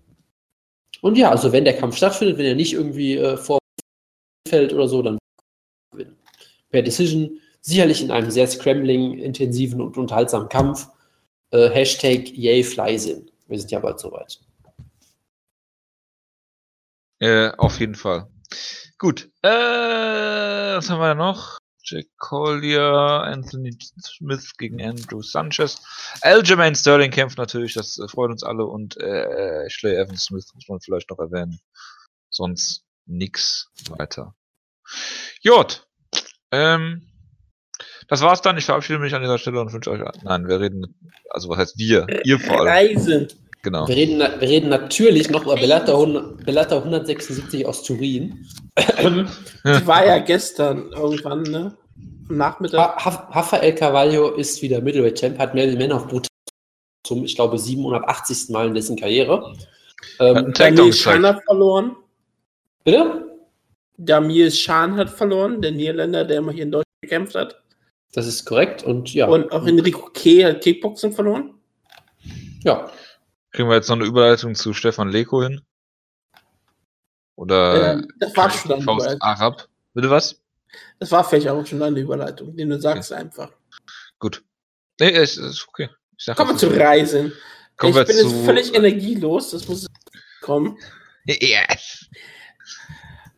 und ja, also wenn der Kampf stattfindet, wenn er nicht irgendwie äh, vorfällt oder so, dann per Decision. Sicherlich in einem sehr scrambling-intensiven und unterhaltsamen Kampf. Äh, Hashtag Yay Flysin. Wir sind ja bald soweit. Äh, auf jeden Fall. Gut. Äh, was haben wir da noch? Jack Collier, Anthony Smith gegen Andrew Sanchez. Aljamain Sterling kämpft natürlich, das äh, freut uns alle. Und äh, Ashley Evans Smith muss man vielleicht noch erwähnen. Sonst nix weiter. Jod. Ähm, das war's dann. Ich verabschiede mich an dieser Stelle und wünsche euch. Nein, wir reden. Also, was heißt wir? Ihr vor allem. Reisen. Genau. Wir reden, wir reden natürlich noch über Bellator, 100 Bellator 176 aus Turin. Die war ja gestern irgendwann, ne? Am Nachmittag. Ha- Rafael Carvalho ist wieder Middleweight Champ, hat Melvin Manhoff brutal zum, ich glaube, 780. Mal in dessen Karriere. Ähm, Damir. Schan hat verloren. bitte? Damir Schan hat verloren, der Niederländer, der immer hier in Deutschland gekämpft hat. Das ist korrekt und ja. Und auch Enrico K. hat Kickboxen verloren. ja. Kriegen wir jetzt noch eine Überleitung zu Stefan Leko hin? Oder Ähm, das war schon eine Faust. Arab? Bitte was? Das war vielleicht auch schon eine Überleitung, den du sagst einfach. Gut. Nee, es ist okay. Ich sag Kommen wir zu. Reisen. Kommen ich bin zu. jetzt völlig energielos, das muss kommen. Yes.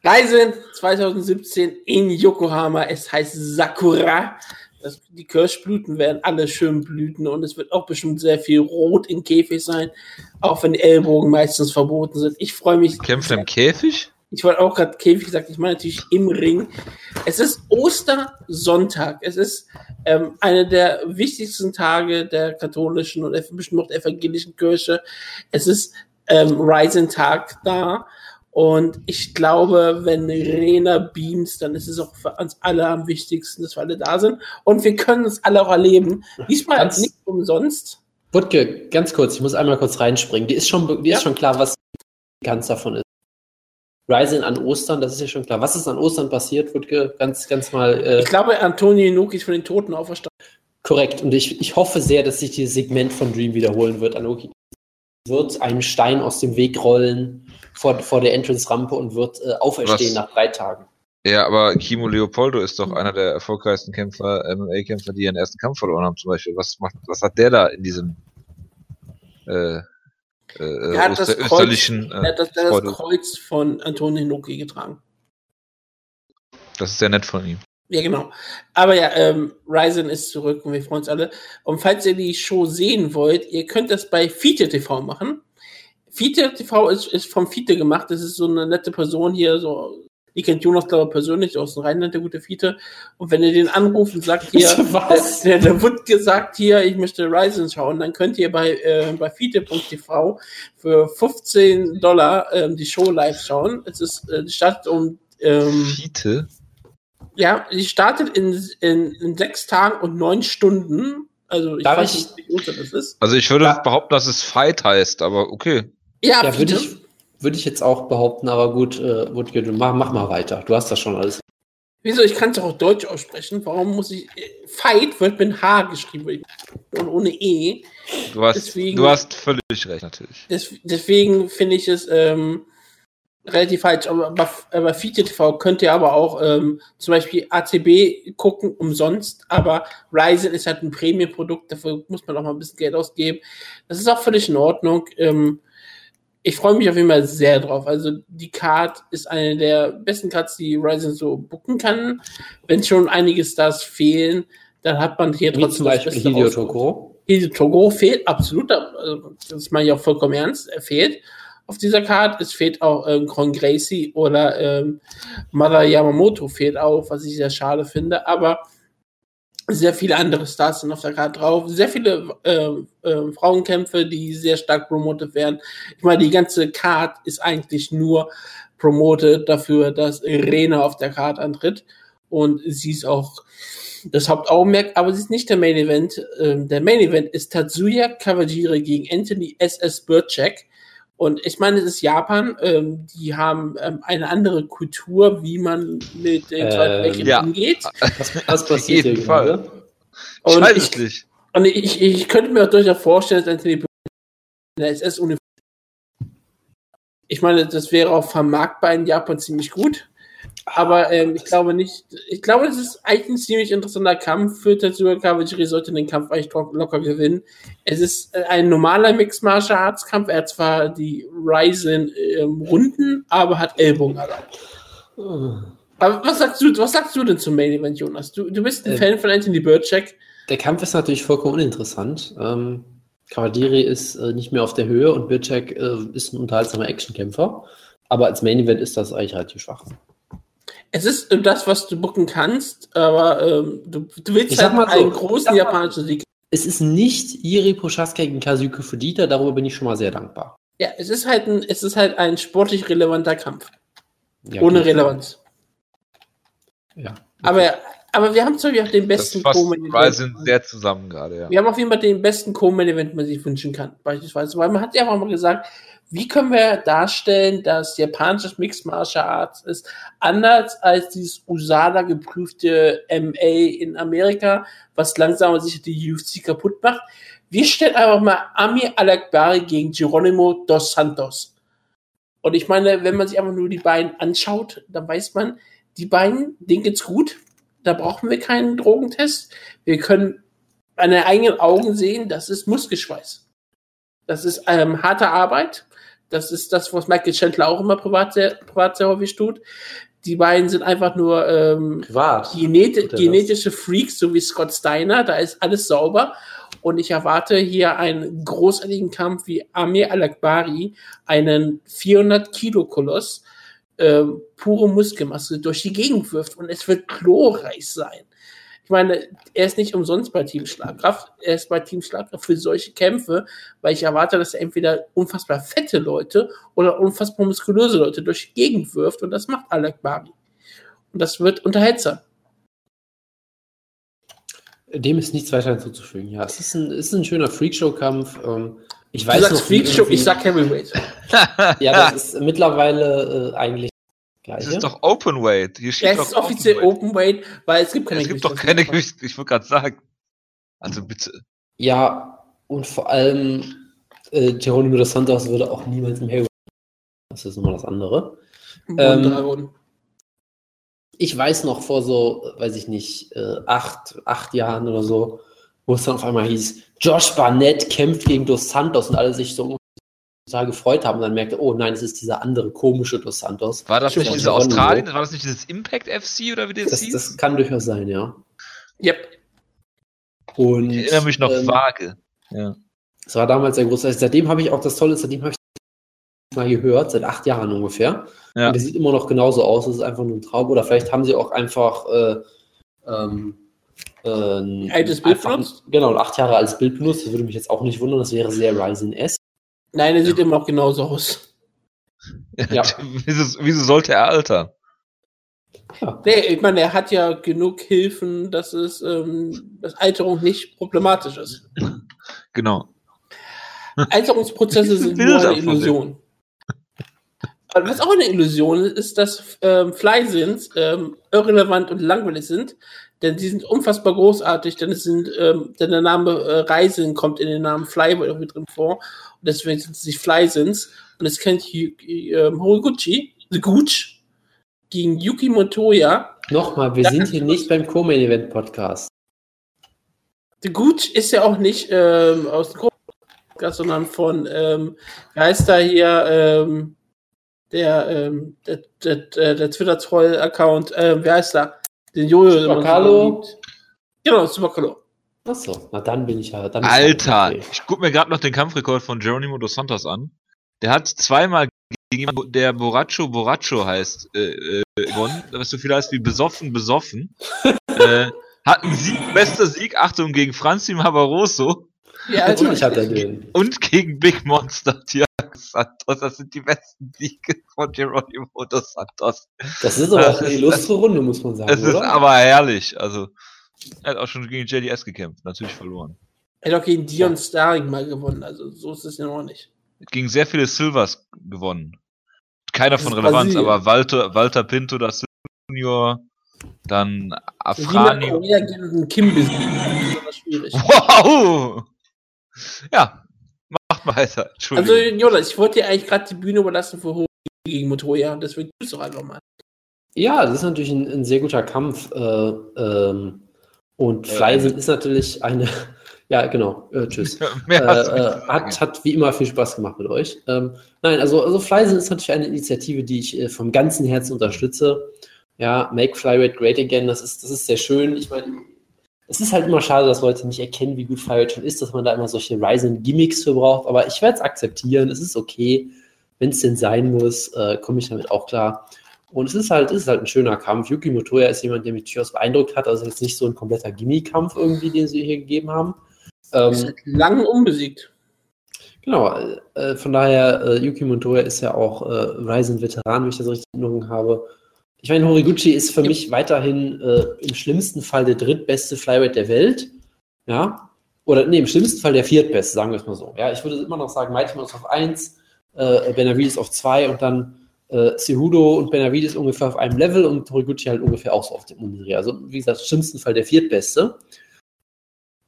Reisen 2017 in Yokohama. Es heißt Sakura. Das, die Kirschblüten werden alle schön blüten und es wird auch bestimmt sehr viel Rot im Käfig sein, auch wenn die Ellbogen meistens verboten sind. Ich freue mich. Kämpft er im Käfig? Ich wollte auch gerade Käfig gesagt, ich meine natürlich im Ring. Es ist Ostersonntag. Es ist ähm, einer der wichtigsten Tage der katholischen und bestimmt auch der evangelischen Kirche. Es ist ähm, Rising-Tag da. Und ich glaube, wenn Rena beams, dann ist es auch für uns alle am wichtigsten, dass wir alle da sind. Und wir können es alle auch erleben. Diesmal Ganz- nicht umsonst. Wutke, ganz kurz, ich muss einmal kurz reinspringen. Die ist schon, die Ja. ist schon klar, was ganz davon ist. Rising an Ostern, das ist ja schon klar. Was ist an Ostern passiert, Wutke? Ganz, ganz mal äh, Ich glaube, Antonio Inoki ist von den Toten auferstanden. korrekt. Und ich, ich hoffe sehr, dass sich dieses Segment von Dream wiederholen wird. Anoki wird einen Stein aus dem Weg rollen vor, vor der Entrance-Rampe und wird äh, auferstehen Was? nach drei Tagen. Ja, aber Kimo Leopoldo ist doch einer der erfolgreichsten Kämpfer, MMA-Kämpfer, die ihren ersten Kampf verloren haben, zum Beispiel. Was macht, was hat der da in diesem äh, äh, Er hat das öster Kreuz- österlichen Er hat das, äh, er hat das Kreuz von Antonio Inoki getragen. Das ist sehr nett von ihm. Ja, genau. Aber ja, ähm, Ryzen ist zurück und wir freuen uns alle. Und falls ihr die Show sehen wollt, ihr könnt das bei Fiete TV machen. Fiete TV ist, ist vom Fiete gemacht. Das ist so eine nette Person hier, so, die kennt Jonas, glaube ich, persönlich aus dem Rheinland, der gute Fiete. Und wenn ihr den anruft und sagt hier, Was? der, der wird gesagt hier, ich möchte Ryzen schauen, dann könnt ihr bei, äh, bei Fiete.tv für 15 Dollar ähm, die Show live schauen. Es ist, äh, die startet um, ähm, Fiete? ja, die startet in, in, in sechs Tagen und neun Stunden. Also ich Darf weiß ich- nicht, wie Uhrzeit das ist. Also ich würde Ja. behaupten, dass es Fight heißt, aber okay. Ja, Ja, würde ich, würde ich jetzt auch behaupten, aber gut, äh, mach, mach mal weiter. Du hast das schon alles. Wieso? Ich kann es auch Deutsch aussprechen. Warum muss ich. äh, Fight wird mit H geschrieben und ohne E. Du hast, Deswegen- du hast völlig recht, natürlich. Des, deswegen finde ich es ähm, relativ falsch. Aber bei, äh, bei Fiete TV könnt ihr aber auch ähm, zum Beispiel ACB gucken, umsonst. Aber Ryzen ist halt ein Premium-Produkt, dafür muss man auch mal ein bisschen Geld ausgeben. Das ist auch völlig in Ordnung. Ähm, ich freue mich auf jeden Fall sehr drauf. Also die Card ist eine der besten Cards, die Ryzen so booken kann. Wenn schon einige Stars fehlen, dann hat man hier Wie trotzdem zum das Beispiel Beste Hideo. Tokoro. Hideo Togo fehlt absolut, also das meine ich auch vollkommen ernst, er fehlt auf dieser Karte. Es fehlt auch ähm, Con Gracie oder ähm, Mada Yamamoto fehlt auch, was ich sehr schade finde, aber sehr viele andere Stars sind auf der Karte drauf, sehr viele ähm, ähm, Frauenkämpfe, die sehr stark promotet werden. Ich meine, die ganze Card ist eigentlich nur promotet dafür, dass Rena auf der Karte antritt. und sie ist auch das Hauptaugenmerk, aber sie ist nicht der Main Event. Ähm, der Main Event ist Tatsuya Kawajiri gegen Anthony S.S. Burchak. Und ich meine, es ist Japan, ähm, die haben ähm, eine andere Kultur, wie man mit den Zweiten Ähm, Weltkrieg ja. umgeht. Was, was passiert jeden Fall. Und ich- nicht. Und ich, ich könnte mir auch durchaus vorstellen, dass Anthony in der SS-Uniform. Ich meine, das wäre auch vermarktbar in Japan ziemlich gut. Aber ähm, ich glaube nicht, ich glaube, das ist eigentlich ein ziemlich interessanter Kampf für Tetsuya Kawajiri, sollte den Kampf eigentlich lo- locker gewinnen. Es ist äh, ein normaler Mixed Martial Arts Kampf, er hat zwar die Ryzen ähm, Runden, aber hat Ellbogen allein. Aber was sagst du, was sagst du denn zum Main Event, Jonas? Du, du bist ein Ähm. Fan von Anthony Burchak. Der Kampf ist natürlich vollkommen uninteressant. Ähm, Kawajiri ist äh, nicht mehr auf der Höhe und Birczak äh, ist ein unterhaltsamer Actionkämpfer. Aber als Main Event ist das eigentlich relativ schwach. Es ist äh, das, was du bucken kannst, aber ähm, du, du willst Ich halt mal so, einen ich großen mal- japanischen Sieg. Es ist nicht Iri Prochaska gegen Kazuko Fujita, darüber bin ich schon mal sehr dankbar. Ja, es ist halt ein, es ist halt ein sportlich relevanter Kampf. Ja, ohne gut. Relevanz. Ja. Aber, aber wir haben zum Beispiel auch den besten fasst Co-Main zwei Event. sind sehr zusammen gerade, ja. Wir haben auf jeden Fall den besten Co-Main Event, man sich wünschen kann, beispielsweise. Weil man hat ja einfach mal gesagt, wie können wir darstellen, dass japanisches Mixed Martial Arts ist, anders als dieses USADA geprüfte MA in Amerika, was langsam aber sicher die UFC kaputt macht. Wir stellen einfach mal Amir Al-Akbari gegen Geronimo dos Santos. Und ich meine, wenn man sich einfach nur die beiden anschaut, dann weiß man, die beiden, denen geht's gut. Da brauchen wir keinen Drogentest. Wir können an den eigenen Augen sehen, das ist Muskelschweiß. Das ist ähm, harte Arbeit. Das ist das, was Michael Chandler auch immer privat sehr, privat sehr häufig tut. Die beiden sind einfach nur ähm, Privat. Geneti er das? genetische Freaks, so wie Scott Steiner. Da ist alles sauber. Und ich erwarte hier einen großartigen Kampf wie Amir Al-Akbari, einen 400-Kilo-Koloss, ähm, pure Muskelmasse durch die Gegend wirft. Und es wird glorreich sein. Ich meine, er ist nicht umsonst bei Team Schlagkraft. Er ist bei Team Schlagkraft für solche Kämpfe, weil ich erwarte, dass er entweder unfassbar fette Leute oder unfassbar muskulöse Leute durch die Gegend wirft. Und das macht Al-Akbari. Und das wird unterhaltsam. Dem ist nichts weiter hinzuzufügen. Ja, es ist ein, es ist ein schöner Freakshow-Kampf. Ähm, ich Du weiß sagst noch, Freakshow, ich sag Heavyweight. Ja, das ist mittlerweile äh, eigentlich Das gleich. ist doch Open Weight. Hier steht Ja, es doch ist offiziell. Open Weight, weil es gibt keine Es gibt doch keine Gewicht. Ich wollte gerade sagen. Also bitte. Ja, und vor allem äh, Geronimo dos Santos würde auch niemals im Heavyweight. Das ist nochmal das andere. Ähm. Ich weiß noch vor so, weiß ich nicht, äh, acht, acht Jahren oder so, wo es dann auf einmal hieß, Josh Barnett kämpft gegen Dos Santos und alle sich so total gefreut haben und dann merkte, oh nein, es ist dieser andere komische Dos Santos. War das nicht das diese Australien? so. War das nicht dieses Impact FC oder wie das, Das, hieß? das kann durchaus sein, ja. Yep. Und, ich erinnere mich noch ähm, vage. Ja. Es war damals sehr groß. Also seitdem habe ich auch das Tolle, ist, seitdem habe ich mal gehört, seit acht Jahren ungefähr. Ja. Und der sieht immer noch genauso aus. Es ist einfach nur ein Traum. Oder vielleicht haben sie auch einfach äh, ähm, äh, ein Altes Bild benutzt? Genau, ein acht Jahre altes Bild benutzt. Das würde mich jetzt auch nicht wundern. Das wäre sehr Ryzen S. Nein, er sieht immer noch genauso aus. Ja. wieso, wieso sollte er altern? Ja. Nee, ich meine, er hat ja genug Hilfen, dass es, ähm, dass Alterung nicht problematisch ist. Genau. Alterungsprozesse sind nur eine Illusion. Was auch eine Illusion ist, ist, dass ähm, Flysins ähm, irrelevant und langweilig sind, denn sie sind unfassbar großartig, denn es sind, ähm, denn der Name äh, Reisen kommt in den Namen Fly irgendwie drin vor und deswegen sind sie Flysins und es kennt ähm, Horiguchi, The Gooch, gegen Yuki Motoya. Nochmal, wir Da sind hier nicht beim Co-Main Event Podcast. The Gooch ist ja auch nicht ähm, aus dem Podcast, sondern von, ähm, wie heißt da hier, ähm, der, ähm, der, der, der, der Twitter-Troll-Account, ähm, wie heißt da? Den Jojo. so Supercalo? liebt. Genau, Supercalo. Achso, na dann bin ich ja. Dann Alter, okay. ich guck mir gerade noch den Kampfrekord von Geronimo dos Santos an. Der hat zweimal gegen jemanden, der Borracho Borracho heißt, äh, äh, gewonnen, was so viel heißt wie besoffen, besoffen. äh, hat einen Sieg, bester Sieg, Achtung, gegen Franzi Barroso Ja, also, Natürlich hat er den. und gegen Big Monster dos Santos. Das sind die besten Siege von Geronimo dos Santos. Das ist aber Das auch eine illustre Runde, muss man sagen. Es ist oder? aber herrlich. Also, er hat auch schon gegen JDS gekämpft. Natürlich verloren. Er hat auch gegen Dion Starring mal gewonnen, also so ist es ja noch nicht. Gegen sehr viele Silvers gewonnen. Keiner Das von Relevanz, Brasilien. aber Walter, Walter Pinto, das Junior, dann Afrani. Kim besiegen, das. Wow! Ja, weiter. Also, Jonas, ich wollte dir eigentlich gerade die Bühne überlassen für Hohe gegen Motoya und deswegen tust du doch einfach mal. Ja, das ist natürlich ein, ein sehr guter Kampf. Äh, ähm, und Äh, Fleisen ist natürlich eine. Ja, genau. Äh, tschüss. Äh, äh, hat, hat wie immer viel Spaß gemacht mit euch. Ähm, nein, also, also Fleisen ist natürlich eine Initiative, die ich äh, vom ganzen Herzen unterstütze. Ja, Make Flyweight Great Again, das ist, das ist sehr schön. Ich meine, es ist halt immer schade, dass Leute nicht erkennen, wie gut Flyweight schon ist, dass man da immer solche Ryzen-Gimmicks für braucht. Aber ich werde es akzeptieren. Es ist okay. Wenn es denn sein muss, äh, komme ich damit auch klar. Und es ist halt, es ist halt ein schöner Kampf. Yuki Motoya ist jemand, der mich durchaus beeindruckt hat. Also jetzt nicht so ein kompletter Gimmick-Kampf irgendwie, den sie hier gegeben haben. Ähm, Ist seit langem unbesiegt. Genau, äh, äh, von daher, äh, Yuki Montoya ist ja auch äh, Ryzen-Veteran, wenn ich das richtig in Erinnerung habe. Ich meine, Horiguchi ist für Ja. mich weiterhin äh, im schlimmsten Fall der drittbeste Flyweight der Welt. Ja. Oder nee, im schlimmsten Fall der viertbeste, sagen wir es mal so. Ja, ich würde immer noch sagen, Mighty Mouse auf 1, äh, Benavides auf 2 und dann äh, Cejudo und Benavides ungefähr auf einem Level und Horiguchi halt ungefähr auch so auf dem Dreh. Also, wie gesagt, im schlimmsten Fall der viertbeste.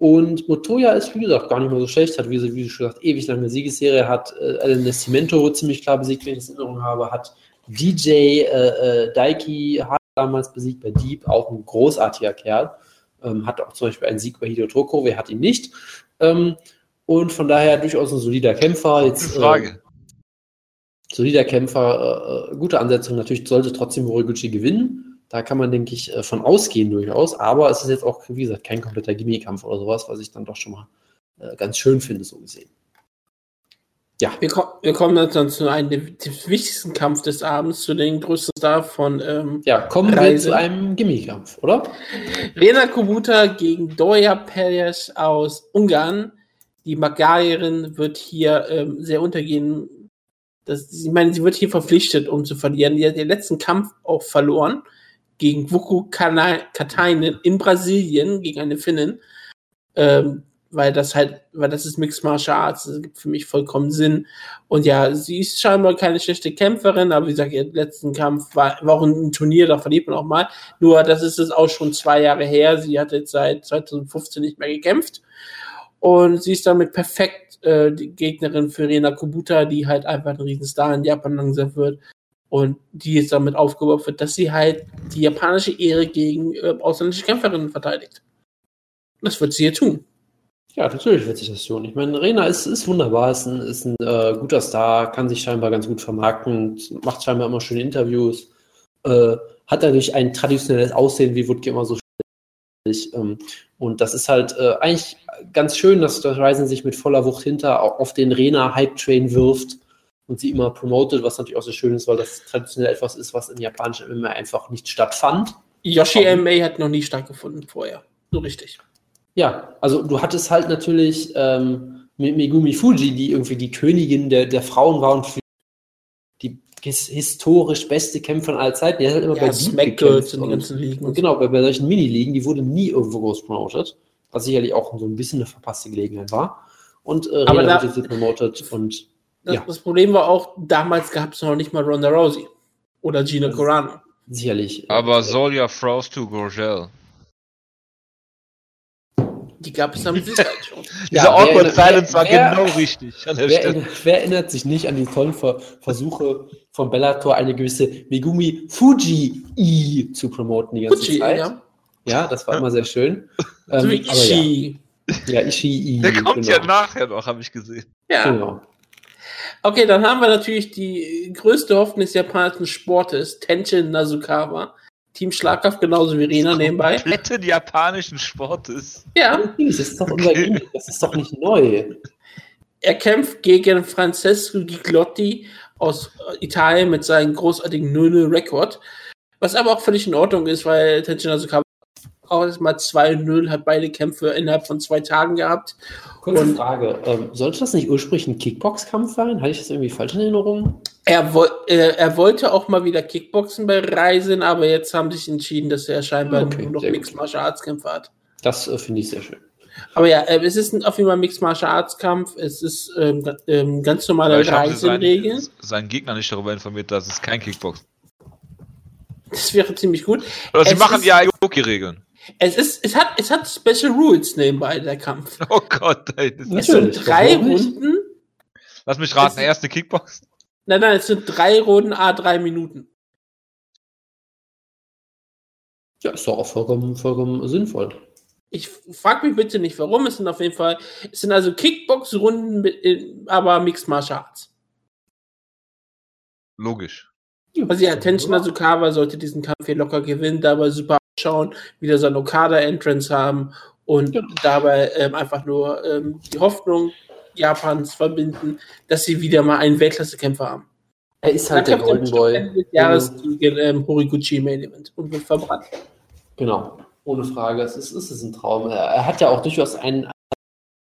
Und Motoya ist, wie gesagt, gar nicht mal so schlecht, hat, wie, sie- wie schon gesagt, ewig lange Siegesserie, hat äh, Alan Nascimento ziemlich klar besiegt, wenn ich das in Erinnerung habe, hat DJ äh, äh, Daiki hat damals besiegt bei Deep, auch ein großartiger Kerl, ähm, hat auch zum Beispiel einen Sieg bei Hideo Toko, wer hat ihn nicht. Ähm, und von daher durchaus ein solider Kämpfer. Jetzt, äh, Frage. solider Kämpfer, äh, äh, gute Ansetzung. Natürlich sollte trotzdem Horiguchi gewinnen. Da kann man, denke ich, äh, von ausgehen durchaus. Aber es ist jetzt auch, wie gesagt, kein kompletter Gimmikampf oder sowas, was ich dann doch schon mal äh, ganz schön finde, so gesehen. Ja, Wir, ko wir kommen jetzt dann zu einem der wichtigsten Kampf des Abends, zu den größten Star von ähm, ja kommen wir Reise. zu einem Gimmikampf, oder? Rena Kubuta gegen Doja Perez aus Ungarn. Die Magarierin wird hier ähm, sehr untergehen. Das, ich meine, sie wird hier verpflichtet, um zu verlieren. Die hat den letzten Kampf auch verloren gegen Vuku Katainen in Brasilien, gegen eine Finnin. Ähm, weil das halt, weil das ist Mixed Martial Arts, das gibt für mich vollkommen Sinn. Und ja, sie ist scheinbar keine schlechte Kämpferin, aber wie gesagt, ihr letzten Kampf war, war auch ein Turnier, da verliert man auch mal. Nur, das ist es auch schon zwei Jahre her. Sie hat jetzt seit 2015 nicht mehr gekämpft. Und sie ist damit perfekt äh, die Gegnerin für Rena Kubuta, die halt einfach ein Riesenstar in Japan langsam wird. Und die jetzt damit aufgeworfen wird, dass sie halt die japanische Ehre gegen äh, ausländische Kämpferinnen verteidigt. Das wird sie hier tun. Ja, natürlich wird sich das tun. Ich meine, Rena ist, ist wunderbar, ist ein, ist ein äh, guter Star, kann sich scheinbar ganz gut vermarkten, macht scheinbar immer schöne Interviews, äh, hat dadurch ein traditionelles Aussehen, wie Wutke immer so ähm, Und das ist halt äh, eigentlich ganz schön, dass das Ryzen sich mit voller Wucht hinter au- auf den Rena-Hype-Train wirft und sie immer promotet, was natürlich auch so schön ist, weil das traditionell etwas ist, was im japanischen MMA einfach nicht stattfand. Yoshi? MMA hat noch nie stattgefunden vorher. So richtig. Ja, also du hattest halt natürlich ähm, mit Megumi Fuji, die irgendwie die Königin der, der Frauen war und für die his historisch beste Kämpferin aller Zeiten. Die hat halt immer Ja, bei Deep Smack gekämpft Girls und die und, ganzen Ligen. und genau, bei, bei solchen Mini-Ligen, die wurde nie irgendwo groß promotet, was sicherlich auch so ein bisschen eine verpasste Gelegenheit war. Und äh, Aber Rena da- wird jetzt promotet und Das, ja. das Problem war auch, damals gab es noch nicht mal Ronda Rousey. Oder Gina Carano. sicherlich. Aber äh, Solja Frost to Gorgel. Die gab es mit Sicherheit schon. Ja, Dieser wer- Awkward wer- Silence war wer- genau richtig Wer, erinnert- wer erinnert sich nicht an die tollen Ver Versuche von Bellator, eine gewisse Megumi Fuji zu promoten die ganze Gucci, Zeit? ja. Ja, das war immer sehr schön. Ähm, aber ja. Ishii. Ja, Ishii. Der kommt genau. ja nachher noch, habe ich gesehen. Ja. Genau. Okay, dann haben wir natürlich die größte Hoffnung des japanischen Sportes, Tenshin Nasukawa. Team Schlagkraft genauso wie Rena nebenbei. Kompletten japanischen Sportes. Ja, Das ist doch unser Gimmick, das ist doch nicht neu. er kämpft gegen Francesco Giglotti aus äh, Italien mit seinem großartigen 0-0-Rekord. Was aber auch völlig in Ordnung ist, weil Tenshin Nasukawa auch erstmal 2-0, hat beide Kämpfe innerhalb von zwei Tagen gehabt. Kurze Und- Frage. Ähm, sollte das nicht ursprünglich ein Kickbox-Kampf sein? Hatte ich das irgendwie falsch in Erinnerung? Er, woll, äh, er wollte auch mal wieder Kickboxen bei Reisen, aber jetzt haben sich entschieden, dass er scheinbar Okay, nur noch Mixed Martial Arts Kämpfe hat. Das äh, finde ich sehr schön. Aber ja, äh, es ist ein, auf jeden Fall ein Mixed Martial Arts Kampf. Es ist ähm, ähm, ganz normale Reisenregeln. seinen, seinen Gegner nicht darüber informiert, dass es kein Kickbox Das wäre ziemlich gut. Oder sie Es machen ist- ja Aoki-Regeln. Es ist, es hat, es hat Special Rules nebenbei, der Kampf. Oh Gott, ey. das- Es sind drei? Runden. Lass mich raten, Es- erste Kickbox. Nein, nein, es sind drei Runden, a drei Minuten. Ja, ist doch auch vollkommen, vollkommen sinnvoll. Ich frag mich bitte nicht, warum. Es sind auf jeden Fall, es sind also Kickbox-Runden, aber Mixed Martial Arts. Logisch. Also ja, Tenshin Asukawa sollte diesen Kampf hier locker gewinnen, dabei super ausschauen, wieder seine Okada-Entrance haben und Ja. dabei ähm, einfach nur ähm, die Hoffnung Japans verbinden, dass sie wieder mal einen Weltklasse-Kämpfer haben. Er ist halt Dann der er Golden am Ende Boy. des Jahres gegen ähm, Horiguchi im Main Event und wird verbrannt. Genau, ohne Frage. Es ist, es ist ein Traum. Er, er hat ja auch durchaus ein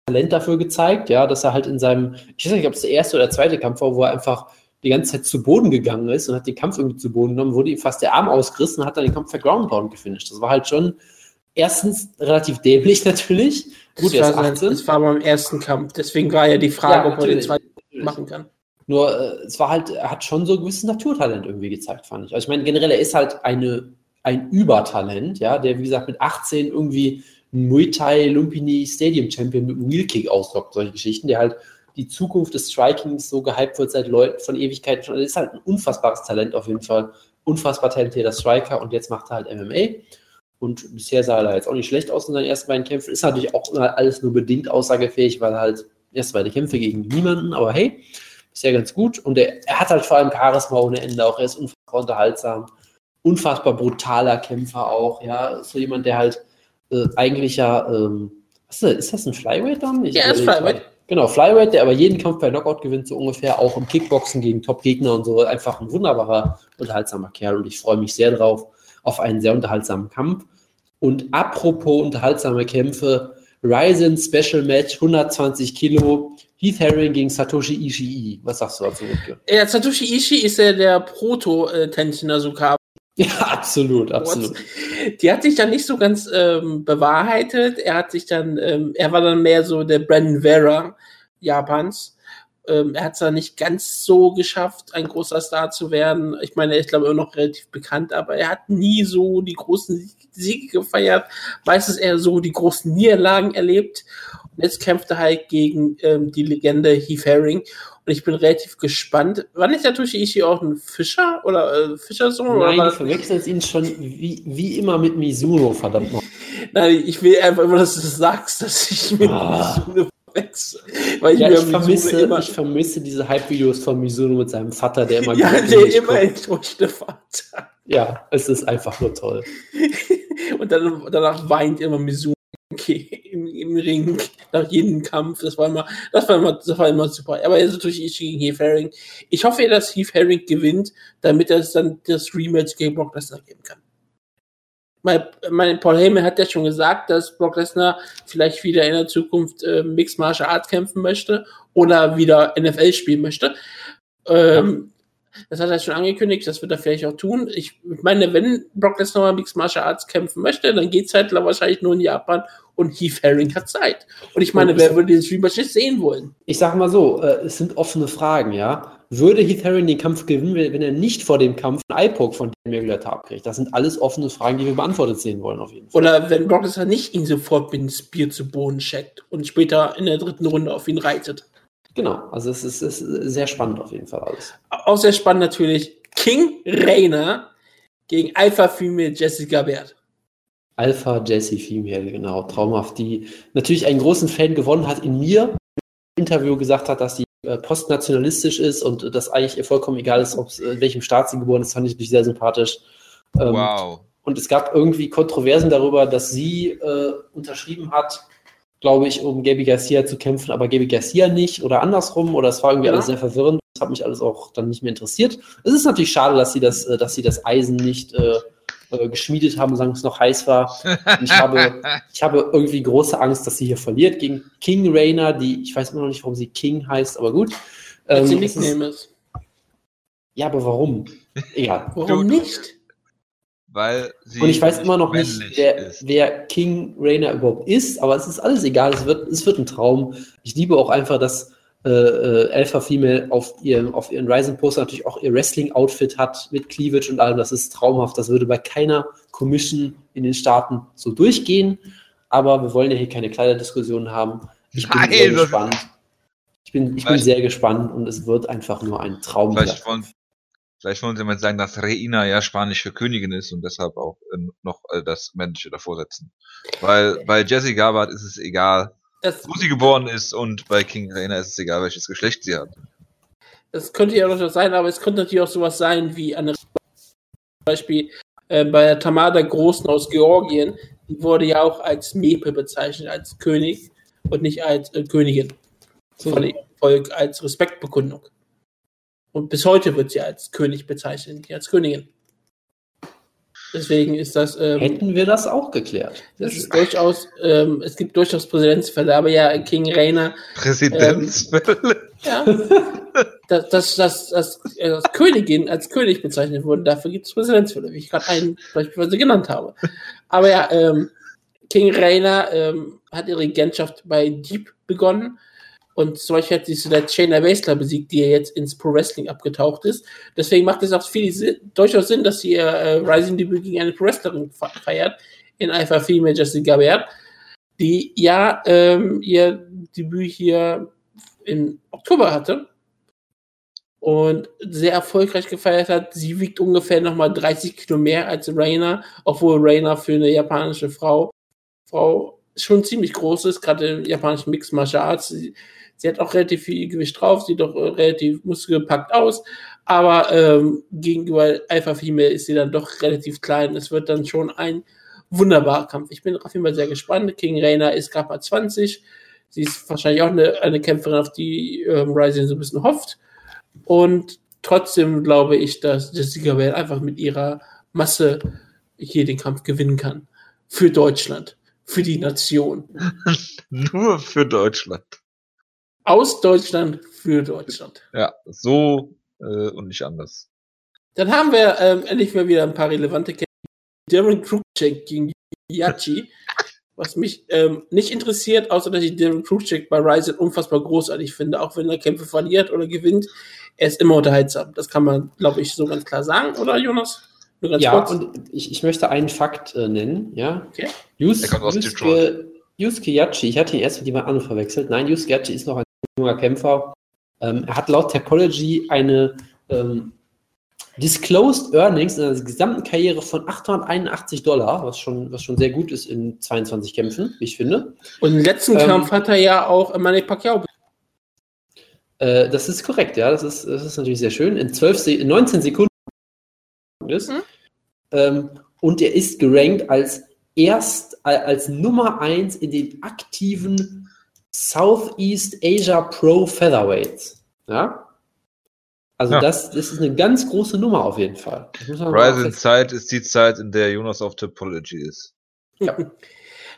Talent dafür gezeigt, ja, dass er halt in seinem, ich weiß nicht, ob es der erste oder der zweite Kampf war, wo er einfach die ganze Zeit zu Boden gegangen ist und hat den Kampf irgendwie zu Boden genommen, wurde ihm fast der Arm ausgerissen und hat dann den Kampf per Ground Pound gefinisht. Das war halt schon erstens relativ dämlich natürlich. Gut, das, war sein, 18. das war beim ersten Kampf, deswegen war ja die Frage, Ja, ob er den zweiten machen kann. Nur äh, es war halt, er hat schon so ein gewisses Naturtalent irgendwie gezeigt, fand ich. Also ich meine, generell, er ist halt eine, ein Übertalent, ja, der, wie gesagt, mit 18 irgendwie Muay Thai Lumpini Stadium Champion mit einem Wheelkick auslockt, solche Geschichten, der halt die Zukunft des Strikings so gehypt wird seit Leuten von Ewigkeiten schon. Er ist halt ein unfassbares Talent auf jeden Fall. Unfassbar talentierter Striker und jetzt macht er halt MMA. Und bisher sah er da jetzt auch nicht schlecht aus in seinen ersten beiden Kämpfen. Ist natürlich auch alles nur bedingt aussagefähig, weil er halt erst beide Kämpfe gegen niemanden, aber hey, bisher ganz gut. Und er, er hat halt vor allem Charisma ohne Ende auch. Er ist unfassbar unterhaltsam, unfassbar brutaler Kämpfer auch. Ja, so jemand, der halt äh, eigentlich ja, ähm, was ist, das? ist das ein Flyweight dann? Ich Ja, ist Flyweight. Genau, Flyweight, der aber jeden Kampf per Knockout gewinnt, so ungefähr, auch im Kickboxen gegen Top-Gegner und so. Einfach ein wunderbarer, unterhaltsamer Kerl und ich freue mich sehr drauf, auf einen sehr unterhaltsamen Kampf. Und apropos unterhaltsame Kämpfe, Ryzen Special Match, 120 Kilo, Heath Herring gegen Satoshi Ishii. Was sagst du dazu? Ja, Satoshi Ishii ist ja der Proto-Tenshin Asukawa. Ja, absolut, absolut. Die hat sich dann nicht so ganz ähm, bewahrheitet. Er hat sich dann, ähm, er war dann mehr so der Brandon Vera Japans. Ähm, er hat es dann nicht ganz so geschafft, ein großer Star zu werden. Ich meine, er ist, glaube ich, immer noch relativ bekannt, aber er hat nie so die großen Siege gefeiert. Meistens eher so die großen Niederlagen erlebt. Und jetzt kämpft er halt gegen ähm, die Legende Heath Herring. Und ich bin relativ gespannt. Wann ist Satoshi Ishii auch ein Fischer oder äh, Fischersohn? oder war Nein, du das- verwechselst ihn schon wie, wie immer mit Mizuno, verdammt noch. Nein, ich will einfach immer, dass du das sagst, dass ich mit Ah. Mizuno verwechsel. Weil ich Ja, ich vermisse, immer, ich vermisse diese Hype-Videos von Mizuno mit seinem Vater, der immer ja, der immer enttäuschte Vater. Ja, es ist einfach nur toll. Und dann, danach weint immer Mizuno im, im Ring nach jedem Kampf. Das war immer, das war immer, das war immer super. Aber jetzt natürlich ich gegen Heath Herring. Ich hoffe, dass Heath Herring gewinnt, damit er es dann das Rematch gegen Brock Lesnar geben kann. Mein, mein Paul Heyman hat ja schon gesagt, dass Brock Lesnar vielleicht wieder in der Zukunft äh, Mixed Martial Arts kämpfen möchte oder wieder NFL spielen möchte. Ähm, Das hat er schon angekündigt, das wird er vielleicht auch tun. Ich meine, wenn Brock Lesnar mal Mixed Martial Arts kämpfen möchte, dann geht's halt wahrscheinlich nur in Japan und Heath Herring hat Zeit. Und ich meine, Und wer würde den Rematch nicht sehen wollen? Ich sage mal so, äh, es sind offene Fragen, ja. Würde Heath Herring den Kampf gewinnen, wenn er nicht vor dem Kampf einen Eye-Poke von Daniel Millata abkriegt? Das sind alles offene Fragen, die wir beantwortet sehen wollen, auf jeden Fall. Oder wenn Brock Lesnar nicht ihn sofort mit dem Spear zu Boden checkt und später in der dritten Runde auf ihn reitet. Genau, also es ist, es ist sehr spannend auf jeden Fall alles. Auch sehr spannend natürlich King Rainer gegen Alpha Female Jessica Baird. Alpha Jesse Female, genau, traumhaft, die natürlich einen großen Fan gewonnen hat in mir, im Interview gesagt hat, dass sie äh, postnationalistisch ist und äh, dass eigentlich ihr vollkommen egal ist, ob in welchem Staat sie geboren ist, fand ich natürlich sehr sympathisch. Ähm, Wow. Und es gab irgendwie Kontroversen darüber, dass sie äh, unterschrieben hat, glaube ich, um Gabi Garcia zu kämpfen, aber Gabi Garcia nicht oder andersrum oder es war irgendwie Ja. alles sehr verwirrend. Das hat mich alles auch dann nicht mehr interessiert. Es ist natürlich schade, dass sie das, äh, dass sie das Eisen nicht äh, äh, geschmiedet haben, solange es noch heiß war. Und ich habe, ich habe irgendwie große Angst, dass sie hier verliert gegen King Rainer, die, ich weiß immer noch nicht, warum sie King heißt, aber gut. Sie Ähm, ist, Nickname ist. ja, aber warum? Egal. Warum nicht? Weil sie Und ich weiß immer noch nicht, wer, wer King Rainer überhaupt ist, aber es ist alles egal. Es wird, es wird ein Traum. Ich liebe auch einfach, dass äh, äh, Alpha Female auf ihrem, auf ihren Rising-Poster natürlich auch ihr Wrestling-Outfit hat mit Cleavage und allem. Das ist traumhaft. Das würde bei keiner Commission in den Staaten so durchgehen. Aber wir wollen ja hier keine Kleiderdiskussion haben. Ich bin Nein, sehr gespannt. Ich bin, ich bin sehr gespannt und es wird einfach nur ein Traum. Vielleicht wollen, vielleicht wollen sie mal sagen, dass Reina ja Spanisch für Königin ist und deshalb auch ähm, noch äh, das Männliche davor setzen. Weil bei Jessie Gabbard ist es egal, Das, wo sie geboren ist und bei King Reina ist es egal, welches Geschlecht sie hat. das könnte ja durchaus sein, aber es könnte natürlich auch sowas sein wie eine zum Beispiel äh, bei der Tamada Großen aus Georgien, die wurde ja auch als Mepe bezeichnet, als König und nicht als äh, Königin. Von dem Volk als Respektbekundung. Und bis heute wird sie als König bezeichnet, als Königin. Deswegen ist das, ähm, Hätten wir das auch geklärt. das ist durchaus, ähm, es gibt durchaus Präzedenzfälle, aber ja, King Rainer Präsidentsfälle. Ja. dass, dass, dass, dass, äh, dass Königin als König bezeichnet wurde, dafür gibt es Präzedenzfälle, wie ich gerade einen beispielsweise genannt habe. Aber ja, ähm, King Rainer ähm, hat ihre Regentschaft bei Deep begonnen. Und zum Beispiel hat sie zuletzt Shayna Baszler besiegt, die ja jetzt ins Pro Wrestling abgetaucht ist. Deswegen macht es auch viel Sinn, durchaus Sinn, dass sie ihr äh, Rising-Debüt gegen eine Pro Wrestlerin fe- feiert, in Alpha Female Jessica Baird, die ja ähm, ihr Debüt hier im Oktober hatte und sehr erfolgreich gefeiert hat. Sie wiegt ungefähr nochmal 30 Kilo mehr als Raina, obwohl Raina für eine japanische Frau, Frau schon ziemlich groß ist, gerade im japanischen Mixed Martial Arts. Sie hat auch relativ viel Gewicht drauf, sieht doch äh, relativ muskelgepackt aus, aber ähm, gegenüber Alpha Female ist sie dann doch relativ klein. Es wird dann schon ein wunderbarer Kampf. Ich bin auf jeden Fall sehr gespannt. King Raina ist gerade mal 20. Sie ist wahrscheinlich auch eine, eine Kämpferin, auf die ähm, Rising so ein bisschen hofft. Und trotzdem glaube ich, dass Jessica Bell einfach mit ihrer Masse hier den Kampf gewinnen kann. Für Deutschland. Für die Nation. Nur für Deutschland. Aus Deutschland für Deutschland. Ja, so äh, und nicht anders. Dann haben wir ähm, endlich mal wieder ein paar relevante Kämpfe. Darren Krugchek gegen Yachi. Was mich ähm, nicht interessiert, außer dass ich Darren Krugchek bei Ryzen unfassbar großartig finde. Auch wenn er Kämpfe verliert oder gewinnt, er ist immer unterhaltsam. Das kann man, glaube ich, so ganz klar sagen, oder Jonas? Nur ganz Ja, kurz. und ich, ich möchte einen Fakt äh, nennen, ja. Okay. Yus, Er kommt aus Yusuke, Yusuke Yachi, ich hatte ihn erst mit jemand anderem verwechselt. Nein, Yusuke Yachi ist noch ein junger Kämpfer. Ähm, er hat laut Technology eine ähm, Disclosed Earnings in seiner gesamten Karriere von 881 Dollar, was schon, was schon sehr gut ist in 22 Kämpfen, wie ich finde. Und im letzten Ähm, Kampf hat er ja auch Manny Pacquiao. Äh, das ist korrekt, ja. Das ist, das ist natürlich sehr schön. In, 12 Se in 19 Sekunden. Ist. Mhm. Ähm, und er ist gerankt als erst al- als Nummer 1 in den aktiven Southeast Asia Pro Featherweights. Ja. Also Ja. das, das ist eine ganz große Nummer auf jeden Fall. Rising Zeit ist die Zeit, in der Jonas auf Topology ist.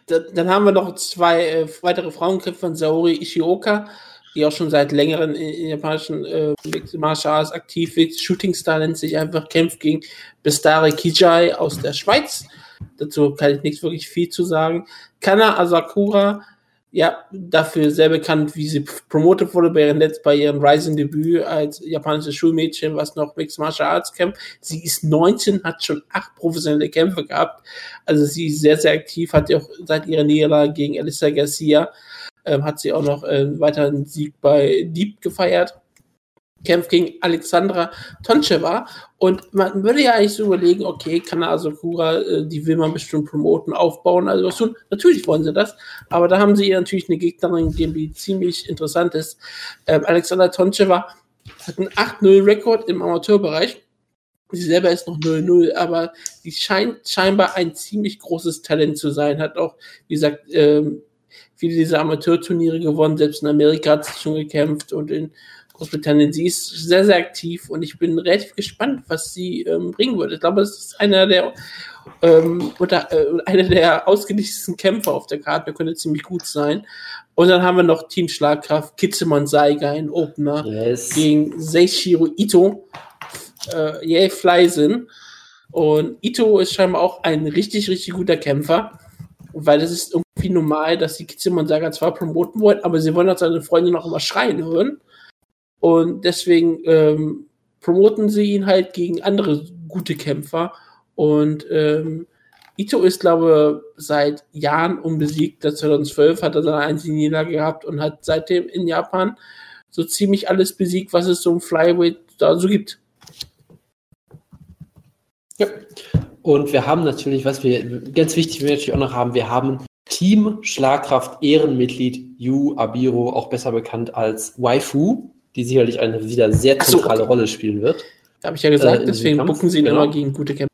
Dann, dann haben wir noch zwei äh, weitere Frauenkämpfer, Saori Ishioka, die auch schon seit längerem in, in japanischen äh, Mixed Martial Arts aktiv ist. Shooting Star nennt sich einfach, kämpft gegen Bestare Kijai aus der Schweiz. Dazu kann ich nichts wirklich viel zu sagen. Kana Asakura, ja, dafür sehr bekannt, wie sie promotet wurde bei ihrem Letzt bei ihrem Rising-Debüt als japanisches Schulmädchen, was noch Mixed Martial Arts kämpft. Sie ist 19, hat schon acht professionelle Kämpfe gehabt. Also sie ist sehr, sehr aktiv, hat ja auch seit ihrer Niederlage gegen Alissa Garcia, ähm, hat sie auch noch äh, weiter einen Sieg bei Deep gefeiert. Kämpft gegen Alexandra Toncheva. Und man würde ja eigentlich so überlegen, okay, Kana Asakura, äh, die will man bestimmt promoten, aufbauen, also was tun. Natürlich wollen sie das, aber da haben sie ihr natürlich eine Gegnerin gegeben, die ziemlich interessant ist. Ähm, Alexandra Toncheva hat einen 8-0-Rekord im Amateurbereich. Sie selber ist noch 0-0, aber sie scheint scheinbar ein ziemlich großes Talent zu sein. Hat auch, wie gesagt, ähm, viele dieser Amateurturniere gewonnen, selbst in Amerika hat sie schon gekämpft und in Großbritannien. Sie ist sehr, sehr aktiv und ich bin relativ gespannt, was sie ähm, bringen wird. Ich glaube, es ist einer der ähm, oder äh, einer der ausgeglichensten Kämpfer auf der Karte, der könnte ziemlich gut sein. Und dann haben wir noch Team Schlagkraft, Kitzemann Saiga in Opener Yes. gegen Seishiro Ito, äh, Yay Flysin. Und Ito ist scheinbar auch ein richtig, richtig guter Kämpfer, weil das ist irgendwie normal, dass die Kitzemann Saiga zwar promoten wollen, aber sie wollen auch seine Freunde noch immer schreien hören. Und deswegen ähm, promoten sie ihn halt gegen andere gute Kämpfer. Und ähm, Ito ist, glaube seit Jahren unbesiegt. Seit 2012 hat er seine einzige Niederlage gehabt und hat seitdem in Japan so ziemlich alles besiegt, was es so im Flyweight da so gibt. Ja. Und wir haben natürlich, was wir ganz wichtig, wir natürlich auch noch haben, wir haben Team Schlagkraft Ehrenmitglied Yu Abiro, auch besser bekannt als Waifu, die sicherlich eine wieder sehr Ach so, zentrale okay. Rolle spielen wird. Habe ich ja gesagt, Äh, deswegen bucken sie ihn genau. immer gegen gute Kämpfer.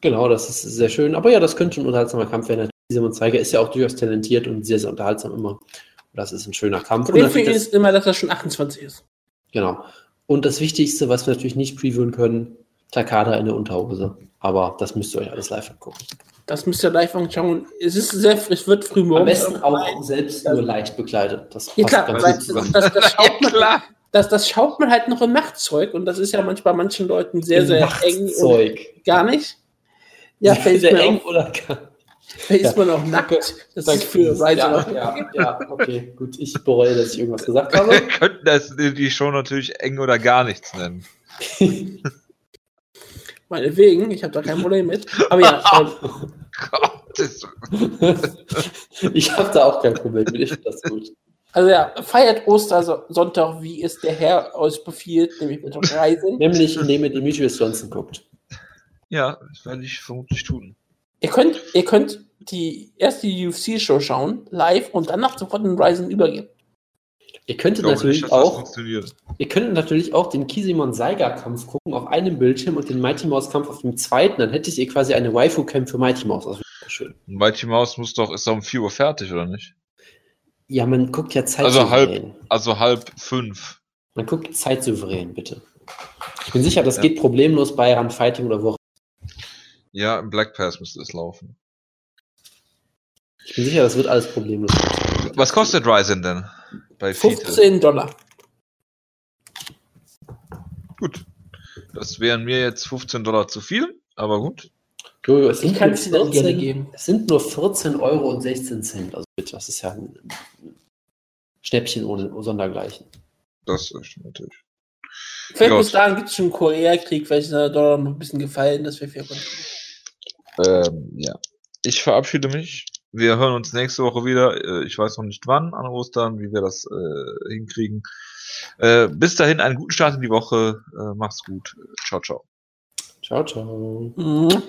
Genau, das ist sehr schön. Aber ja, das könnte ein unterhaltsamer Kampf werden. Simon Zeiger ist ja auch durchaus talentiert und sehr, sehr unterhaltsam immer. Und das ist ein schöner Kampf. Und Problem für ihn das, ist immer, dass er schon 28 ist. genau. Und das Wichtigste, was wir natürlich nicht previewen können, Takada in der Unterhose. Aber das müsst ihr euch alles live angucken. Das müsst ihr live anschauen. Es ist sehr, es wird früh morgens. Am besten auch selbst nur leicht bekleidet. Das Ja klar, ganz weil gut zusammen. das, das, schaut man, klar. Das, das schaut man halt noch im Nachtzeug und das ist ja manchmal bei manchen Leuten sehr, sehr eng. Und gar nicht. Ja, ist, sehr man eng auch, oder gar vielleicht ist Ja. man auch nackt. Das Danke. ist für Ryzen ja, ja, ja, okay, gut. Ich bereue, dass ich irgendwas gesagt habe. Wir könnten das, die Show natürlich eng oder gar nichts nennen. Meinetwegen, ich habe da kein Problem mit. Aber ja, ähm, ist, ich habe da auch kein Problem mit. Ich finde das gut. Also ja, feiert Ostersonntag, wie es der Herr euch befiehlt, nämlich mit Reisen. Nämlich, indem ihr Demetrius Johnson guckt. ja, das werde ich vermutlich tun. Ihr könnt, ihr könnt die erste UFC-Show schauen, live, und danach sofort in Ryzen übergehen. Ihr könntet natürlich nicht, auch, funktioniert. ihr könntet natürlich auch den Kisimon Saiga Kampf gucken auf einem Bildschirm und den Mighty Mouse Kampf auf dem zweiten. Dann hättet ihr quasi eine Waifu Camp für Mighty Mouse. Das wäre schön. Mighty Mouse muss doch, ist doch um 4 Uhr fertig, oder nicht? Ja, man guckt ja Also zeitsouverän. Also halb fünf. Man guckt zeitsouverän, bitte. Ich bin sicher, das geht problemlos bei Run Fighting oder wo. Ja, im Black Pass müsste es laufen. Ich bin sicher, das wird alles problemlos. Was kostet Ryzen denn? Bei Fiete? 15 Dollar. Gut. Das wären mir jetzt 15 Dollar zu viel, aber gut. Jojo, es Ich kann es dir auch gerne 14 geben. Es sind nur 14 Euro und 16 Cent. Also bitte, das ist ja ein Schnäppchen ohne Sondergleichen. Das ist natürlich. Vielleicht bis dahin gibt es schon einen Koreakrieg, vielleicht ist der Dollar noch ein bisschen gefallen, das wäre viel gut. Ähm, ja. Ich verabschiede mich. Wir hören uns nächste Woche wieder. Äh, Ich weiß noch nicht wann an Ostern, wie wir das äh, hinkriegen. Äh, bis dahin einen guten Start in die Woche. Äh, macht's gut. Ciao, ciao. Ciao, ciao. Mhm.